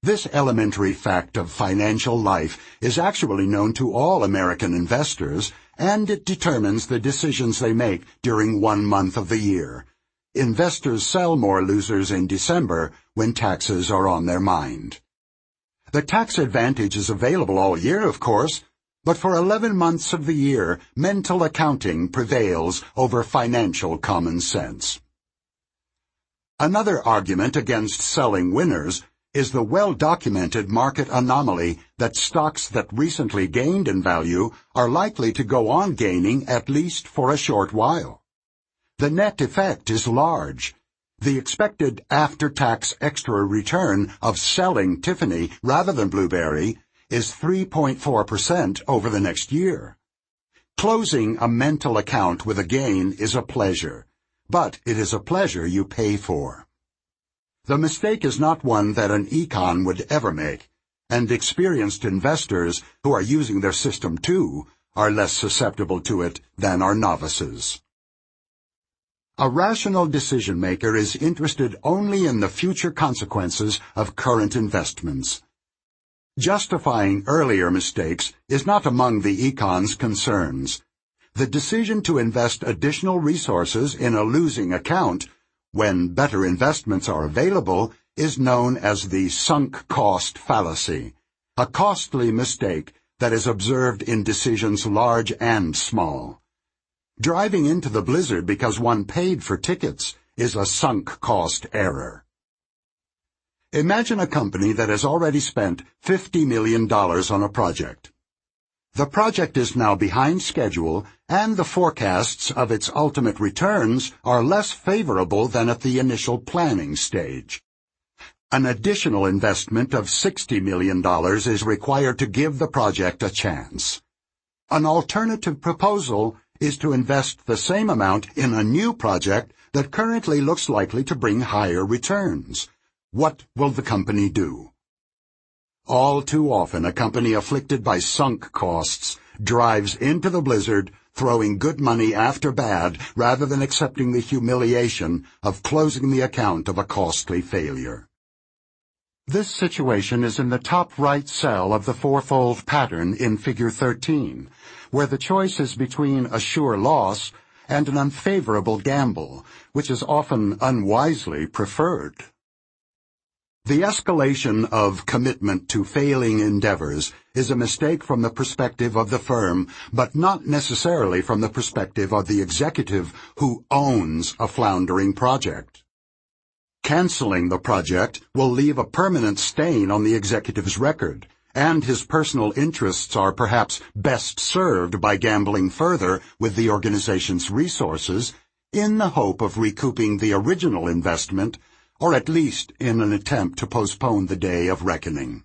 This elementary fact of financial life is actually known to all American investors, and it determines the decisions they make during one month of the year. Investors sell more losers in December when taxes are on their mind. The tax advantage is available all year, of course, but for 11 months of the year, mental accounting prevails over financial common sense. Another argument against selling winners is the well-documented market anomaly that stocks that recently gained in value are likely to go on gaining at least for a short while. The net effect is large. The expected after-tax extra return of selling Tiffany rather than Blueberry is 3.4% over the next year. Closing a mental account with a gain is a pleasure, but it is a pleasure you pay for. The mistake is not one that an econ would ever make, and experienced investors who are using their System 2 are less susceptible to it than are novices. A rational decision maker is interested only in the future consequences of current investments. Justifying earlier mistakes is not among the econ's concerns. The decision to invest additional resources in a losing account when better investments are available is known as the sunk cost fallacy, a costly mistake that is observed in decisions large and small. Driving into the blizzard because one paid for tickets is a sunk cost error. Imagine a company that has already spent $50 million on a project. The project is now behind schedule, and the forecasts of its ultimate returns are less favorable than at the initial planning stage. An additional investment of $60 million is required to give the project a chance. An alternative proposal is to invest the same amount in a new project that currently looks likely to bring higher returns. What will the company do? All too often a company afflicted by sunk costs drives into the blizzard, throwing good money after bad rather than accepting the humiliation of closing the account of a costly failure. This situation is in the top right cell of the fourfold pattern in Figure 13, where the choice is between a sure loss and an unfavorable gamble, which is often unwisely preferred. The escalation of commitment to failing endeavors is a mistake from the perspective of the firm, but not necessarily from the perspective of the executive who owns a floundering project. Canceling the project will leave a permanent stain on the executive's record, and his personal interests are perhaps best served by gambling further with the organization's resources in the hope of recouping the original investment or at least in an attempt to postpone the day of reckoning.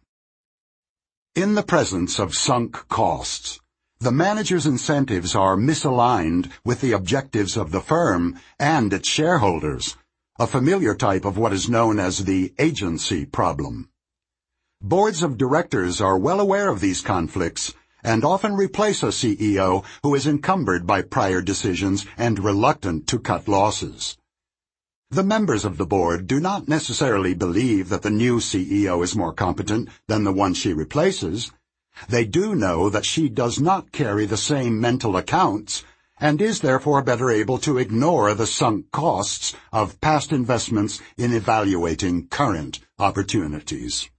In the presence of sunk costs, the manager's incentives are misaligned with the objectives of the firm and its shareholders, a familiar type of what is known as the agency problem. Boards of directors are well aware of these conflicts and often replace a CEO who is encumbered by prior decisions and reluctant to cut losses. The members of the board do not necessarily believe that the new CEO is more competent than the one she replaces. They do know that she does not carry the same mental accounts and is therefore better able to ignore the sunk costs of past investments in evaluating current opportunities.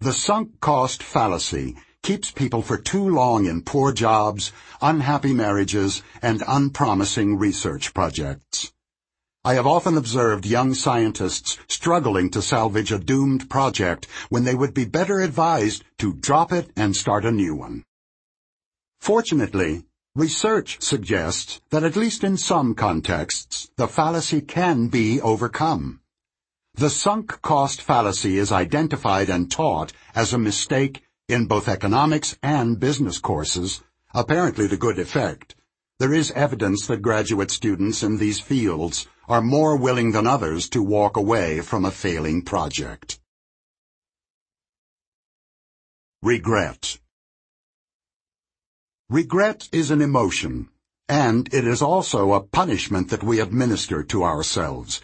The sunk cost fallacy keeps people for too long in poor jobs, unhappy marriages, and unpromising research projects. I have often observed young scientists struggling to salvage a doomed project when they would be better advised to drop it and start a new one. Fortunately, research suggests that at least in some contexts, the fallacy can be overcome. The sunk cost fallacy is identified and taught as a mistake in both economics and business courses, apparently to good effect. There is evidence that graduate students in these fields are more willing than others to walk away from a failing project. Regret Regret is an emotion, and it is also a punishment that we administer to ourselves.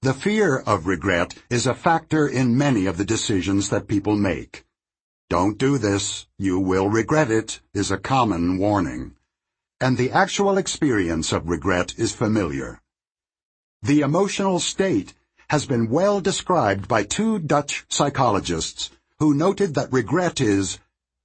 The fear of regret is a factor in many of the decisions that people make. Don't do this, you will regret it, is a common warning. And the actual experience of regret is familiar. The emotional state has been well described by two Dutch psychologists who noted that regret is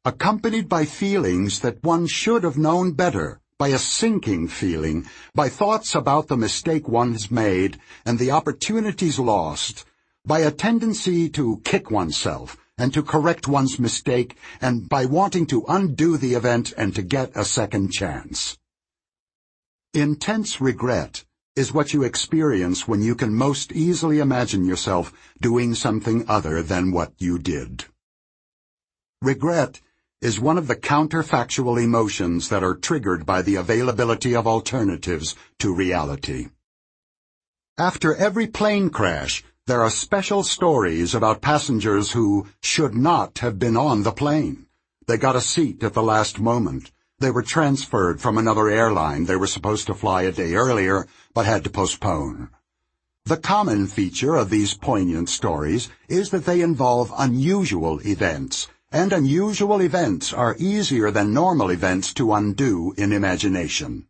accompanied by feelings that one should have known better, by a sinking feeling, by thoughts about the mistake one has made and the opportunities lost, by a tendency to kick oneself and to correct one's mistake, and by wanting to undo the event and to get a second chance. Intense regret is what you experience when you can most easily imagine yourself doing something other than what you did. Regret is one of the counterfactual emotions that are triggered by the availability of alternatives to reality. After every plane crash, there are special stories about passengers who should not have been on the plane. They got a seat at the last moment. They were transferred from another airline they were supposed to fly a day earlier, but had to postpone. The common feature of these poignant stories is that they involve unusual events, and unusual events are easier than normal events to undo in imagination.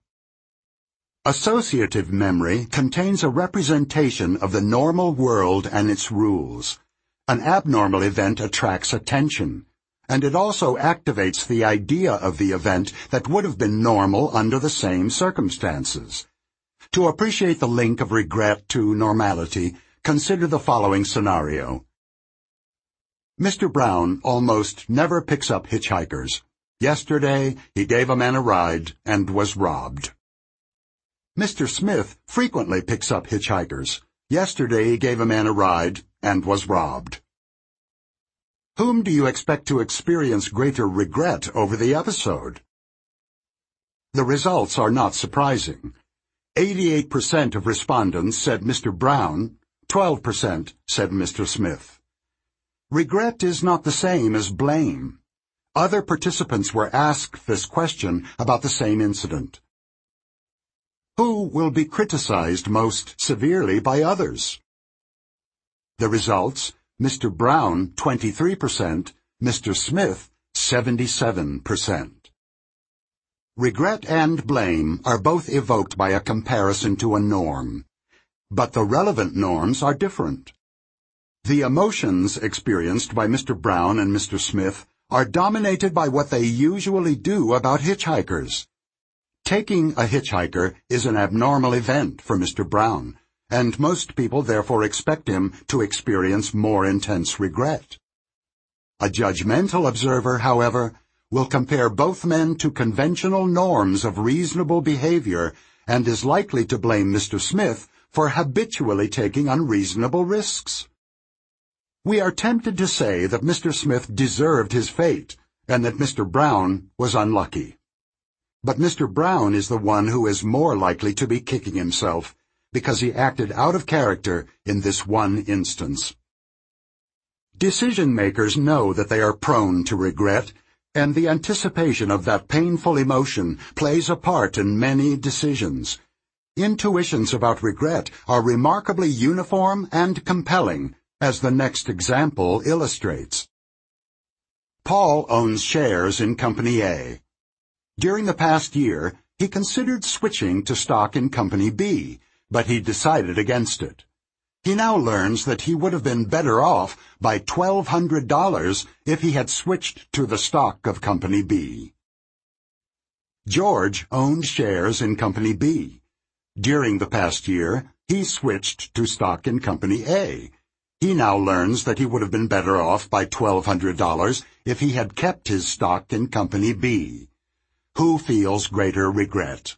Associative memory contains a representation of the normal world and its rules. An abnormal event attracts attention and it also activates the idea of the event that would have been normal under the same circumstances. To appreciate the link of regret to normality, consider the following scenario. Mr. Brown almost never picks up hitchhikers. Yesterday, he gave a man a ride and was robbed. Mr. Smith frequently picks up hitchhikers. Yesterday, he gave a man a ride and was robbed. Whom do you expect to experience greater regret over the episode? The results are not surprising. 88% of respondents said Mr. Brown, 12% said Mr. Smith. Regret is not the same as blame. Other participants were asked this question about the same incident. Who will be criticized most severely by others? The results Mr. Brown 23%, Mr. Smith 77%. Regret and blame are both evoked by a comparison to a norm, but the relevant norms are different. The emotions experienced by Mr. Brown and Mr. Smith are dominated by what they usually do about hitchhikers. Taking a hitchhiker is an abnormal event for Mr. Brown, and most people therefore expect him to experience more intense regret. A judgmental observer, however, will compare both men to conventional norms of reasonable behavior and is likely to blame Mr. Smith for habitually taking unreasonable risks. We are tempted to say that Mr. Smith deserved his fate and that Mr. Brown was unlucky. But Mr. Brown is the one who is more likely to be kicking himself because he acted out of character in this one instance. Decision makers know that they are prone to regret, and the anticipation of that painful emotion plays a part in many decisions. Intuitions about regret are remarkably uniform and compelling, as the next example illustrates. Paul owns shares in Company A. During the past year, he considered switching to stock in Company B, but he decided against it. He now learns that he would have been better off by $1,200 if he had switched to the stock of Company B. George owned shares in Company B. During the past year, he switched to stock in Company A. He now learns that he would have been better off by $1,200 if he had kept his stock in Company B. Who feels greater regret?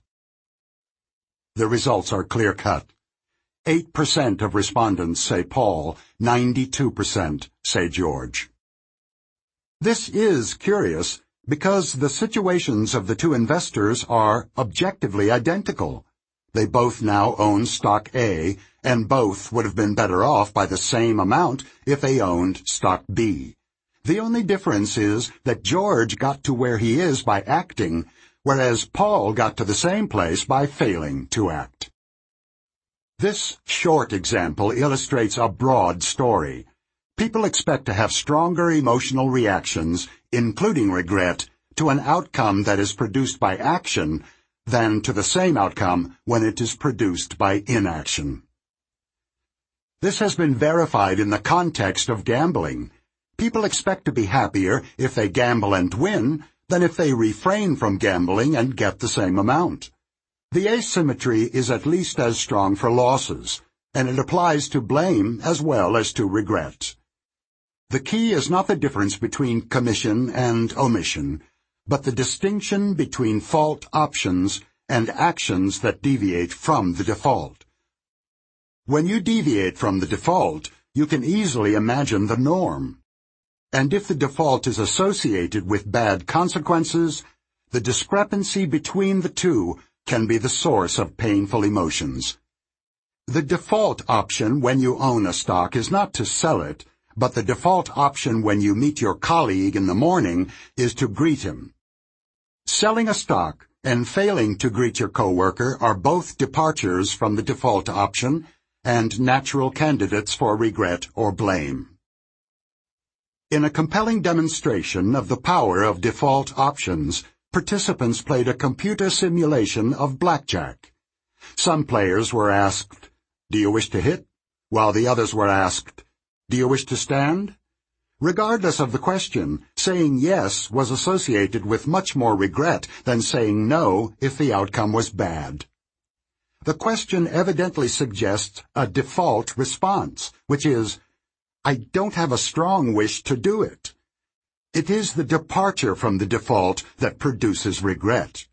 The results are clear-cut. 8% of respondents say Paul, 92% say George. This is curious because the situations of the two investors are objectively identical. They both now own stock A, and both would have been better off by the same amount if they owned stock B. The only difference is that George got to where he is by acting, whereas Paul got to the same place by failing to act. This short example illustrates a broad story. People expect to have stronger emotional reactions, including regret, to an outcome that is produced by action than to the same outcome when it is produced by inaction. This has been verified in the context of gambling. People expect to be happier if they gamble and win than if they refrain from gambling and get the same amount. The asymmetry is at least as strong for losses, and it applies to blame as well as to regret. The key is not the difference between commission and omission, but the distinction between fault options and actions that deviate from the default. When you deviate from the default, you can easily imagine the norm. And if the default is associated with bad consequences, the discrepancy between the two can be the source of painful emotions. The default option when you own a stock is not to sell it, but the default option when you meet your colleague in the morning is to greet him. Selling a stock and failing to greet your coworker are both departures from the default option and natural candidates for regret or blame. In a compelling demonstration of the power of default options, participants played a computer simulation of blackjack. Some players were asked, Do you wish to hit? while the others were asked, Do you wish to stand? Regardless of the question, saying yes was associated with much more regret than saying no if the outcome was bad. The question evidently suggests a default response, which is, I don't have a strong wish to do it. It is the departure from the default that produces regret.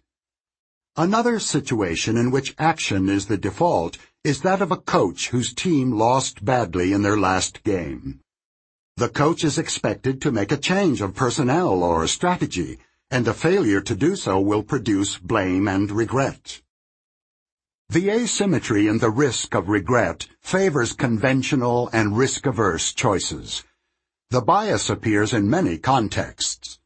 Another situation in which action is the default is that of a coach whose team lost badly in their last game. The coach is expected to make a change of personnel or strategy, and a failure to do so will produce blame and regret. The asymmetry in the risk of regret favors conventional and risk-averse choices. The bias appears in many contexts.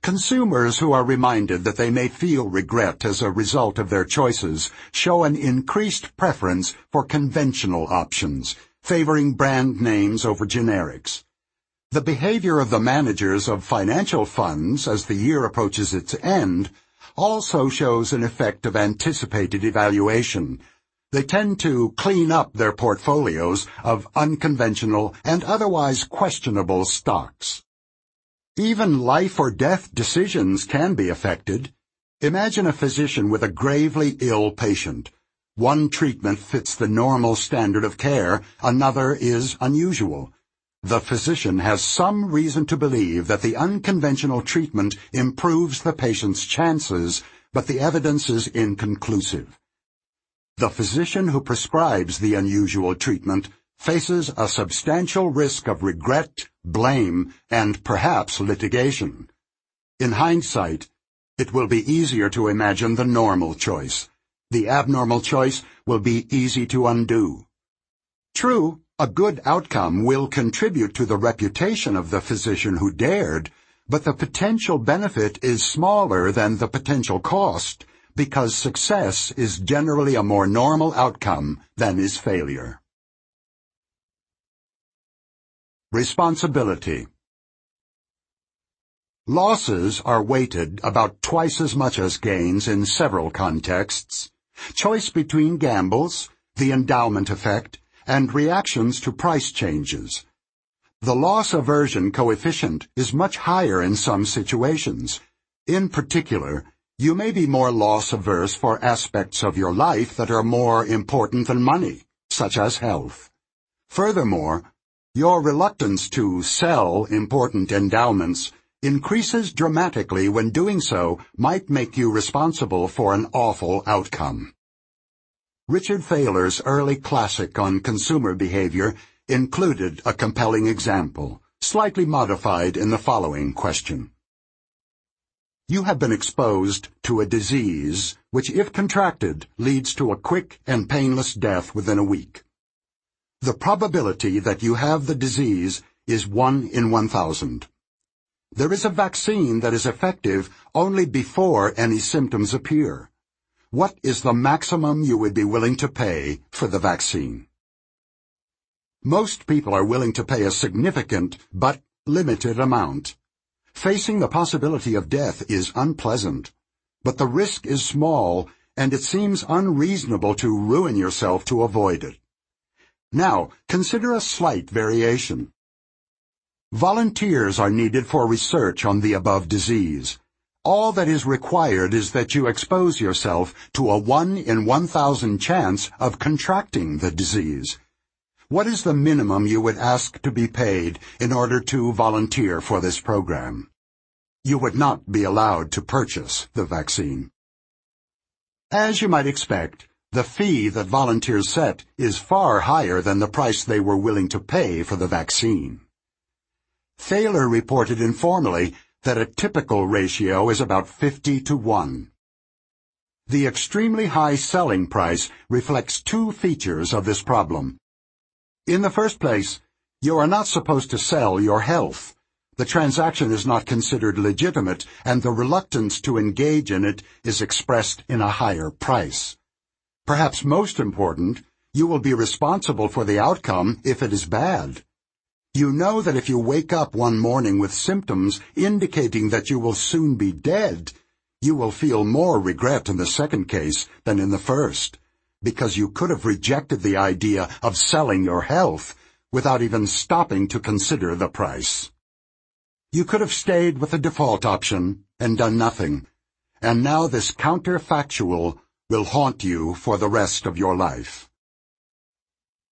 Consumers who are reminded that they may feel regret as a result of their choices show an increased preference for conventional options, favoring brand names over generics. The behavior of the managers of financial funds as the year approaches its end also shows an effect of anticipated evaluation, they tend to clean up their portfolios of unconventional and otherwise questionable stocks. Even life or death decisions can be affected. Imagine a physician with a gravely ill patient. One treatment fits the normal standard of care, another is unusual. The physician has some reason to believe that the unconventional treatment improves the patient's chances, but the evidence is inconclusive. The physician who prescribes the unusual treatment faces a substantial risk of regret, blame, and perhaps litigation. In hindsight, it will be easier to imagine the normal choice. The abnormal choice will be easy to undo. True, a good outcome will contribute to the reputation of the physician who dared, but the potential benefit is smaller than the potential cost, because success is generally a more normal outcome than is failure. Responsibility Losses are weighted about twice as much as gains in several contexts. Choice between gambles, the endowment effect, and reactions to price changes. The loss aversion coefficient is much higher in some situations. In particular, you may be more loss averse for aspects of your life that are more important than money, such as health. Furthermore, your reluctance to sell important endowments increases dramatically when doing so might make you responsible for an awful outcome. Richard Thaler's early classic on consumer behavior included a compelling example, slightly modified in the following question. You have been exposed to a disease which, if contracted, leads to a quick and painless death within a week. The probability that you have the disease is 1 in 1,000. There is a vaccine that is effective only before any symptoms appear. What is the maximum you would be willing to pay for the vaccine? Most people are willing to pay a significant but limited amount. Facing the possibility of death is unpleasant, but the risk is small and it seems unreasonable to ruin yourself to avoid it. Now, consider a slight variation. Volunteers are needed for research on the above disease. All that is required is that you expose yourself to a 1 in 1,000 chance of contracting the disease. What is the minimum you would ask to be paid in order to volunteer for this program? You would not be allowed to purchase the vaccine. As you might expect, the fee that volunteers set is far higher than the price they were willing to pay for the vaccine. Thaler reported informally that a typical ratio is about 50 to 1. The extremely high selling price reflects two features of this problem. In the first place, you are not supposed to sell your health. The transaction is not considered legitimate, and the reluctance to engage in it is expressed in a higher price. Perhaps most important, you will be responsible for the outcome if it is bad. You know that if you wake up one morning with symptoms indicating that you will soon be dead, you will feel more regret in the second case than in the first, because you could have rejected the idea of selling your health without even stopping to consider the price. You could have stayed with the default option and done nothing, and now this counterfactual will haunt you for the rest of your life.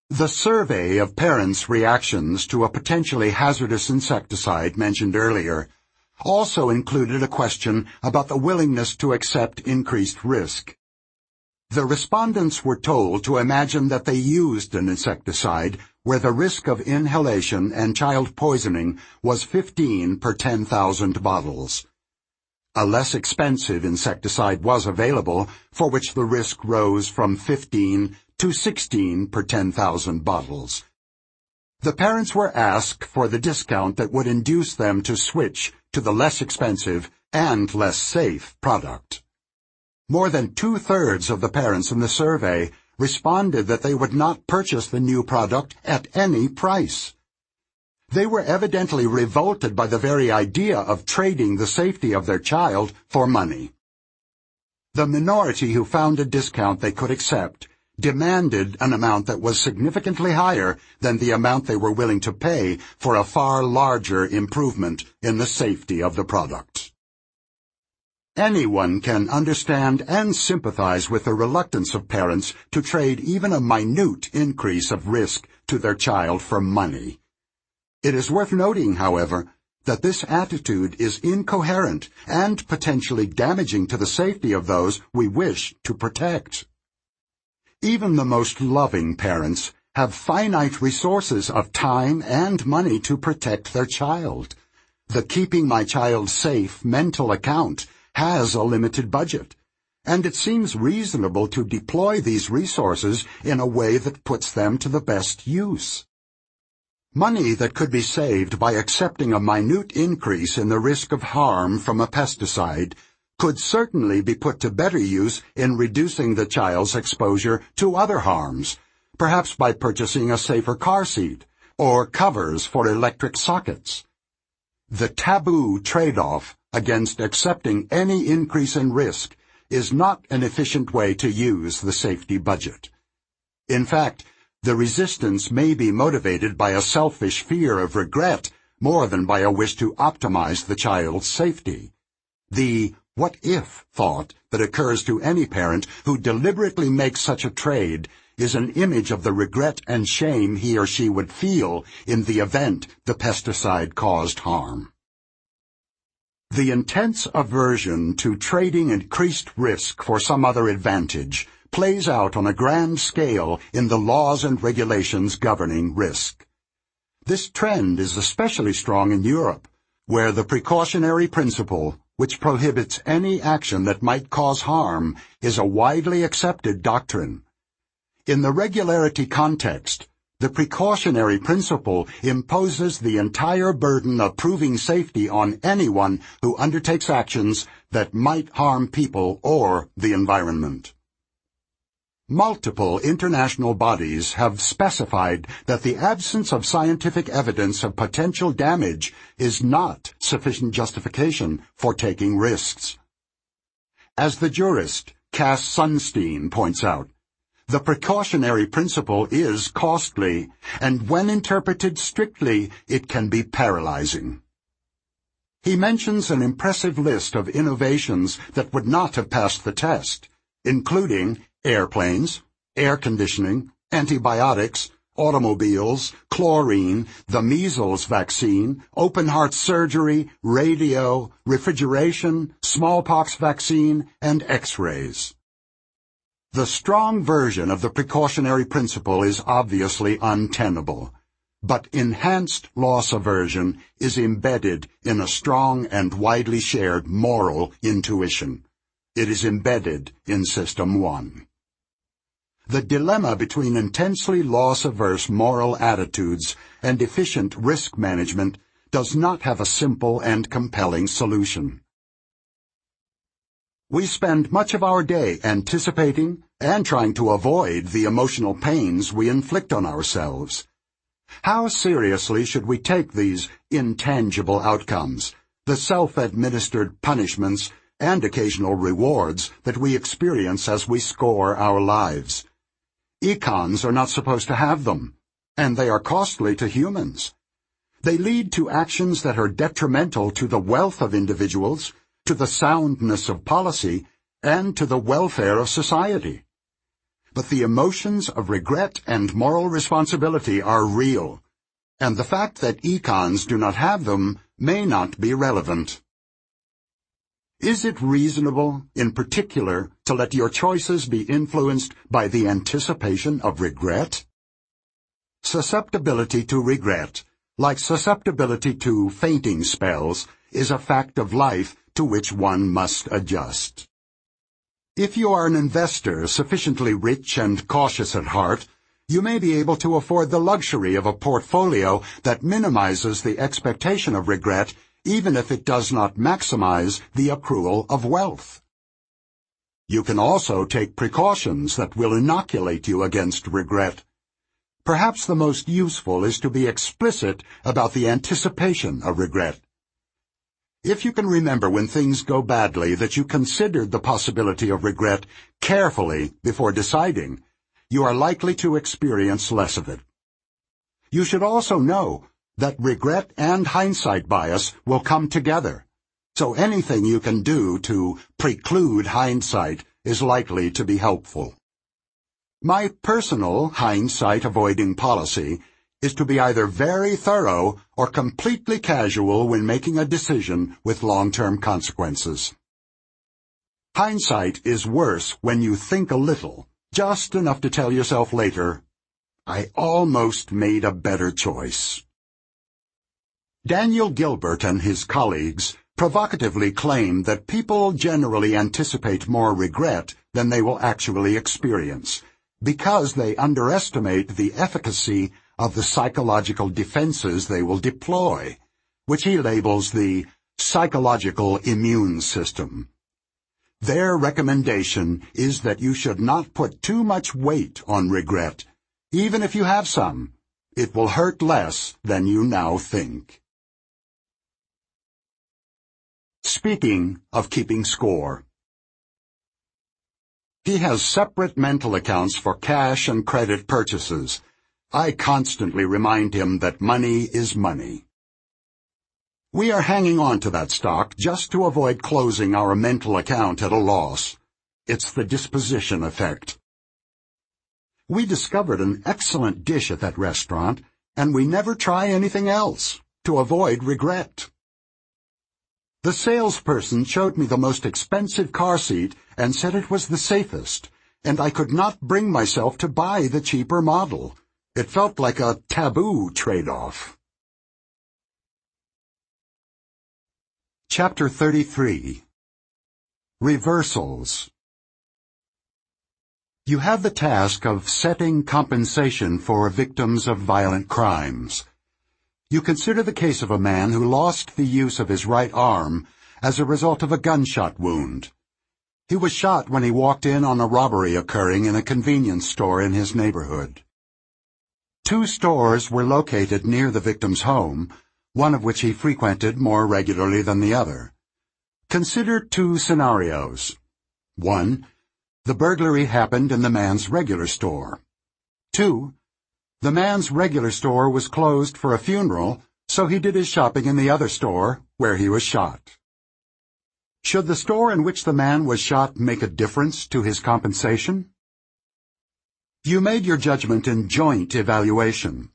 The survey of parents' reactions to a potentially hazardous insecticide mentioned earlier also included a question about the willingness to accept increased risk. The respondents were told to imagine that they used an insecticide where the risk of inhalation and child poisoning was 15 per 10,000 bottles. A less expensive insecticide was available, for which the risk rose from 15 to 16 per 10,000 bottles. The parents were asked for the discount that would induce them to switch to the less expensive and less safe product. More than two-thirds of the parents in the survey responded that they would not purchase the new product at any price. They were evidently revolted by the very idea of trading the safety of their child for money. The minority who found a discount they could accept demanded an amount that was significantly higher than the amount they were willing to pay for a far larger improvement in the safety of the product. Anyone can understand and sympathize with the reluctance of parents to trade even a minute increase of risk to their child for money. It is worth noting, however, that this attitude is incoherent and potentially damaging to the safety of those we wish to protect. Even the most loving parents have finite resources of time and money to protect their child. The keeping my child safe mental account has a limited budget, and it seems reasonable to deploy these resources in a way that puts them to the best use. Money that could be saved by accepting a minute increase in the risk of harm from a pesticide could certainly be put to better use in reducing the child's exposure to other harms, perhaps by purchasing a safer car seat or covers for electric sockets. The taboo trade-off against accepting any increase in risk is not an efficient way to use the safety budget. In fact, the resistance may be motivated by a selfish fear of regret more than by a wish to optimize the child's safety. The what if thought that occurs to any parent who deliberately makes such a trade is an image of the regret and shame he or she would feel in the event the pesticide caused harm. The intense aversion to trading increased risk for some other advantage plays out on a grand scale in the laws and regulations governing risk. This trend is especially strong in Europe, where the precautionary principle, which prohibits any action that might cause harm, is a widely accepted doctrine. In the regularity context, the precautionary principle imposes the entire burden of proving safety on anyone who undertakes actions that might harm people or the environment. Multiple international bodies have specified that the absence of scientific evidence of potential damage is not sufficient justification for taking risks. As the jurist Cass Sunstein points out, the precautionary principle is costly, and when interpreted strictly, it can be paralyzing. He mentions an impressive list of innovations that would not have passed the test, including airplanes, air conditioning, antibiotics, automobiles, chlorine, the measles vaccine, open heart surgery, radio, refrigeration, smallpox vaccine, and x-rays. The strong version of the precautionary principle is obviously untenable, but enhanced loss aversion is embedded in a strong and widely shared moral intuition. It is embedded in System 1. The dilemma between intensely loss-averse moral attitudes and efficient risk management does not have a simple and compelling solution. We spend much of our day anticipating and trying to avoid the emotional pains we inflict on ourselves. How seriously should we take these intangible outcomes, the self-administered punishments and occasional rewards that we experience as we score our lives? Econs are not supposed to have them, and they are costly to humans. They lead to actions that are detrimental to the wealth of individuals, to the soundness of policy, and to the welfare of society. But the emotions of regret and moral responsibility are real, and the fact that econs do not have them may not be relevant. Is it reasonable, in particular, to let your choices be influenced by the anticipation of regret? Susceptibility to regret, like susceptibility to fainting spells, is a fact of life to which one must adjust. If you are an investor sufficiently rich and cautious at heart, you may be able to afford the luxury of a portfolio that minimizes the expectation of regret even if it does not maximize the accrual of wealth. You can also take precautions that will inoculate you against regret. Perhaps the most useful is to be explicit about the anticipation of regret. If you can remember when things go badly that you considered the possibility of regret carefully before deciding, you are likely to experience less of it. You should also know that regret and hindsight bias will come together. So anything you can do to preclude hindsight is likely to be helpful. My personal hindsight avoiding policy is to be either very thorough or completely casual when making a decision with long-term consequences. Hindsight is worse when you think a little, just enough to tell yourself later, I almost made a better choice. Daniel Gilbert and his colleagues provocatively claim that people generally anticipate more regret than they will actually experience, because they underestimate the efficacy of the psychological defenses they will deploy, which he labels the psychological immune system. Their recommendation is that you should not put too much weight on regret. Even if you have some, it will hurt less than you now think. Speaking of keeping score. He has separate mental accounts for cash and credit purchases. I constantly remind him that money is money. We are hanging on to that stock just to avoid closing our mental account at a loss. It's the disposition effect. We discovered an excellent dish at that restaurant, and we never try anything else, to avoid regret. The salesperson showed me the most expensive car seat and said it was the safest, and I could not bring myself to buy the cheaper model. It felt like a taboo trade-off. Chapter 33 Reversals You have the task of setting compensation for victims of violent crimes. You consider the case of a man who lost the use of his right arm as a result of a gunshot wound. He was shot when he walked in on a robbery occurring in a convenience store in his neighborhood. Two stores were located near the victim's home, one of which he frequented more regularly than the other. Consider two scenarios. One, the burglary happened in the man's regular store. Two, the man's regular store was closed for a funeral, so he did his shopping in the other store, where he was shot. Should the store in which the man was shot make a difference to his compensation? You made your judgment in joint evaluation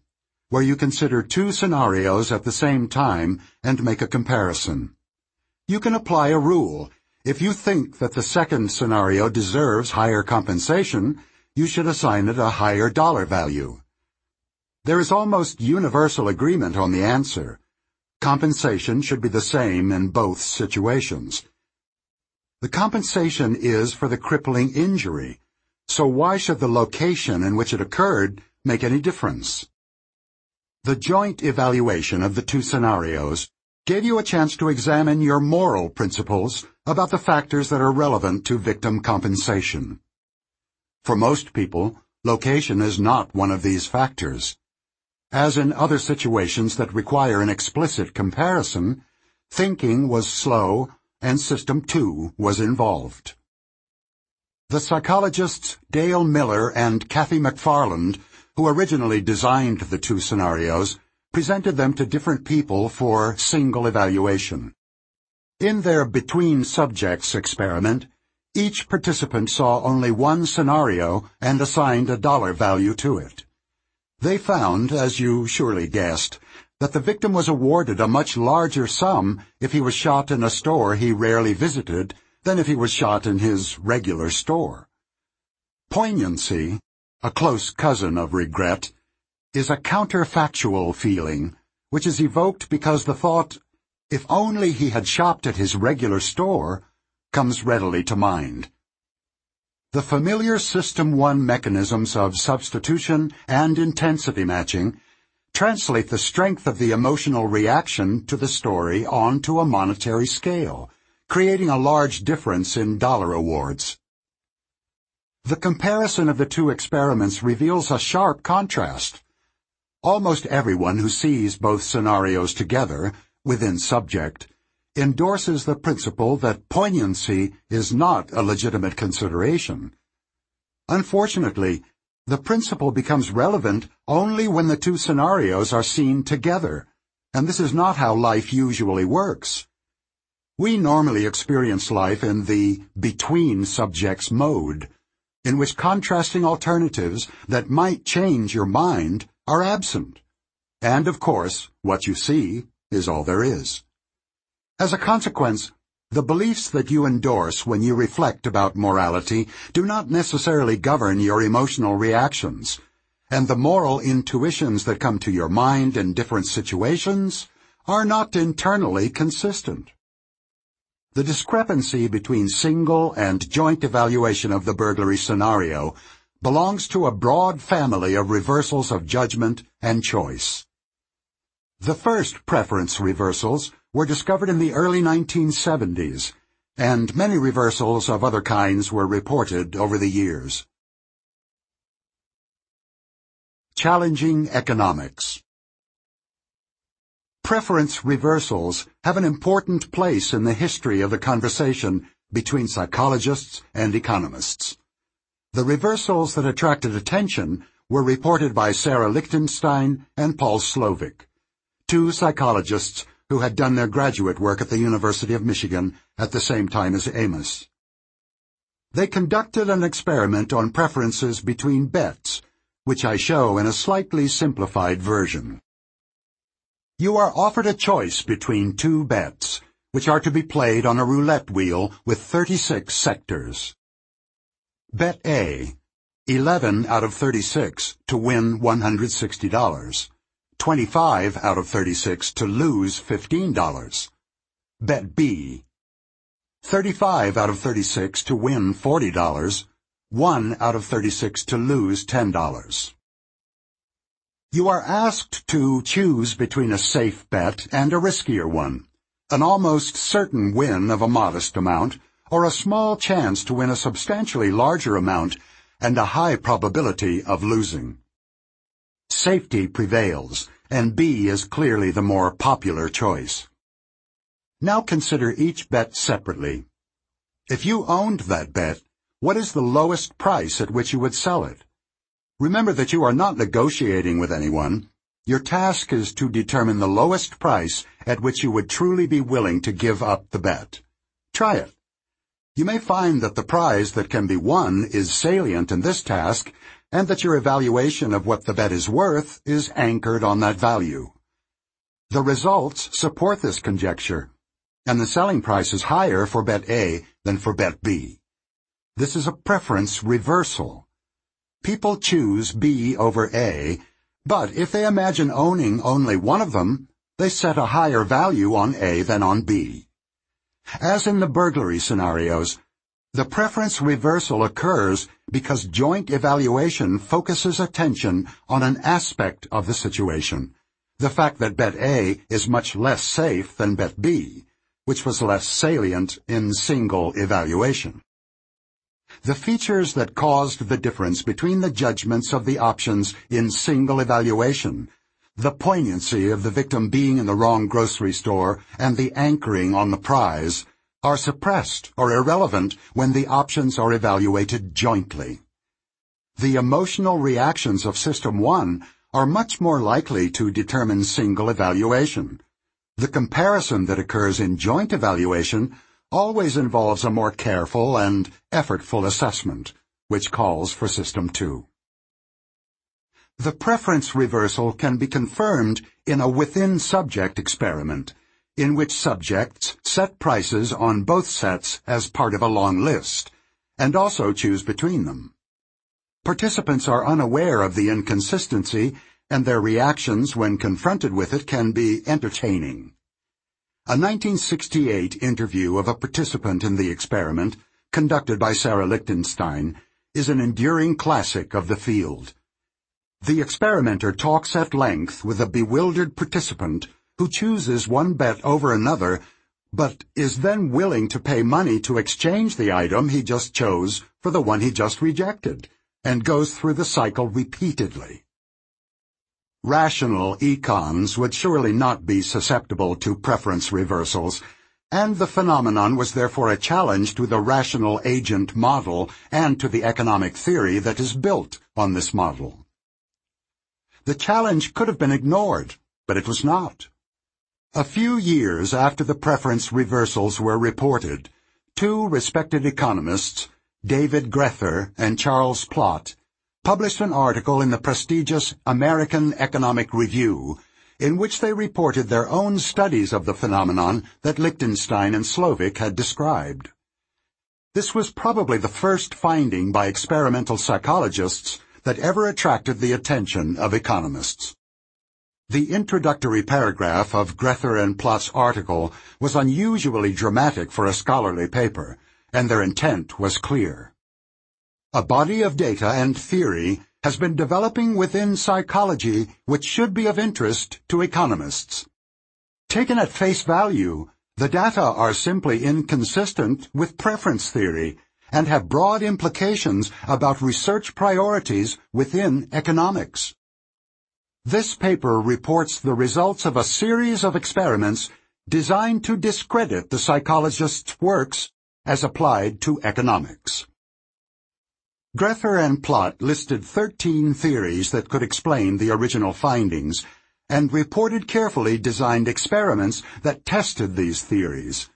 where you consider two scenarios at the same time and make a comparison. You can apply a rule. If you think that the second scenario deserves higher compensation, you should assign it a higher dollar value. There is almost universal agreement on the answer. Compensation should be the same in both situations. The compensation is for the crippling injury, so why should the location in which it occurred make any difference? The joint evaluation of the two scenarios gave you a chance to examine your moral principles about the factors that are relevant to victim compensation. For most people, location is not one of these factors. As in other situations that require an explicit comparison, thinking was slow and System 2 was involved. The psychologists Dale Miller and Kathy McFarland who originally designed the two scenarios, presented them to different people for single evaluation. In their between subjects experiment, each participant saw only one scenario and assigned a dollar value to it. They found, as you surely guessed, that the victim was awarded a much larger sum if he was shot in a store he rarely visited than if he was shot in his regular store. Poignancy a close cousin of regret, is a counterfactual feeling, which is evoked because the thought, if only he had shopped at his regular store, comes readily to mind. The familiar System 1 mechanisms of substitution and intensity matching translate the strength of the emotional reaction to the story onto a monetary scale, creating a large difference in dollar awards. The comparison of the two experiments reveals a sharp contrast. Almost everyone who sees both scenarios together, within subject, endorses the principle that poignancy is not a legitimate consideration. Unfortunately, the principle becomes relevant only when the two scenarios are seen together, and this is not how life usually works. We normally experience life in the between subjects mode, in which contrasting alternatives that might change your mind are absent. And of course, what you see is all there is. As a consequence, the beliefs that you endorse when you reflect about morality do not necessarily govern your emotional reactions, and the moral intuitions that come to your mind in different situations are not internally consistent. The discrepancy between single and joint evaluation of the burglary scenario belongs to a broad family of reversals of judgment and choice. The first preference reversals were discovered in the early 1970s, and many reversals of other kinds were reported over the years. Challenging Economics Preference reversals have an important place in the history of the conversation between psychologists and economists. The reversals that attracted attention were reported by Sarah Lichtenstein and Paul Slovic, two psychologists who had done their graduate work at the University of Michigan at the same time as Amos. They conducted an experiment on preferences between bets, which I show in a slightly simplified version. You are offered a choice between two bets, which are to be played on a roulette wheel with 36 sectors. Bet A, 11 out of 36 to win $160. 25 out of 36 to lose $15. Bet B, 35 out of 36 to win $40. 1 out of 36 to lose $10. You are asked to choose between a safe bet and a riskier one, an almost certain win of a modest amount, or a small chance to win a substantially larger amount and a high probability of losing. Safety prevails, and B is clearly the more popular choice. Now consider each bet separately. If you owned that bet, what is the lowest price at which you would sell it? Remember that you are not negotiating with anyone. Your task is to determine the lowest price at which you would truly be willing to give up the bet. Try it. You may find that the prize that can be won is salient in this task, and that your evaluation of what the bet is worth is anchored on that value. The results support this conjecture, and the selling price is higher for bet A than for bet B. This is a preference reversal. People choose B over A, but if they imagine owning only one of them, they set a higher value on A than on B. As in the burglary scenarios, the preference reversal occurs because joint evaluation focuses attention on an aspect of the situation, the fact that bet A is much less safe than bet B, which was less salient in single evaluation. The features that caused the difference between the judgments of the options in single evaluation, the poignancy of the victim being in the wrong grocery store, and the anchoring on the prize, are suppressed or irrelevant when the options are evaluated jointly. The emotional reactions of System 1 are much more likely to determine single evaluation. The comparison that occurs in joint evaluation always involves a more careful and effortful assessment, which calls for System 2. The preference reversal can be confirmed in a within-subject experiment, in which subjects set prices on both sets as part of a long list, and also choose between them. Participants are unaware of the inconsistency, and their reactions when confronted with it can be entertaining. A 1968 interview of a participant in the experiment, conducted by Sarah Lichtenstein, is an enduring classic of the field. The experimenter talks at length with a bewildered participant who chooses one bet over another, but is then willing to pay money to exchange the item he just chose for the one he just rejected, and goes through the cycle repeatedly. Rational econs would surely not be susceptible to preference reversals, and the phenomenon was therefore a challenge to the rational agent model and to the economic theory that is built on this model. The challenge could have been ignored, but it was not. A few years after the preference reversals were reported, two respected economists, David Grether and Charles Plott, published an article in the prestigious American Economic Review in which they reported their own studies of the phenomenon that Lichtenstein and Slovic had described. This was probably the first finding by experimental psychologists that ever attracted the attention of economists. The introductory paragraph of Grether and Plott's article was unusually dramatic for a scholarly paper, and their intent was clear. A body of data and theory has been developing within psychology which should be of interest to economists. Taken at face value, the data are simply inconsistent with preference theory and have broad implications about research priorities within economics. This paper reports the results of a series of experiments designed to discredit the psychologist's works as applied to economics. Grether and Plott listed 13 theories that could explain the original findings and reported carefully designed experiments that tested these theories.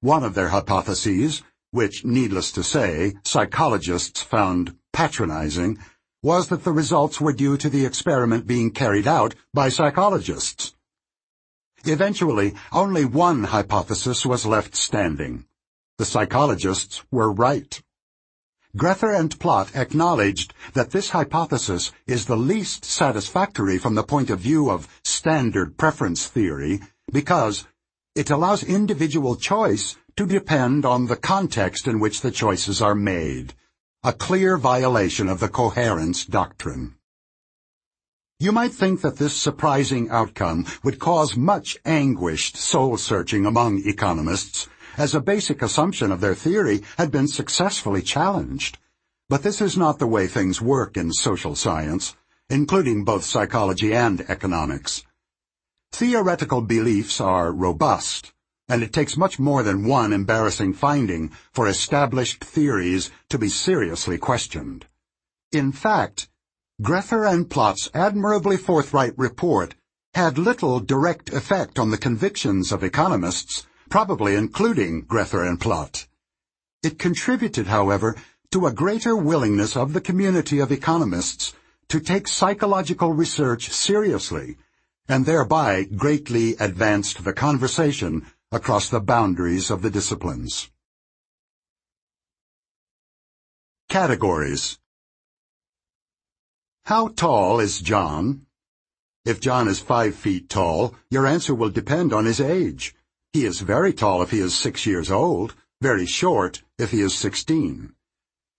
One of their hypotheses, which, needless to say, psychologists found patronizing, was that the results were due to the experiment being carried out by psychologists. Eventually, only one hypothesis was left standing. The psychologists were right. Grether and Plott acknowledged that this hypothesis is the least satisfactory from the point of view of standard preference theory because it allows individual choice to depend on the context in which the choices are made a clear violation of the coherence doctrine. You might think that this surprising outcome would cause much anguished soul-searching among economists, as a basic assumption of their theory had been successfully challenged. But this is not the way things work in social science, including both psychology and economics. Theoretical beliefs are robust, and it takes much more than one embarrassing finding for established theories to be seriously questioned. In fact, Grether and Plott's admirably forthright report had little direct effect on the convictions of economists, probably including Grether and Plott. It contributed, however, to a greater willingness of the community of economists to take psychological research seriously, and thereby greatly advanced the conversation across the boundaries of the disciplines. Categories How tall is John? If John is five feet tall, your answer will depend on his age. He is very tall if he is six years old, very short if he is sixteen.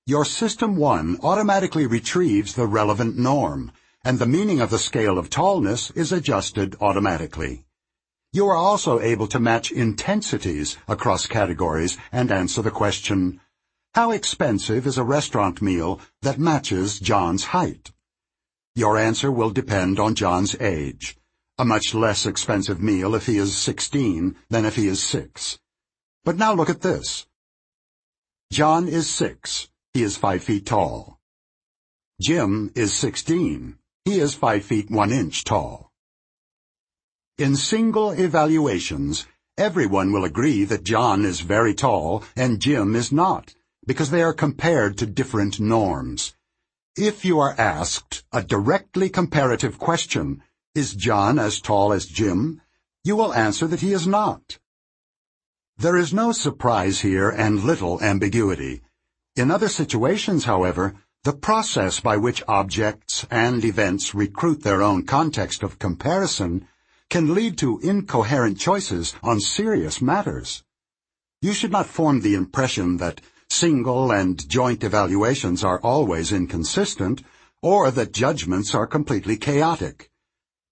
Your System 1 automatically retrieves the relevant norm, and the meaning of the scale of tallness is adjusted automatically. You are also able to match intensities across categories and answer the question, how expensive is a restaurant meal that matches John's height? Your answer will depend on John's age. A much less expensive meal if he is 16 than if he is 6. But now look at this. John is 6. He is 5 feet tall. Jim is 16. He is 5 feet 1 inch tall. In single evaluations, everyone will agree that John is very tall and Jim is not, because they are compared to different norms. If you are asked a directly comparative question, is John as tall as Jim? You will answer that he is not. There is no surprise here and little ambiguity. In other situations, however, the process by which objects and events recruit their own context of comparison can lead to incoherent choices on serious matters. You should not form the impression that single and joint evaluations are always inconsistent, or that judgments are completely chaotic.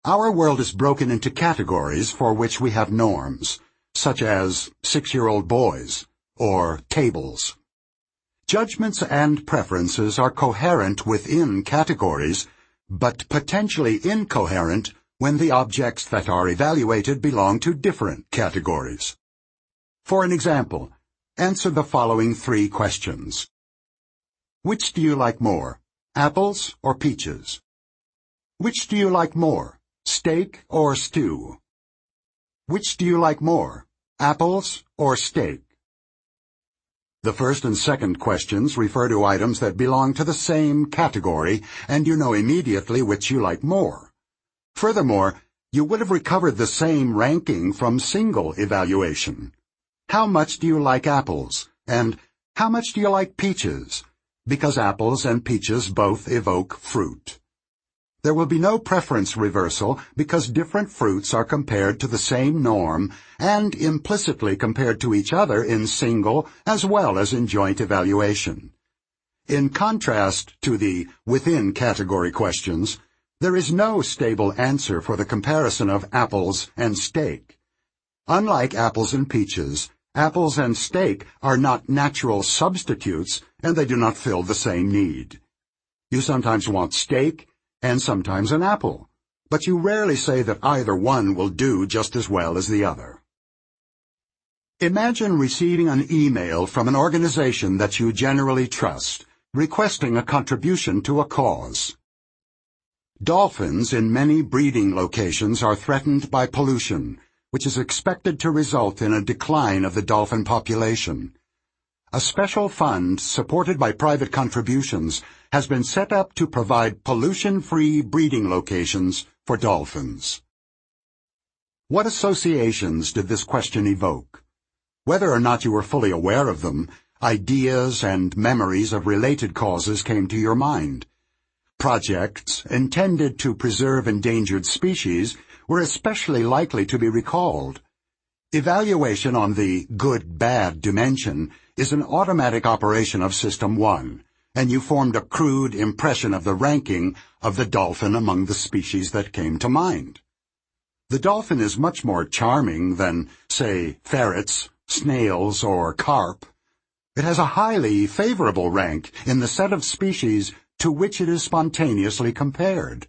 Our world is broken into categories for which we have norms, such as six-year-old boys or tables. Judgments and preferences are coherent within categories, but potentially incoherent when the objects that are evaluated belong to different categories. For an example, answer the following three questions. Which do you like more, apples or peaches? Which do you like more, steak or stew? Which do you like more, apples or steak? The first and second questions refer to items that belong to the same category, and you know immediately which you like more. Furthermore, you would have recovered the same ranking from single evaluation. How much do you like apples? And how much do you like peaches? Because apples and peaches both evoke fruit. There will be no preference reversal because different fruits are compared to the same norm and implicitly compared to each other in single as well as in joint evaluation. In contrast to the within category questions, there is no stable answer for the comparison of apples and steak. Unlike apples and peaches, apples and steak are not natural substitutes and they do not fill the same need. You sometimes want steak and sometimes an apple. but you rarely say that either one will do just as well as the other. Imagine receiving an email from an organization that you generally trust, requesting a contribution to a cause. Dolphins in many breeding locations are threatened by pollution, which is expected to result in a decline of the dolphin population. A special fund, supported by private contributions, has been set up to provide pollution-free breeding locations for dolphins. What associations did this question evoke? Whether or not you were fully aware of them, ideas and memories of related causes came to your mind. Projects intended to preserve endangered species were especially likely to be recalled. Evaluation on the good-bad dimension is an automatic operation of System 1, and you formed a crude impression of the ranking of the dolphin among the species that came to mind. The dolphin is much more charming than, say, ferrets, snails, or carp. It has a highly favorable rank in the set of species to which it is spontaneously compared.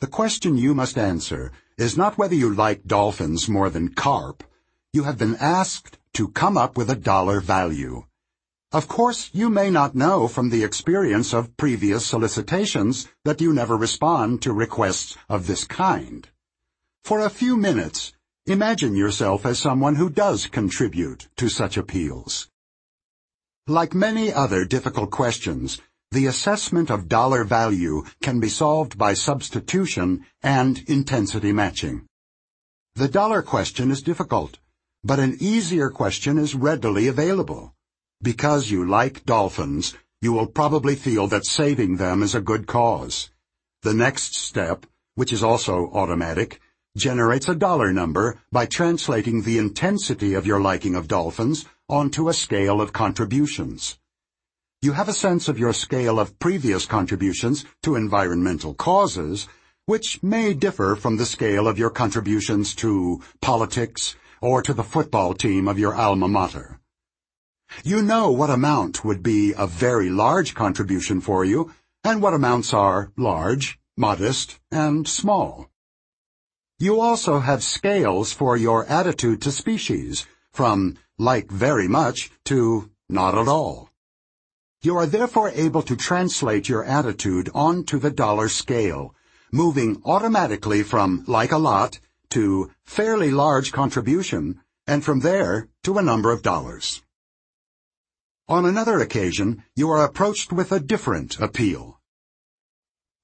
The question you must answer is not whether you like dolphins more than carp. You have been asked to come up with a dollar value. Of course, you may not know from the experience of previous solicitations that you never respond to requests of this kind. For a few minutes, imagine yourself as someone who does contribute to such appeals. Like many other difficult questions, the assessment of dollar value can be solved by substitution and intensity matching. The dollar question is difficult, but an easier question is readily available. Because you like dolphins, you will probably feel that saving them is a good cause. The next step, which is also automatic, generates a dollar number by translating the intensity of your liking of dolphins onto a scale of contributions. You have a sense of your scale of previous contributions to environmental causes, which may differ from the scale of your contributions to politics or to the football team of your alma mater. You know what amount would be a very large contribution for you, and what amounts are large, modest, and small. You also have scales for your attitude to species, from like very much to not at all. You are therefore able to translate your attitude onto the dollar scale, moving automatically from like a lot to fairly large contribution, and from there to a number of dollars. On another occasion, you are approached with a different appeal.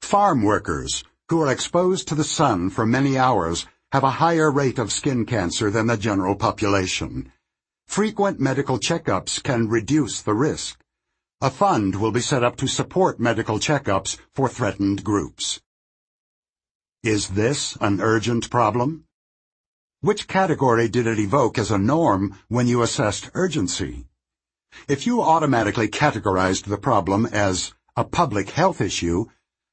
Farm workers, who are exposed to the sun for many hours, have a higher rate of skin cancer than the general population. Frequent medical checkups can reduce the risk. A fund will be set up to support medical checkups for threatened groups. Is this an urgent problem? Which category did it evoke as a norm when you assessed urgency? If you automatically categorized the problem as a public health issue,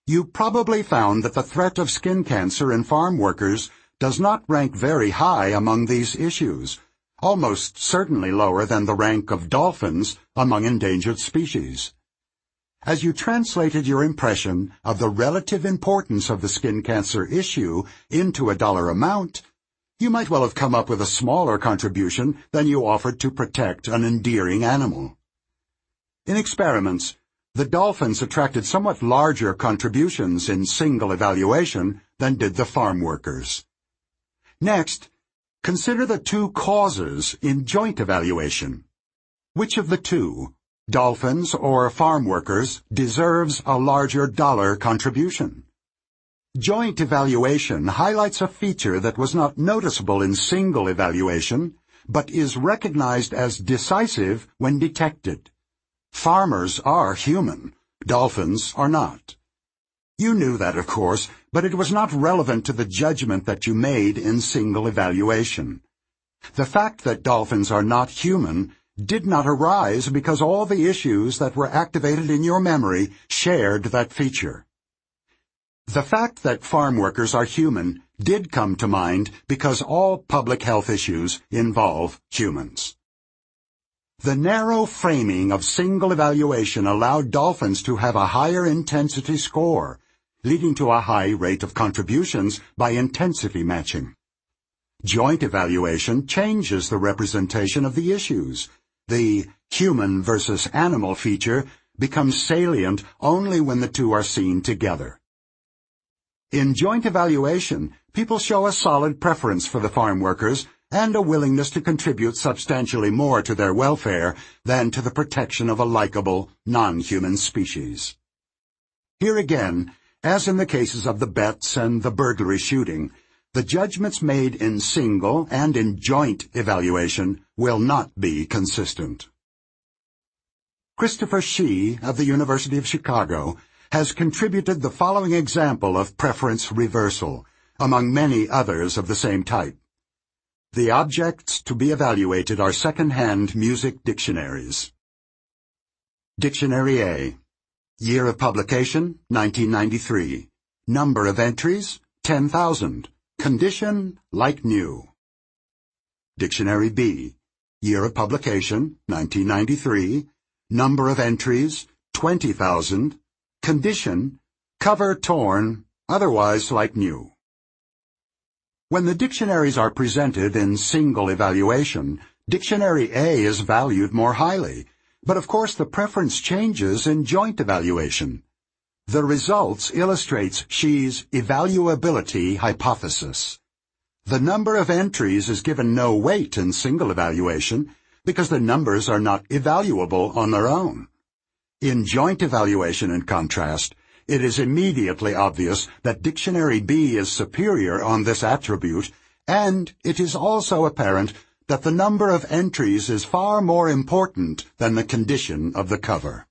you probably found that the threat of skin cancer in farm workers does not rank very high among these issues, almost certainly lower than the rank of dolphins among endangered species. As you translated your impression of the relative importance of the skin cancer issue into a dollar amount, you might well have come up with a smaller contribution than you offered to protect an endearing animal. In experiments, the dolphins attracted somewhat larger contributions in single evaluation than did the farm workers. Next, Consider the two causes in joint evaluation. Which of the two, dolphins or farm workers, deserves a larger dollar contribution? Joint evaluation highlights a feature that was not noticeable in single evaluation, but is recognized as decisive when detected. Farmers are human, dolphins are not. You knew that, of course, but it was not relevant to the judgment that you made in single evaluation. The fact that dolphins are not human did not arise because all the issues that were activated in your memory shared that feature. The fact that farm workers are human did come to mind because all public health issues involve humans. The narrow framing of single evaluation allowed dolphins to have a higher intensity score leading to a high rate of contributions by intensity matching. Joint evaluation changes the representation of the issues. The human versus animal feature becomes salient only when the two are seen together. In joint evaluation, people show a solid preference for the farm workers and a willingness to contribute substantially more to their welfare than to the protection of a likable, non-human species. Here again, as in the cases of the bets and the burglary shooting, the judgments made in single and in joint evaluation will not be consistent. Christopher Hsee of the University of Chicago has contributed the following example of preference reversal, among many others of the same type. The objects to be evaluated are second-hand music dictionaries. Dictionary A. Year of publication, 1993. Number of entries, 10,000. Condition, like new. Dictionary B. Year of publication, 1993. Number of entries, 20,000. Condition, cover torn, otherwise like new. When the dictionaries are presented in single evaluation, Dictionary A is valued more highly, but of course the preference changes in joint evaluation. The results illustrates Hsee's evaluability hypothesis. The number of entries is given no weight in single evaluation because the numbers are not evaluable on their own. In joint evaluation, in contrast, it is immediately obvious that Dictionary B is superior on this attribute, and it is also apparent that the number of entries is far more important than the condition of the cover.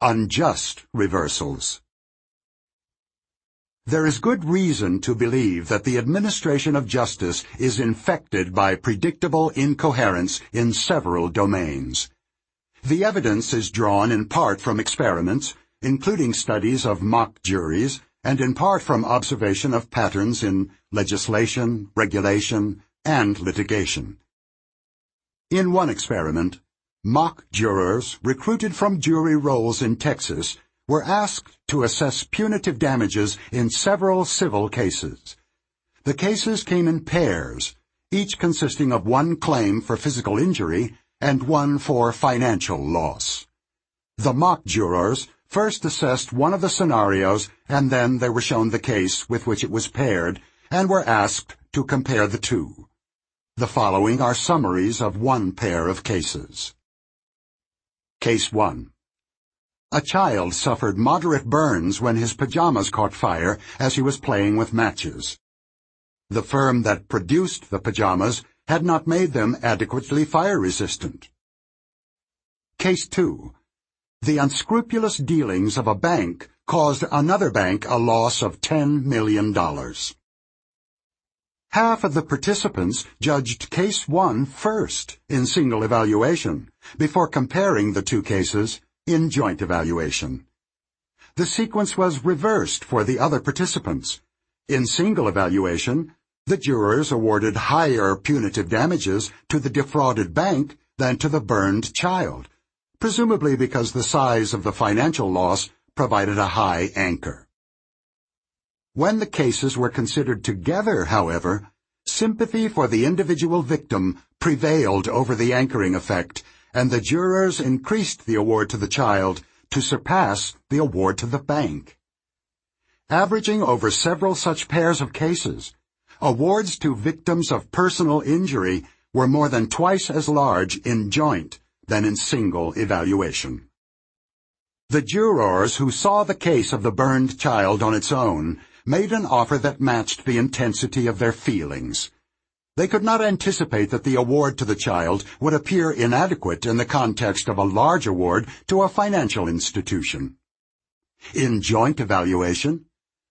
Unjust reversals There is good reason to believe that the administration of justice is infected by predictable incoherence in several domains. The evidence is drawn in part from experiments, including studies of mock juries, and in part from observation of patterns in legislation, regulation, and litigation. In one experiment, mock jurors recruited from jury rolls in Texas were asked to assess punitive damages in several civil cases. The cases came in pairs, each consisting of one claim for physical injury and one for financial loss. The mock jurors first assessed one of the scenarios and then they were shown the case with which it was paired and were asked to compare the two. The following are summaries of one pair of cases. Case 1. A child suffered moderate burns when his pajamas caught fire as he was playing with matches. The firm that produced the pajamas had not made them adequately fire-resistant. Case 2. The unscrupulous dealings of a bank caused another bank a loss of $10 million. Half of the participants judged Case 1 first in single evaluation, before comparing the two cases in joint evaluation. The sequence was reversed for the other participants. In single evaluation, the jurors awarded higher punitive damages to the defrauded bank than to the burned child, presumably because the size of the financial loss provided a high anchor. When the cases were considered together, however, sympathy for the individual victim prevailed over the anchoring effect, and the jurors increased the award to the child to surpass the award to the bank. Averaging over several such pairs of cases, Awards to victims of personal injury were more than twice as large in joint than in single evaluation. The jurors who saw the case of the burned child on its own made an offer that matched the intensity of their feelings. They could not anticipate that the award to the child would appear inadequate in the context of a large award to a financial institution. In joint evaluation,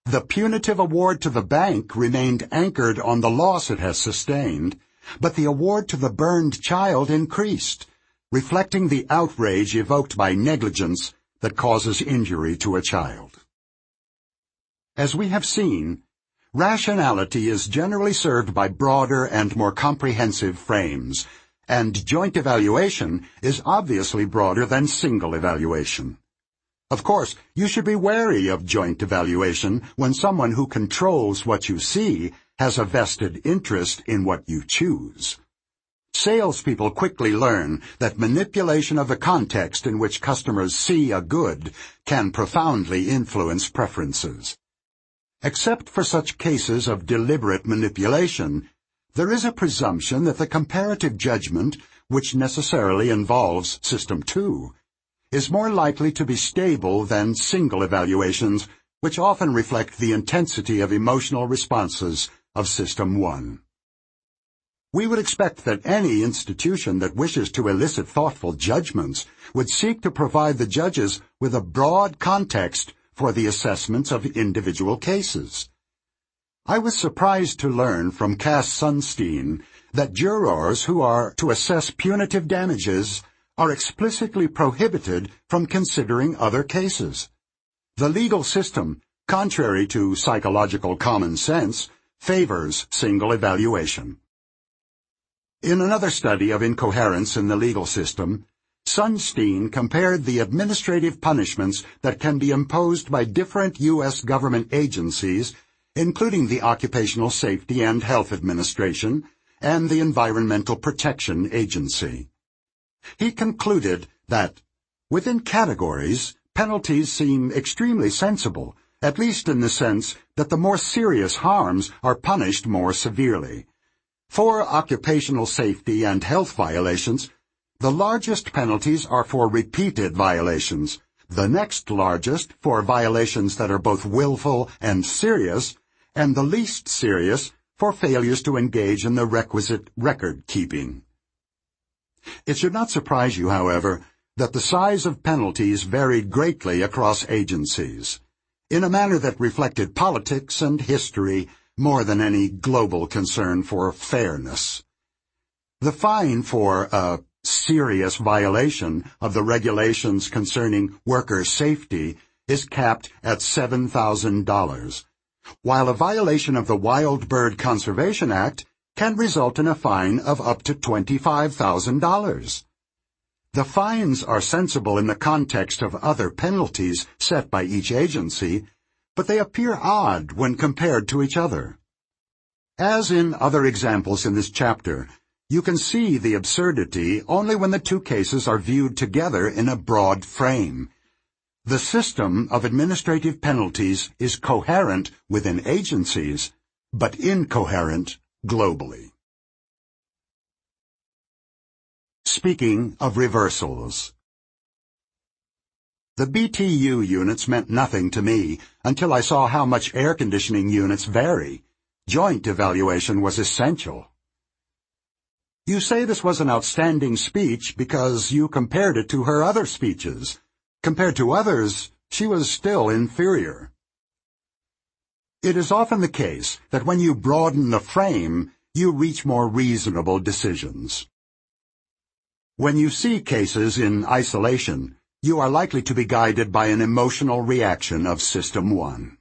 the punitive award to the bank remained anchored on the loss it has sustained, but the award to the burned child increased, reflecting the outrage evoked by negligence that causes injury to a child. As we have seen, rationality is generally served by broader and more comprehensive frames, and joint evaluation is obviously broader than single evaluation. Of course, you should be wary of joint evaluation when someone who controls what you see has a vested interest in what you choose. Salespeople quickly learn that manipulation of the context in which customers see a good can profoundly influence preferences. Except for such cases of deliberate manipulation, there is a presumption that the comparative judgment, which necessarily involves System 2, is more likely to be stable than single evaluations, which often reflect the intensity of emotional responses of System 1. We would expect that any institution that wishes to elicit thoughtful judgments would seek to provide the judges with a broad context for the assessments of individual cases. I was surprised to learn from Cass Sunstein that jurors who are to assess punitive damages are explicitly prohibited from considering other cases. The legal system, contrary to psychological common sense, favors single evaluation. In another study of incoherence in the legal system, Sunstein compared the administrative punishments that can be imposed by different U.S. government agencies, including the Occupational Safety and Health Administration and the Environmental Protection Agency. He concluded that, within categories, penalties seem extremely sensible, at least in the sense that the more serious harms are punished more severely. For occupational safety and health violations, the largest penalties are for repeated violations, the next largest for violations that are both willful and serious, and the least serious for failures to engage in the requisite record keeping. It should not surprise you, however, that the size of penalties varied greatly across agencies, in a manner that reflected politics and history more than any global concern for fairness. The fine for a serious violation of the regulations concerning worker safety is capped at $7,000, while a violation of the Wild Bird Conservation Act can result in a fine of up to $25,000. The fines are sensible in the context of other penalties set by each agency, but they appear odd when compared to each other. As in other examples in this chapter, you can see the absurdity only when the two cases are viewed together in a broad frame. The system of administrative penalties is coherent within agencies, but incoherent globally. Speaking of reversals, the BTU units meant nothing to me until I saw how much air conditioning units vary. Joint evaluation was essential. You say this was an outstanding speech because you compared it to her other speeches. Compared to others, she was still inferior. It is often the case that when you broaden the frame, you reach more reasonable decisions. When you see cases in isolation, you are likely to be guided by an emotional reaction of System 1.